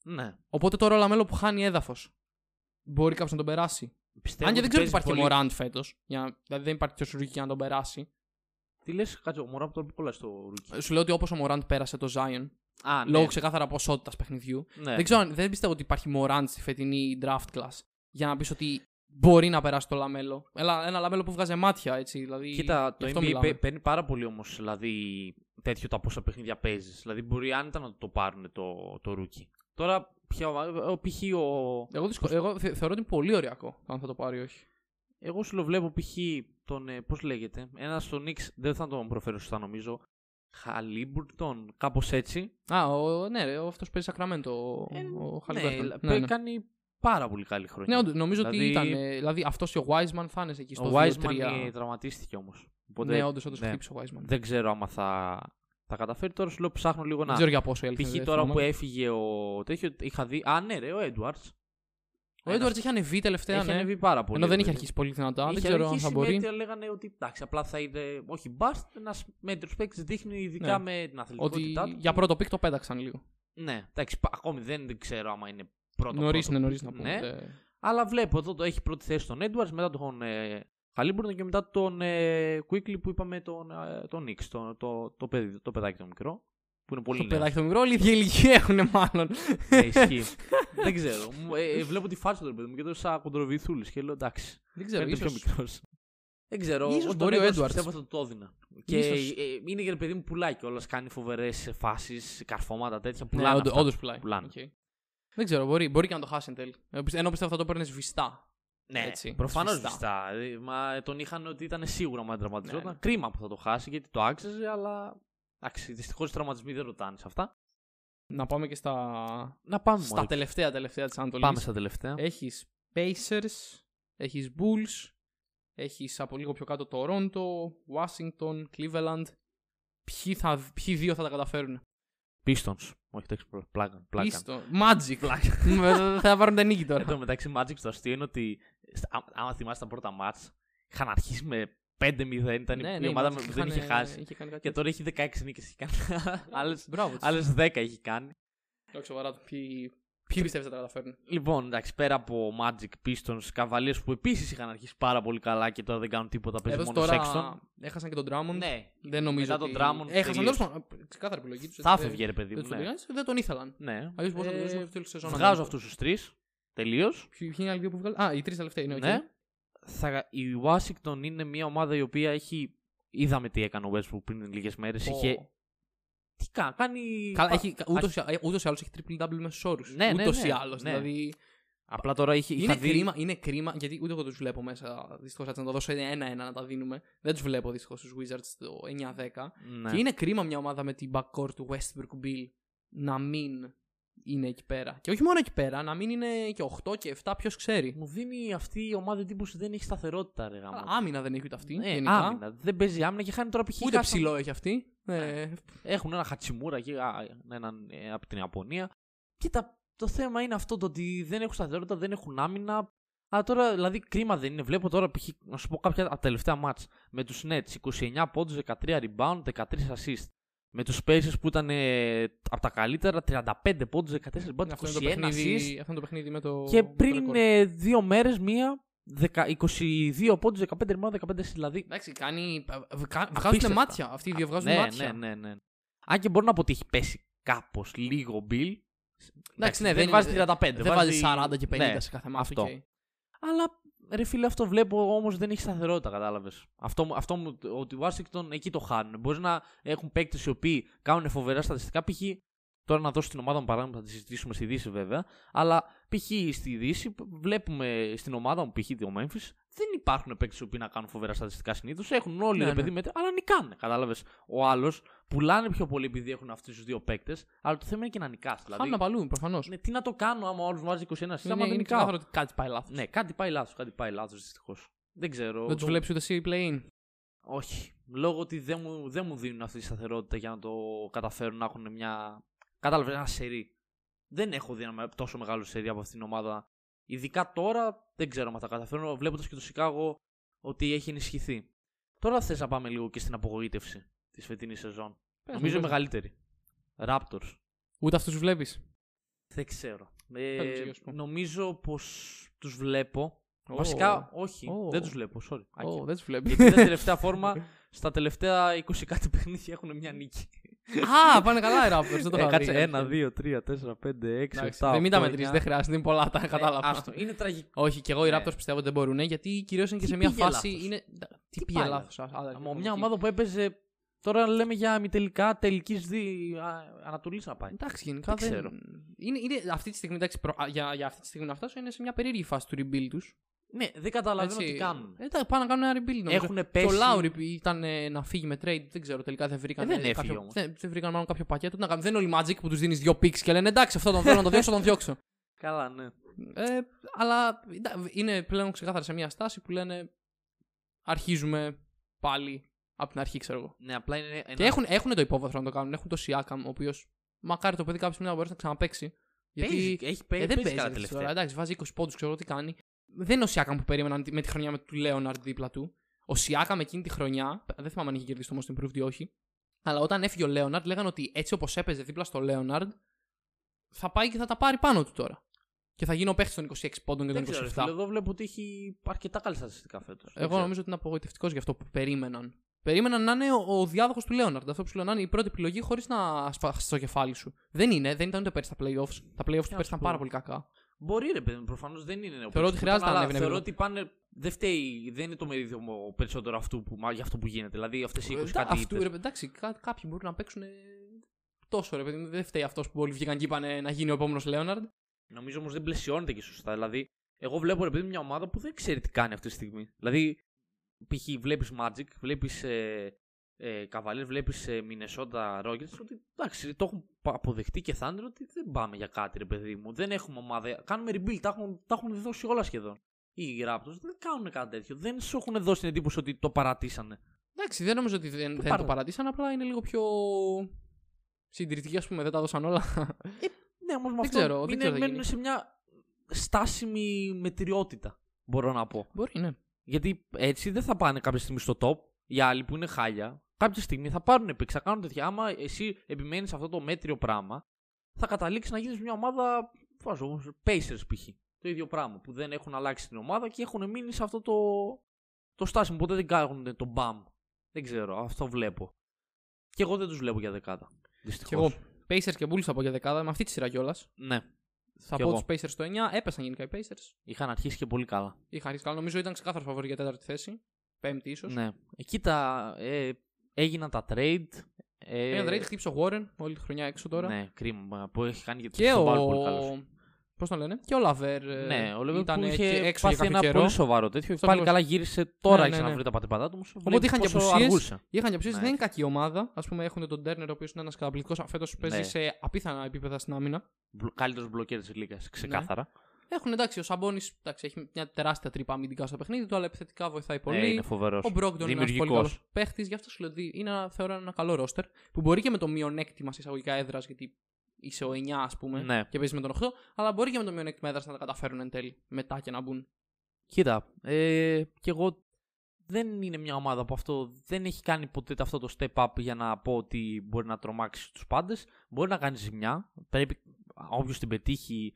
Ναι. Οπότε τώρα ο Λαμέλο που χάνει έδαφος. Μπορεί κάποιος να τον περάσει. Πιστεύω Αν και δεν ξέρω τι παίζει υπάρχει πολύ- Morant φέτος. Δηλαδή δεν υπάρχει τόσο rookie για να τον περάσει. Τι λες, κάτσε, ο Μωρά που τον πολλά στο rookie. Σου λέω ότι όπως ο Morant πέρασε το Zion, Α, ναι. λόγω ξεκάθαρα ποσότητας παιχνιδιού, ναι. Δεν ξέρω, αν- δεν πιστεύω ότι υπάρχει Morant στη φετινή draft class για να πεις ότι μπορεί να περάσει το λαμέλο. Ένα, ένα λαμέλο που βγάζει μάτια, έτσι. Δηλαδή, Κοίτα, γι' το αυτό NBA μιλάμε. παί- παίρνει πάρα πολύ όμως δηλαδή, τέτοιο τα πόσα παιχνίδια παίζεις. Δηλαδή μπορεί άνετα να το πάρουν το, το rookie. Τώρα, πια, ο, π.χ. ο. Εγώ, δυσκο... Εγώ θε- θεωρώ ότι είναι πολύ οριακό αν θα το πάρει ή όχι. Εγώ σου το βλέπω π.χ. τον. Ε, Πώς λέγεται. Ένα στον Νικς δεν θα τον προφέρω σωστά νομίζω. Χαλίμπουρτον, κάπως έτσι. Α, ο, ναι, ρε, αυτός παίζει Σακραμέντο. Ο, Ε, ο ναι, Χαλιμπέρτον. ναι, κάνει πάρα πολύ καλή χρονιά. Ναι, όντως, νομίζω Δηλαδή, ότι ήταν. ε, Δηλαδή αυτός και ο Wiseman θα είναι εκεί στο Ο 2-3. Wiseman τραυματίστηκε όμως. Ναι, όντως, όντως ναι. χτύπησε ο Wiseman. Δεν ξέρω άμα θα, θα καταφέρει. Τώρα σου λέω ψάχνω λίγο Δεν να. ξέρω για πόσο η αλήθεια Π.χ. είναι, τώρα δεν που θυμάμαι. έφυγε ο. Τέτοιο, είχα δει. Α, ναι, ρε, ο Έντουαρντς. Ο Έντουαρντς έχει ανεβεί τελευταία. Έχει ναι. ανεβεί πάρα πολύ. Ενώ δεν ρε είχε παιδί. αρχίσει πολύ δυνατά. Δεν Είχε ξέρω αν αρχίσει θα μπορεί. με- λέγανε ότι εντάξει, απλά θα είδε. Όχι bust, ένας μέτριος παίκτης δείχνει ειδικά Ναι. με την Ότι αθλητικότητά του. για πρώτο pick το πέταξαν λίγο. Ναι, εντάξει, πα- ακόμη δεν, δεν ξέρω άμα είναι πρώτο. Νωρίς πρώτο. είναι νωρίς να πούμε. Ναι. Ε, Αλλά βλέπω εδώ το έχει πρώτη θέση τον Έντουαρντς, μετά τον ε, Χαλίμπουρτον και μετά τον ε, Quickley που είπαμε τον, ε, των Νικς, το, το, το, παιδί, το παιδάκι το μικρό. Που είναι πολύ Το νέος. παιδάκι το μικρό, όλη η ίδια ηλικία έχουν μάλλον. Ναι, ισχύει. δεν ξέρω. Μου- ε, ε, βλέπω τη φάση του ρε παιδί μου και το σαν κοντορεβιθούλης και λέω εντάξει. Δεν ξέρω, Φαίνεται πιο ίσως. μικρός. Δεν ξέρω. Ίσως εγώ τον μπορεί ο Edwards Edwards. Πιστεύω θα το έδινα. Και Ίσως. ε, είναι για παιδί μου πουλάει κιόλας. Κάνει φοβερές φάσεις, καρφώματα τέτοια. Ναι, Πουλάνε. όντω- αυτά. όντως πουλάει. Πουλάνε. Οκ. Δεν ξέρω, μπορεί, μπορεί και να το χάσει εν τέλει. Ε, πιστε- Ενώ πιστεύω θα το παίρνεις σβηστά. Ναι, Έτσι, προφανώς σβηστά. σβηστά. Ε, Μα τον είχαν ότι ήταν σίγουρο αν τραυματιζόταν. Ναι, ναι. Κρίμα που θα το χάσει γιατί το άξιζε, αλλά. Εντάξει, δυστυχώς οι τραυματισμοί δεν ρωτάνε σε αυτά. Να πάμε και στα, Να πάμε στα μόλις. τελευταία τελευταία της Ανατολής. Πάμε στα τελευταία. Έχεις Pacers, έχεις Bulls, έχεις από λίγο πιο κάτω Toronto, Washington, Cleveland. Ποιοι, θα, ποιοι δύο θα τα καταφέρουν; Pistons. Όχι, εντάξει, πλάκα. πλάκα. Πίστο. Magic. Ε, θα πάρουν τα νίκη Εν τώρα. τω μεταξύ, Magic το αστείο είναι ότι. στα- ά- Άμα θυμάσαι τα πρώτα μάτς, είχαν αρχίσει με 5-0. Ήταν Ναι, η ναι, ομάδα Magic που δεν είχαν, είχε χάσει. είχε κάνει κάτι Και τώρα έχει 16 νίκες. Έχει κάνει. άλλες, Μπράβο. τους. άλλες 10 έχει κάνει. Όχι, σοβαρά. Ποιοι, ποιοι πιστεύετε θα τα καταφέρουν. Λοιπόν, εντάξει, πέρα από Magic, Pistons, Cavaliers που επίσης είχαν αρχίσει πάρα πολύ καλά και τώρα δεν κάνουν τίποτα. Παίζει Εδώ μόνο τώρα Sexton. έχασαν και τον Drummond. Ναι, Δεν νομίζω μετά ότι... τον Drummond Έχασαν τελείωσε. τέλος πάντων. Ξεκάθαρη επιλογή τους. θα έφευγε ρε παιδί Δεν, μου. τους το Ναι. πήγαν, δεν τον ήθελαν. ναι. Αλλιώς πώς θα το Ε, τελειώσουν αυτή τη σεζόν. να Βγάζω κάνουν. αυτούς τους τρεις. Τελείως. Ποιοι ποιοι είναι οι άλλοι δύο που βγάλουν. Α, οι τρεις τελευταίοι είναι. Οκ. Ναι. Θα, η Washington είναι μια ομάδα η οποία έχει. Είδαμε τι έκανε ο Westbrook πριν λίγες μέρες. Ω. Είχε. Τι κάνει, κάνει. Καλά, πα- έχει, ούτως, ή- ούτως ή άλλως έχει triple double μέσο όρο. Ναι, ναι, ούτως ναι, ή άλλως. ναι. Δηλαδή, Απλά τώρα είχε, είναι είχα δει. κρίμα, είναι κρίμα, γιατί ούτε εγώ τους βλέπω μέσα, δυστυχώς έτσι να το δώσω ένα-ένα να τα δίνουμε. Δεν τους βλέπω δυστυχώς τους Wizards το 9-10. Ναι. Και είναι κρίμα μια ομάδα με την backcourt του Westbrook Beal να μην είναι εκεί πέρα. Και όχι μόνο εκεί πέρα, να μην είναι και 8 και 7, ποιος ξέρει. Μου δίνει αυτή η ομάδα εντύπωση ότι δεν έχει σταθερότητα, ρε γάμο. Αλλά άμυνα δεν έχει ούτε αυτή. Ναι, γενικά. άμυνα. Δεν παίζει άμυνα και χάνει τώρα π.χ. Ούτε χάσαν- ψηλό έχει αυτή. Ε, Έχουν ένα χατσιμούρα εκεί, α, έναν ε, από την Ιαπωνία. Κοίτα, το θέμα είναι αυτό το ότι δεν έχουν σταθερότητα, δεν έχουν άμυνα. Αλλά τώρα, δηλαδή, κρίμα δεν είναι. Βλέπω τώρα, π.χ. να σου πω κάποια από τα τελευταία μάτς. Με τους Nets, 29 πόντους, 13 rebound, 13 assist. Με τους Pacers που ήταν ε, από τα καλύτερα, 35 πόντους, 14 rebound, αυτό, είναι το 21 παιχνίδι, assist. αυτό είναι το παιχνίδι με το. Και με το πριν ρεκόρ. ε, δύο μέρες, μία, δεκα- 22 πόντους, 15 rebound, 15 assist. Δηλαδή, Εντάξει, κάνει. β- Βγάζουν Απίστευτα. μάτια. Αυτοί οι δύο βγάζουν ναι, μάτια. ναι, ναι, ναι. Αν και μπορώ να πω ότι έχει πέσει κάπως λίγο ο Beal. Εντάξει, ναι, δεν δεν βάζει είναι- 35. Δεν βάζει 40 και 50 ναι, σε κάθε ματς. αυτό. οκ. Αλλά ρε φίλε, αυτό βλέπω όμως δεν έχει σταθερότητα, κατάλαβες. Αυτό, μου- αυτό μου, ότι η Washington εκεί το χάνουν. Μπορείς να έχουν παίκτες οι οποίοι κάνουν φοβερά στατιστικά. Π.χ. τώρα να δώσω την ομάδα μου παράδειγμα, θα τη συζητήσουμε στη Δύση βέβαια. Αλλά π.χ. στη Δύση βλέπουμε στην ομάδα μου, π.χ. το Memphis, δεν υπάρχουν παίκτες οι οποίοι να κάνουν φοβερά στατιστικά συνήθως. Έχουν όλοι Ναι, ρε ναι. παιδί μέτρα, αλλά νικάνε. Κατάλαβες. Ο άλλος πουλάνε πιο πολύ επειδή έχουν αυτούς τους δύο παίκτες, αλλά το θέμα είναι και να νικάς. Δηλαδή, Χάνουν απαλού, προφανώς. ναι, τι να το κάνω άμα ο άλλο βάζει 21 σύστημα, Είναι, άμα δεν είναι νικάω. ξεκάθαρο ότι κάτι πάει λάθος. Ναι, κάτι πάει λάθος, κάτι πάει λάθος δυστυχώς. Δεν ξέρω. Δεν τους το- βλέπεις ούτε εσύ play-in. Όχι. Λόγω ότι δεν μου, δεν μου δίνουν αυτή τη σταθερότητα για να το καταφέρουν να έχουν μια. Κατάλαβες, ένα σερί. Δεν έχω δει ένα τόσο μεγάλο σερί από αυτήν την ομάδα. Ειδικά τώρα δεν ξέρω αν θα καταφέρουν. Βλέποντας και το Σικάγο ότι έχει ενισχυθεί. Τώρα θες να πάμε λίγο και στην απογοήτευση της φετινής σεζόν. Πες Νομίζω η μου, πες. μεγαλύτερη. Raptors. Ούτε αυτούς του βλέπεις; Δεν ξέρω. Πες Ε, μου, εσύ, ας πούμε. νομίζω πως τους βλέπω. Ω. Βασικά, όχι. Ω. Δεν τους βλέπω. Sorry. Άκη. δεν τους βλέπεις. Γιατί ήταν τελευταία φόρμα. Στα τελευταία 20 κάτι παιχνίδια έχουν μια νίκη. Α, πάνε καλά οι Raptors. Δεν το Ε, είχα κάτσε δει. 1, 2, 3, 4, 5, 6, 7. Εντάξει, Δεν μην τα μετρήσεις, δεν χρειάζεται. Είναι πολλά, τα κατάλαβα. Αυτό. Είναι τραγικό. Όχι, και εγώ οι Ναι. Raptors πιστεύω ότι δεν μπορούν, γιατί κυρίως είναι και Τι σε μια πήγε φάση. λάθος; Είναι... Τι Τι πήγε πάει λάθος. Από μια ομάδα που έπαιζε. Τώρα λέμε για ημιτελικά τελικής δι... Ανατολής να πάει. Εντάξει, γενικά Δεν δεν. ξέρω. Είναι, είναι, αυτή τη στιγμή, εντάξει, προ... α, για, για αυτή τη στιγμή να φτάσω είναι σε μια περίεργη φάση του rebuild τους. Ναι, δεν καταλαβαίνω Έτσι. τι κάνουν. Ε, τα- πάνε να κάνουν ένα rebuild. νομίζω. Έχουν Και πέσει. ο Λάουρι ήταν ε, να φύγει με trade, δεν ξέρω τελικά δεν βρήκαν. Ε, δεν ε, έφυγε κάποιο, όμως. δεν, δεν βρήκαν μάλλον κάποιο πακέτο. Τι Να κάνουν. Δεν είναι όλοι Magic που τους δίνεις δύο picks και λένε εντάξει, αυτό τον θέλω να τον διώξω, τον διώξω. Καλά, ναι. Ε, αλλά εντά- είναι πλέον ξεκάθαρα σε μια στάση που λένε αρχίζουμε πάλι από την αρχή, ξέρω εγώ. Ναι, απλά είναι. Ένα... Και έχουν, έχουν το υπόβαθρο να το κάνουν. Έχουν το Siakam, ο οποίος μακάρι το παιδί κάποια στιγμή να μπορέσει να ξαναπέξει. Γιατί Παίζει, έχει ε, παίζει, δεν παίζει παίζει καλά ρε, τελευταία. τώρα. Εντάξει, βάζει 20 πόντου, ξέρω εγώ τι κάνει. Δεν είναι ο Siakam που περίμεναν με τη χρονιά με του Λέοναρντ δίπλα του. Ο Siakam εκείνη τη χρονιά, δεν θυμάμαι αν είχε κερδίσει το Most Improved ή όχι, αλλά όταν έφυγε ο Λέοναρντ, λέγανε ότι έτσι όπως έπαιζε δίπλα στο Λέοναρντ, θα πάει και θα τα πάρει πάνω του τώρα. Και θα γίνει ο παίχτης των 26 πόντων και Δεν των 27. ξέρω, φίλε, εδώ βλέπω ότι έχει αρκετά καλή στατιστικά φέτος. Εγώ νομίζω ότι είναι απογοητευτικός για αυτό που περίμεναν. Περίμεναν να είναι ο, ο διάδοχος του Λέοναρντ. Αυτό που σου λέω να είναι η πρώτη επιλογή χωρίς να σπάσει το κεφάλι σου. Δεν είναι, δεν ήταν ούτε πέρσι στα playoffs. Τα playoffs του να πέρσι σου ήταν πω. πάρα πολύ κακά. Μπορεί ρε παιδί, προφανώς δεν είναι. ο Θεωρώ ότι παίκτης χρειάζεται που να ήταν, ανέβει αλλά Θεωρώ ένα ότι πάνε. Δεν φταίει, δεν είναι το μερίδιο μου περισσότερο αυτού που, μα- για αυτό που γίνεται. Δηλαδή αυτές οι 20 Ε, κάτι. αυτού, ήττες. ρε, εντάξει, κά- κάποιοι μπορούν να παίξουν ε, τόσο ρε παιδί. μου. Δεν φταίει αυτός που όλοι βγήκαν και είπαν να γίνει ο επόμενος Λέοναρντ. Νομίζω όμως δεν πλαισιώνεται και σωστά. Δηλαδή, εγώ βλέπω ρε παιδί μια ομάδα που δεν ξέρει τι κάνει αυτή τη στιγμή. Δηλαδή, π.χ. βλέπεις Magic, βλέπεις ε, ε, Cavaliers, βλέπεις ε, Minnesota Rockets. Ότι εντάξει, το έχουν πα- αποδεχτεί και Thunder ότι δεν πάμε για κάτι, ρε παιδί μου. Δεν έχουμε ομάδα. Κάνουμε rebuild, τα έχουν, τα έχουν δώσει όλα σχεδόν. Οι Raptors δεν κάνουν κάτι τέτοιο. Δεν σου έχουν δώσει την εντύπωση ότι το παρατήσανε. Εντάξει, δεν νομίζω ότι δεν, δεν πάρα- το παρατήσαν, απλά είναι λίγο πιο συντηρητικοί, ας πούμε, δεν τα δώσαν όλα. Ναι, όμως με Δεν αυτό ξέρω, δεν είναι, ξέρω τι θα μένουν γίνει. σε μια στάσιμη μετριότητα, μπορώ να πω. Μπορεί, ναι. Γιατί έτσι δεν θα πάνε κάποια στιγμή στο top. Οι άλλοι που είναι χάλια, κάποια στιγμή θα πάρουν picks, θα κάνουν τέτοια. Άμα εσύ επιμένεις σε αυτό το μέτριο πράγμα, θα καταλήξεις να γίνεις μια ομάδα. Βάζω, Pacers π.χ. Το ίδιο πράγμα. Που δεν έχουν αλλάξει την ομάδα και έχουν μείνει σε αυτό το, το στάσιμο. Ποτέ δεν κάνουν το μπαμ. Δεν ξέρω, αυτό βλέπω. Και εγώ δεν τους βλέπω για δεκάτα. Και Δυστυχώς. εγώ Pacers και Bulls θα πω για δεκάδα, με αυτή τη σειρά κιόλας. Ναι, Θα Κι πω εγώ. τους Pacers στο 9. Έπεσαν γενικά οι Pacers. είχαν αρχίσει και πολύ καλά. Είχα αρχίσει καλά. Νομίζω ήταν ξεκάθαρος φαβορή για τέταρτη θέση. Πέμπτη ίσως. Ναι. Εκεί τα, ε, έγιναν τα trade. Ε, Ένα trade χτύπησε ο Warren όλη τη χρονιά έξω τώρα. Ναι, κρίμα που έχει κάνει και, Και στον ο. Πάρο πολύ καλός. Πώς τον λένε, και ο Λαβέρ. ε, Ναι, ο Λεβέρ ήταν που και είχε έξω για πάθει κάποιο ένα καιρό. πολύ σοβαρό τέτοιο. Στο Πάλι ακριβώς. καλά γύρισε, τώρα Ναι, άρχισε ναι, να ναι. βρει τα πατήπατά του. Οπότε είχαν και απουσίες. Αργούσε. Είχαν και ψήσει, Ναι. δεν είναι κακή ομάδα. Α πούμε, έχουν τον Τέρνερ, ο οποίος είναι ένας καταπληκτικό. Φέτος παίζει Ναι. σε απίθανα επίπεδα στην άμυνα. Καλύτερος μπλοκέρ της Λίγκα, ξεκάθαρα. Έχουν εντάξει, ο Σαμπόνι έχει μια τεράστια τρύπα αμυντικά στο παιχνίδι του, αλλά επιθετικά βοηθάει πολύ. Ναι, είναι φοβερός. Ο Μπρόγκτον είναι ένας πολύ Δημιουργικός. καλός παίχτης, γι' αυτό σου λέω ότι είναι ένα, θεωρώ ένα καλό ρόστερ που μπορεί και με το μειονέκτημα σε εισαγωγικά έδρας, γιατί είσαι ο 9, ας πούμε, Ναι. και παίζεις με τον 8, αλλά μπορεί και με το μειονέκτημα έδρας να τα καταφέρουν εν τέλει μετά και να μπουν. Κοίτα, ε, και εγώ δεν είναι μια ομάδα που αυτό δεν έχει κάνει ποτέ αυτό το step up για να πω ότι μπορεί να τρομάξει τους πάντες. Μπορεί να κάνει ζημιά. Πρέπει όποιος την πετύχει,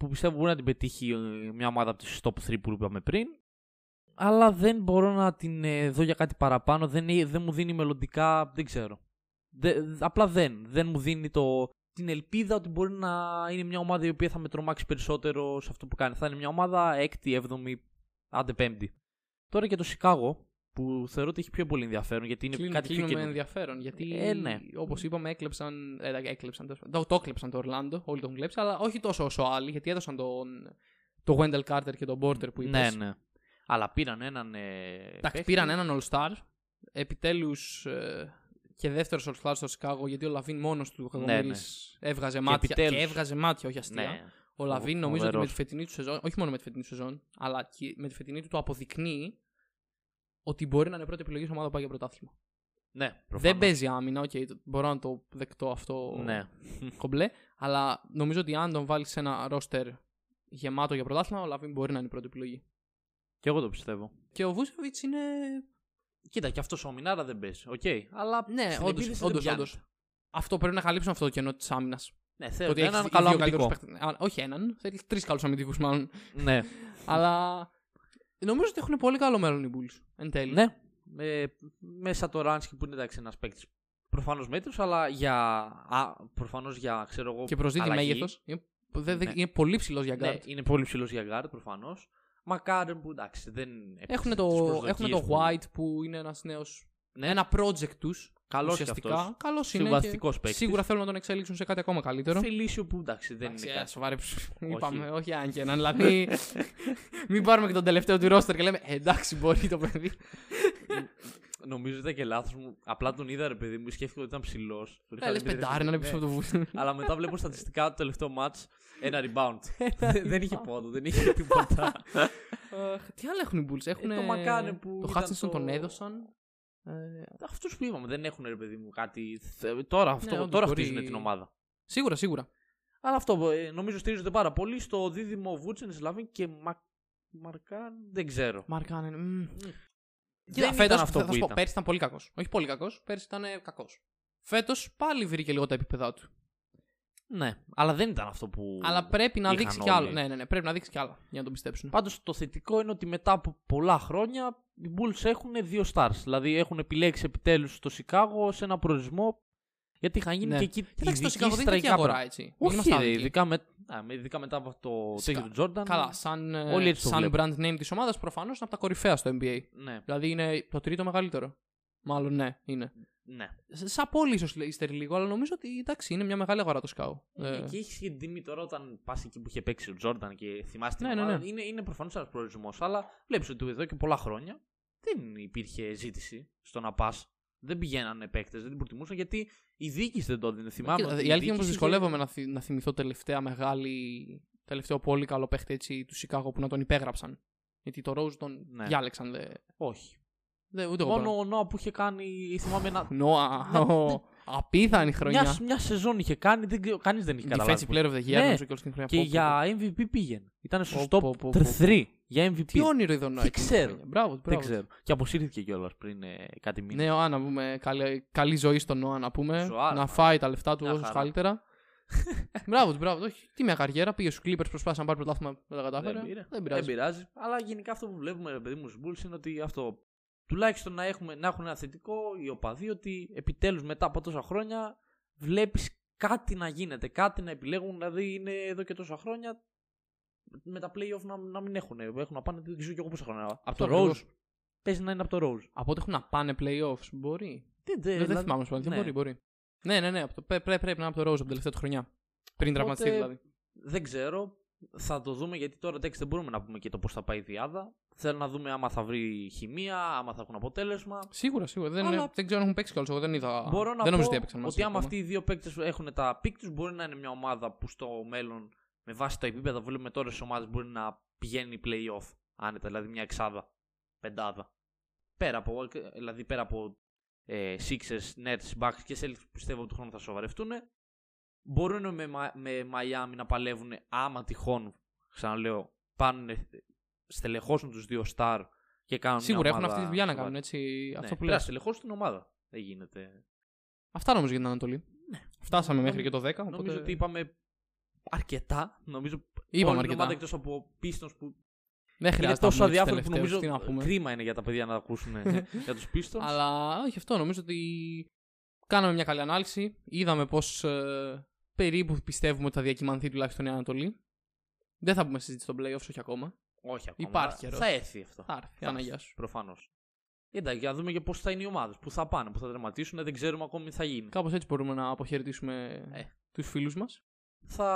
που πιστεύω μπορεί να την πετύχει ε, μια ομάδα από τις top 3 που είπαμε πριν. Αλλά δεν μπορώ να την ε, δω για κάτι παραπάνω. Δεν, ε- δεν μου δίνει μελλοντικά, δεν ξέρω. Δε- απλά δεν. Δεν μου δίνει το, την ελπίδα ότι μπορεί να είναι μια ομάδα η οποία θα με τρομάξει περισσότερο σε αυτό που κάνει. Θα είναι μια ομάδα έκτη, έβδομη, άντε πέμπτη. Τώρα και το Σικάγο, που θεωρώ ότι έχει πιο πολύ ενδιαφέρον γιατί είναι Κλείνουν, κάτι πιο κλείνουν με καινούργιο. ενδιαφέρον. Γιατί, Ε, ναι. όπως είπαμε, έκλεψαν. Ε, έκλεψαν τέλος πάντων. το, το έκλεψαν το Ορλάντο. Όλοι τον κλέψαν, αλλά όχι τόσο όσο άλλοι, γιατί έδωσαν τον. Το Wendell Carter και τον Porter που είπες. Ναι, ναι. Αλλά πήραν έναν. Ε, Εντάξει, παίχτη. πήραν έναν All-Star. Επιτέλους και δεύτερος All-Star στο Σικάγο, γιατί ο Λαβίν μόνος του κακομοίρης έβγαζε μάτια. Και, επιτέλους. έβγαζε μάτια, όχι αστεία. Ναι. Ο Λαβίν νομίζω ότι με φοβερός. τη φετινή του σεζόν, όχι μόνο με τη φετινή του σεζόν, αλλά και με τη φετινή του το αποδεικνύει ότι μπορεί να είναι πρώτη επιλογή σε ομάδα που πάει για πρωτάθλημα. Ναι, Δεν προφανώς. παίζει άμυνα, οκ, το- μπορώ να το δεχτώ αυτό Ναι. κομπλέ, αλλά νομίζω ότι αν τον βάλεις σε ένα ρόστερ γεμάτο για πρωτάθλημα, ο Λαβίν μπορεί να είναι η πρώτη επιλογή. Και εγώ το πιστεύω. Και ο Βούσεβιτς είναι. Κοίτα, και αυτός άμυνα ρε δεν παίζει. Οκ. Αλλά Ναι, στην όντως. επίθεση δεν Όντως, πιάνεται. όντως. Αυτό πρέπει να καλύψουν αυτό το κενό της άμυνας. Ναι, θέλω έναν έχεις καλό δύο καλύτερους αμυντικό. παίχτες. Α, Όχι έναν, θέλεις τρεις καλούς αμυντικούς μάλλον. Ναι. αλλά νομίζω ότι έχουν πολύ καλό μέλλον οι Bulls. Εν τέλει. ναι. Με, με Σατοράνσκι που είναι εντάξει ένας παίκτης προφανώς μέτρο, αλλά για. Α, προφανώς για ξέρω εγώ. Και προσδίδει αλλαγή. μέγεθος. Είναι, δεν- δεν- Ναι. είναι πολύ ψηλός για Ναι, guard. είναι πολύ ψηλός για guard προφανώς. Μακάρεν που εντάξει δεν. έπαιξε Έχουν τις το, προσδοκίες έχουν το του. White που είναι ένας νέος Ναι. Ένα project τους. Καλός και ουσιαστικά. αυτός. Καλός είναι. Συμβαστικός και παίκτης. Σίγουρα θέλουν να τον εξελίξουν σε κάτι ακόμα καλύτερο. Φελίσιο που εντάξει δεν Εντάξει, είναι ε, κάτι. σοβαρέψου. Είπαμε, όχι Άγγελα. Δηλαδή, μην πάρουμε και τον τελευταίο του ρόστερ και λέμε «Ε, εντάξει, μπορεί το παιδί. Νομίζω ήταν και λάθος μου. Απλά τον είδα ρε παιδί μου, σκέφτηκα ότι ήταν ψηλός. Ε, λες πεντάρι να είναι πίσω από το βούτυρο. Αλλά μετά βλέπω στατιστικά το τελευταίο match ένα rebound. Δεν- δεν είχε πόντο, δεν είχε τίποτα. Αχ, Τι άλλο έχουν οι Bulls. Έχουν το Μακάνε που Το ήταν Hutchinson το- τον έδωσαν. Ε, Αυτούς που είπαμε δεν έχουν ρε παιδί μου κάτι. θε- Τώρα, αυτό, όντως τώρα μπορεί- χτίζουν την ομάδα. Σίγουρα, σίγουρα. Αλλά αυτό ε, νομίζω στηρίζονται πάρα πολύ στο δίδυμο Βούτσεν, Σλαβίν και Μα... Μαρκάν. Δεν ξέρω. Μαρκάνεν. μμ. Δεν Κοίτα, ήταν φέτος, αυτό θα που σου πω, ήταν. Πέρσι ήταν πολύ κακός. Όχι πολύ κακός, πέρσι ήταν κακός. Φέτος πάλι βρήκε λίγο τα επίπεδά του. Ναι, αλλά δεν ήταν αυτό που. Αλλά πρέπει να είχαν δείξει κι όλοι. άλλο. Ναι, ναι, ναι, πρέπει να δείξει κι άλλα για να τον πιστέψουν. Πάντως το θετικό είναι ότι μετά από πολλά χρόνια οι Bulls έχουν δύο stars. Δηλαδή έχουν επιλέξει επιτέλους το Σικάγο σε ένα προορισμό. Γιατί είχαν γίνει Ναι. και εκεί Κοίταξε, το ειδικοί Σικάγο δεν είναι κακή στραϊκά αγορά, πράγματα. έτσι. Μην Όχι, είμαστε ρε, άδικοι. ειδικά, με, α, με- ειδικά μετά από το Σικα- τέτοιο του Jordan. Καλά, σαν, ε, Όλοι έτσι το σαν βλέπουν. brand name της ομάδας προφανώς είναι από τα κορυφαία στο NBA. Ναι, Δηλαδή είναι το τρίτο μεγαλύτερο. Μάλλον ναι, είναι. ναι. Σ- Σαν πόλη ίσως ύστερη λίγο, αλλά νομίζω ότι εντάξει, είναι μια μεγάλη αγορά το Σκάου. Ε, και έχει και την τιμή τώρα όταν πας εκεί που είχε παίξει ο Τζόρνταν και θυμάσαι την Ναι, ναι, ομάδα. ναι. Είναι, είναι προφανώς ένας προορισμός. Αλλά βλέπεις ότι εδώ και πολλά χρόνια δεν υπήρχε ζήτηση στο να πας. Δεν πηγαίνανε παίκτες, δεν την προτιμούσαν γιατί η διοίκηση δεν το έδινε. Θυμάμαι. Κοίτα, ότι η αλήθεια είναι πως διοίκηση δυσκολεύομαι να, θυ- να θυμηθώ τελευταία μεγάλη. τελευταίο πολύ καλό παίχτη έτσι, του Σικάγο που να τον υπέγραψαν. Γιατί το Rose τον Ναι. διάλεξαν. Δε, είχε- Όχι. δε, ούτε εγώ Μόνο ο Νόα που είχε κάνει. Θυμάμαι ένα. Νόα, Να- ο- απίθανη χρονιά. Μια, μια σεζόν είχε κάνει, δεν, ξέρω- κανείς δεν είχε καταλάβει. Defensive player of the year, Ναι. νομίζω και όλη την χρονιά. Και Πω, πω, για MVP πήγαινε. Ήταν στο Πω, top πω, πω, 3 για MVP. Τι όνειρο είδε ο Νόα. Δεν εκείνη τη ξέρω. χρονιά. Μπράβο, Δεν μπράβο. ξέρω. Και αποσύρθηκε κιόλας πριν ε, κάτι μήνες. Ναι, ο να πούμε. Καλή, καλή ζωή στον Νόα να πούμε. Ζωάρα, να μα. φάει τα λεφτά του Μια όσο χαρά. καλύτερα. μπράβο, του, μπράβο. Όχι, τι μια καριέρα. Πήγε στους Clippers, προσπάθησε να πάρει πρωτάθλημα, δεν τα κατάφερε. Δεν, πήρε. Δεν Δεν πειράζει. πειράζει. Αλλά γενικά αυτό που βλέπουμε, ρε παιδί μου, στους Bulls είναι ότι αυτό. Τουλάχιστον να, έχουμε, να έχουν ένα θετικό οι οπαδοί ότι επιτέλους μετά από τόσα χρόνια βλέπεις κάτι να γίνεται, κάτι να επιλέγουν. Δηλαδή είναι εδώ και τόσα χρόνια με τα playoff να, να μην έχουν. Έχουν να πάνε, δεν ξέρω κι εγώ πόσα χρόνια. Από Αυτό το Rose. ακριβώς. Παίζει να είναι από το Rose. Από ότι έχουν να πάνε playoffs, μπορεί. Δεν, δεν, δεν θυμάμαι σου ναι. Μπορεί, μπορεί. Ναι, ναι, ναι. Από το, πρέ- πρέ- πρέπει να είναι από το Rose από την τελευταία του χρονιά. Πριν τραυματιστεί Οπότε, δηλαδή. Δεν ξέρω. Θα το δούμε γιατί τώρα εντάξει, δεν μπορούμε να πούμε και το πώς θα πάει η δυάδα. Θέλω να δούμε άμα θα βρει χημεία, άμα θα έχουν αποτέλεσμα. Σίγουρα, σίγουρα. Δεν, Αλλά- δεν ξέρω αν έχουν παίξει κιόλας. Εγώ δεν είδα. Μπορώ να δεν νομίζω πω ότι έπαιξαν μαζί. ότι άμα ακόμα. αυτοί οι δύο παίκτες έχουν τα peak τους, μπορεί να είναι μια ομάδα που στο μέλλον με βάση τα επίπεδα που βλέπουμε τώρα στις ομάδες μπορεί να πηγαίνει playoff άνετα, δηλαδή μια εξάδα, πεντάδα. Πέρα από, δηλαδή πέρα από ε, Sixers, Nets, Bucks και Celtics που πιστεύω ότι του χρόνου θα σοβαρευτούν. Μπορούν με, Μα- με Miami να παλεύουν άμα τυχόν, ξαναλέω, πάνε, στελεχώσουν τους δύο star και κάνουν Σίγουρα μια έχουν ομάδα αυτή τη δουλειά να σοβαρή. κάνουν έτσι. Ναι, αυτό που πρέπει να λες. στελεχώσουν την ομάδα. Δεν γίνεται. Αυτά νομίζω για την Ανατολή. Φτάσαμε μέχρι και το 10. Ναι. Νομίζω Οπότε... ότι είπαμε αρκετά. Νομίζω Είπαμε όλη την αρκετά. ομάδα εκτός από Pistons που Δεν είναι χρειάζεται τόσο να πούμε τους αδιάφοροι που τελευταίους, νομίζω τι να πούμε. κρίμα είναι για τα παιδιά να ακούσουν για τους Pistons. Αλλά όχι αυτό. Νομίζω ότι κάναμε μια καλή ανάλυση. Είδαμε πώς περίπου πιστεύουμε ότι θα διακυμανθεί τουλάχιστον η Ανατολή. Δεν θα πούμε συζήτηση στον playoffs, όχι ακόμα. Όχι ακόμα. Υπάρχει Θα- καιρός. Θα έρθει αυτό. Θα έρθει. Θα Άνα, έρθει, γεια σου. Προφανώς. Εντάξει, για να δούμε και πώς θα είναι οι ομάδες. Πού θα πάνε, πού θα τερματίσουν. Δεν ξέρουμε ακόμη τι θα γίνει. Κάπως έτσι μπορούμε να αποχαιρετήσουμε Ε. τους φίλους μας. Θα...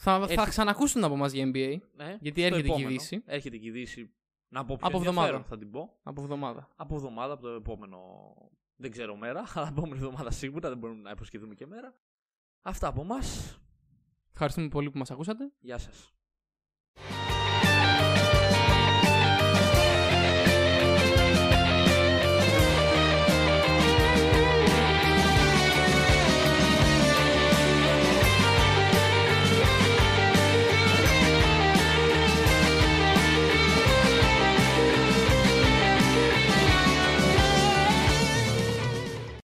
Θα, θα Έτσι. ξανακούσουν από εμάς για NBA Ναι, Γιατί στο έρχεται και η επόμενο. Δύση. Έρχεται και η Δύση. Να πω Από πιο εβδομάδα. ενδιαφέρον θα την πω. από εβδομάδα. Από εβδομάδα, από το επόμενο. Δεν ξέρω μέρα, αλλά επόμενη εβδομάδα σίγουρα δεν μπορούμε να υποσχεθούμε και μέρα. Αυτά από εμάς. Ευχαριστούμε πολύ που μας ακούσατε. Γεια σας.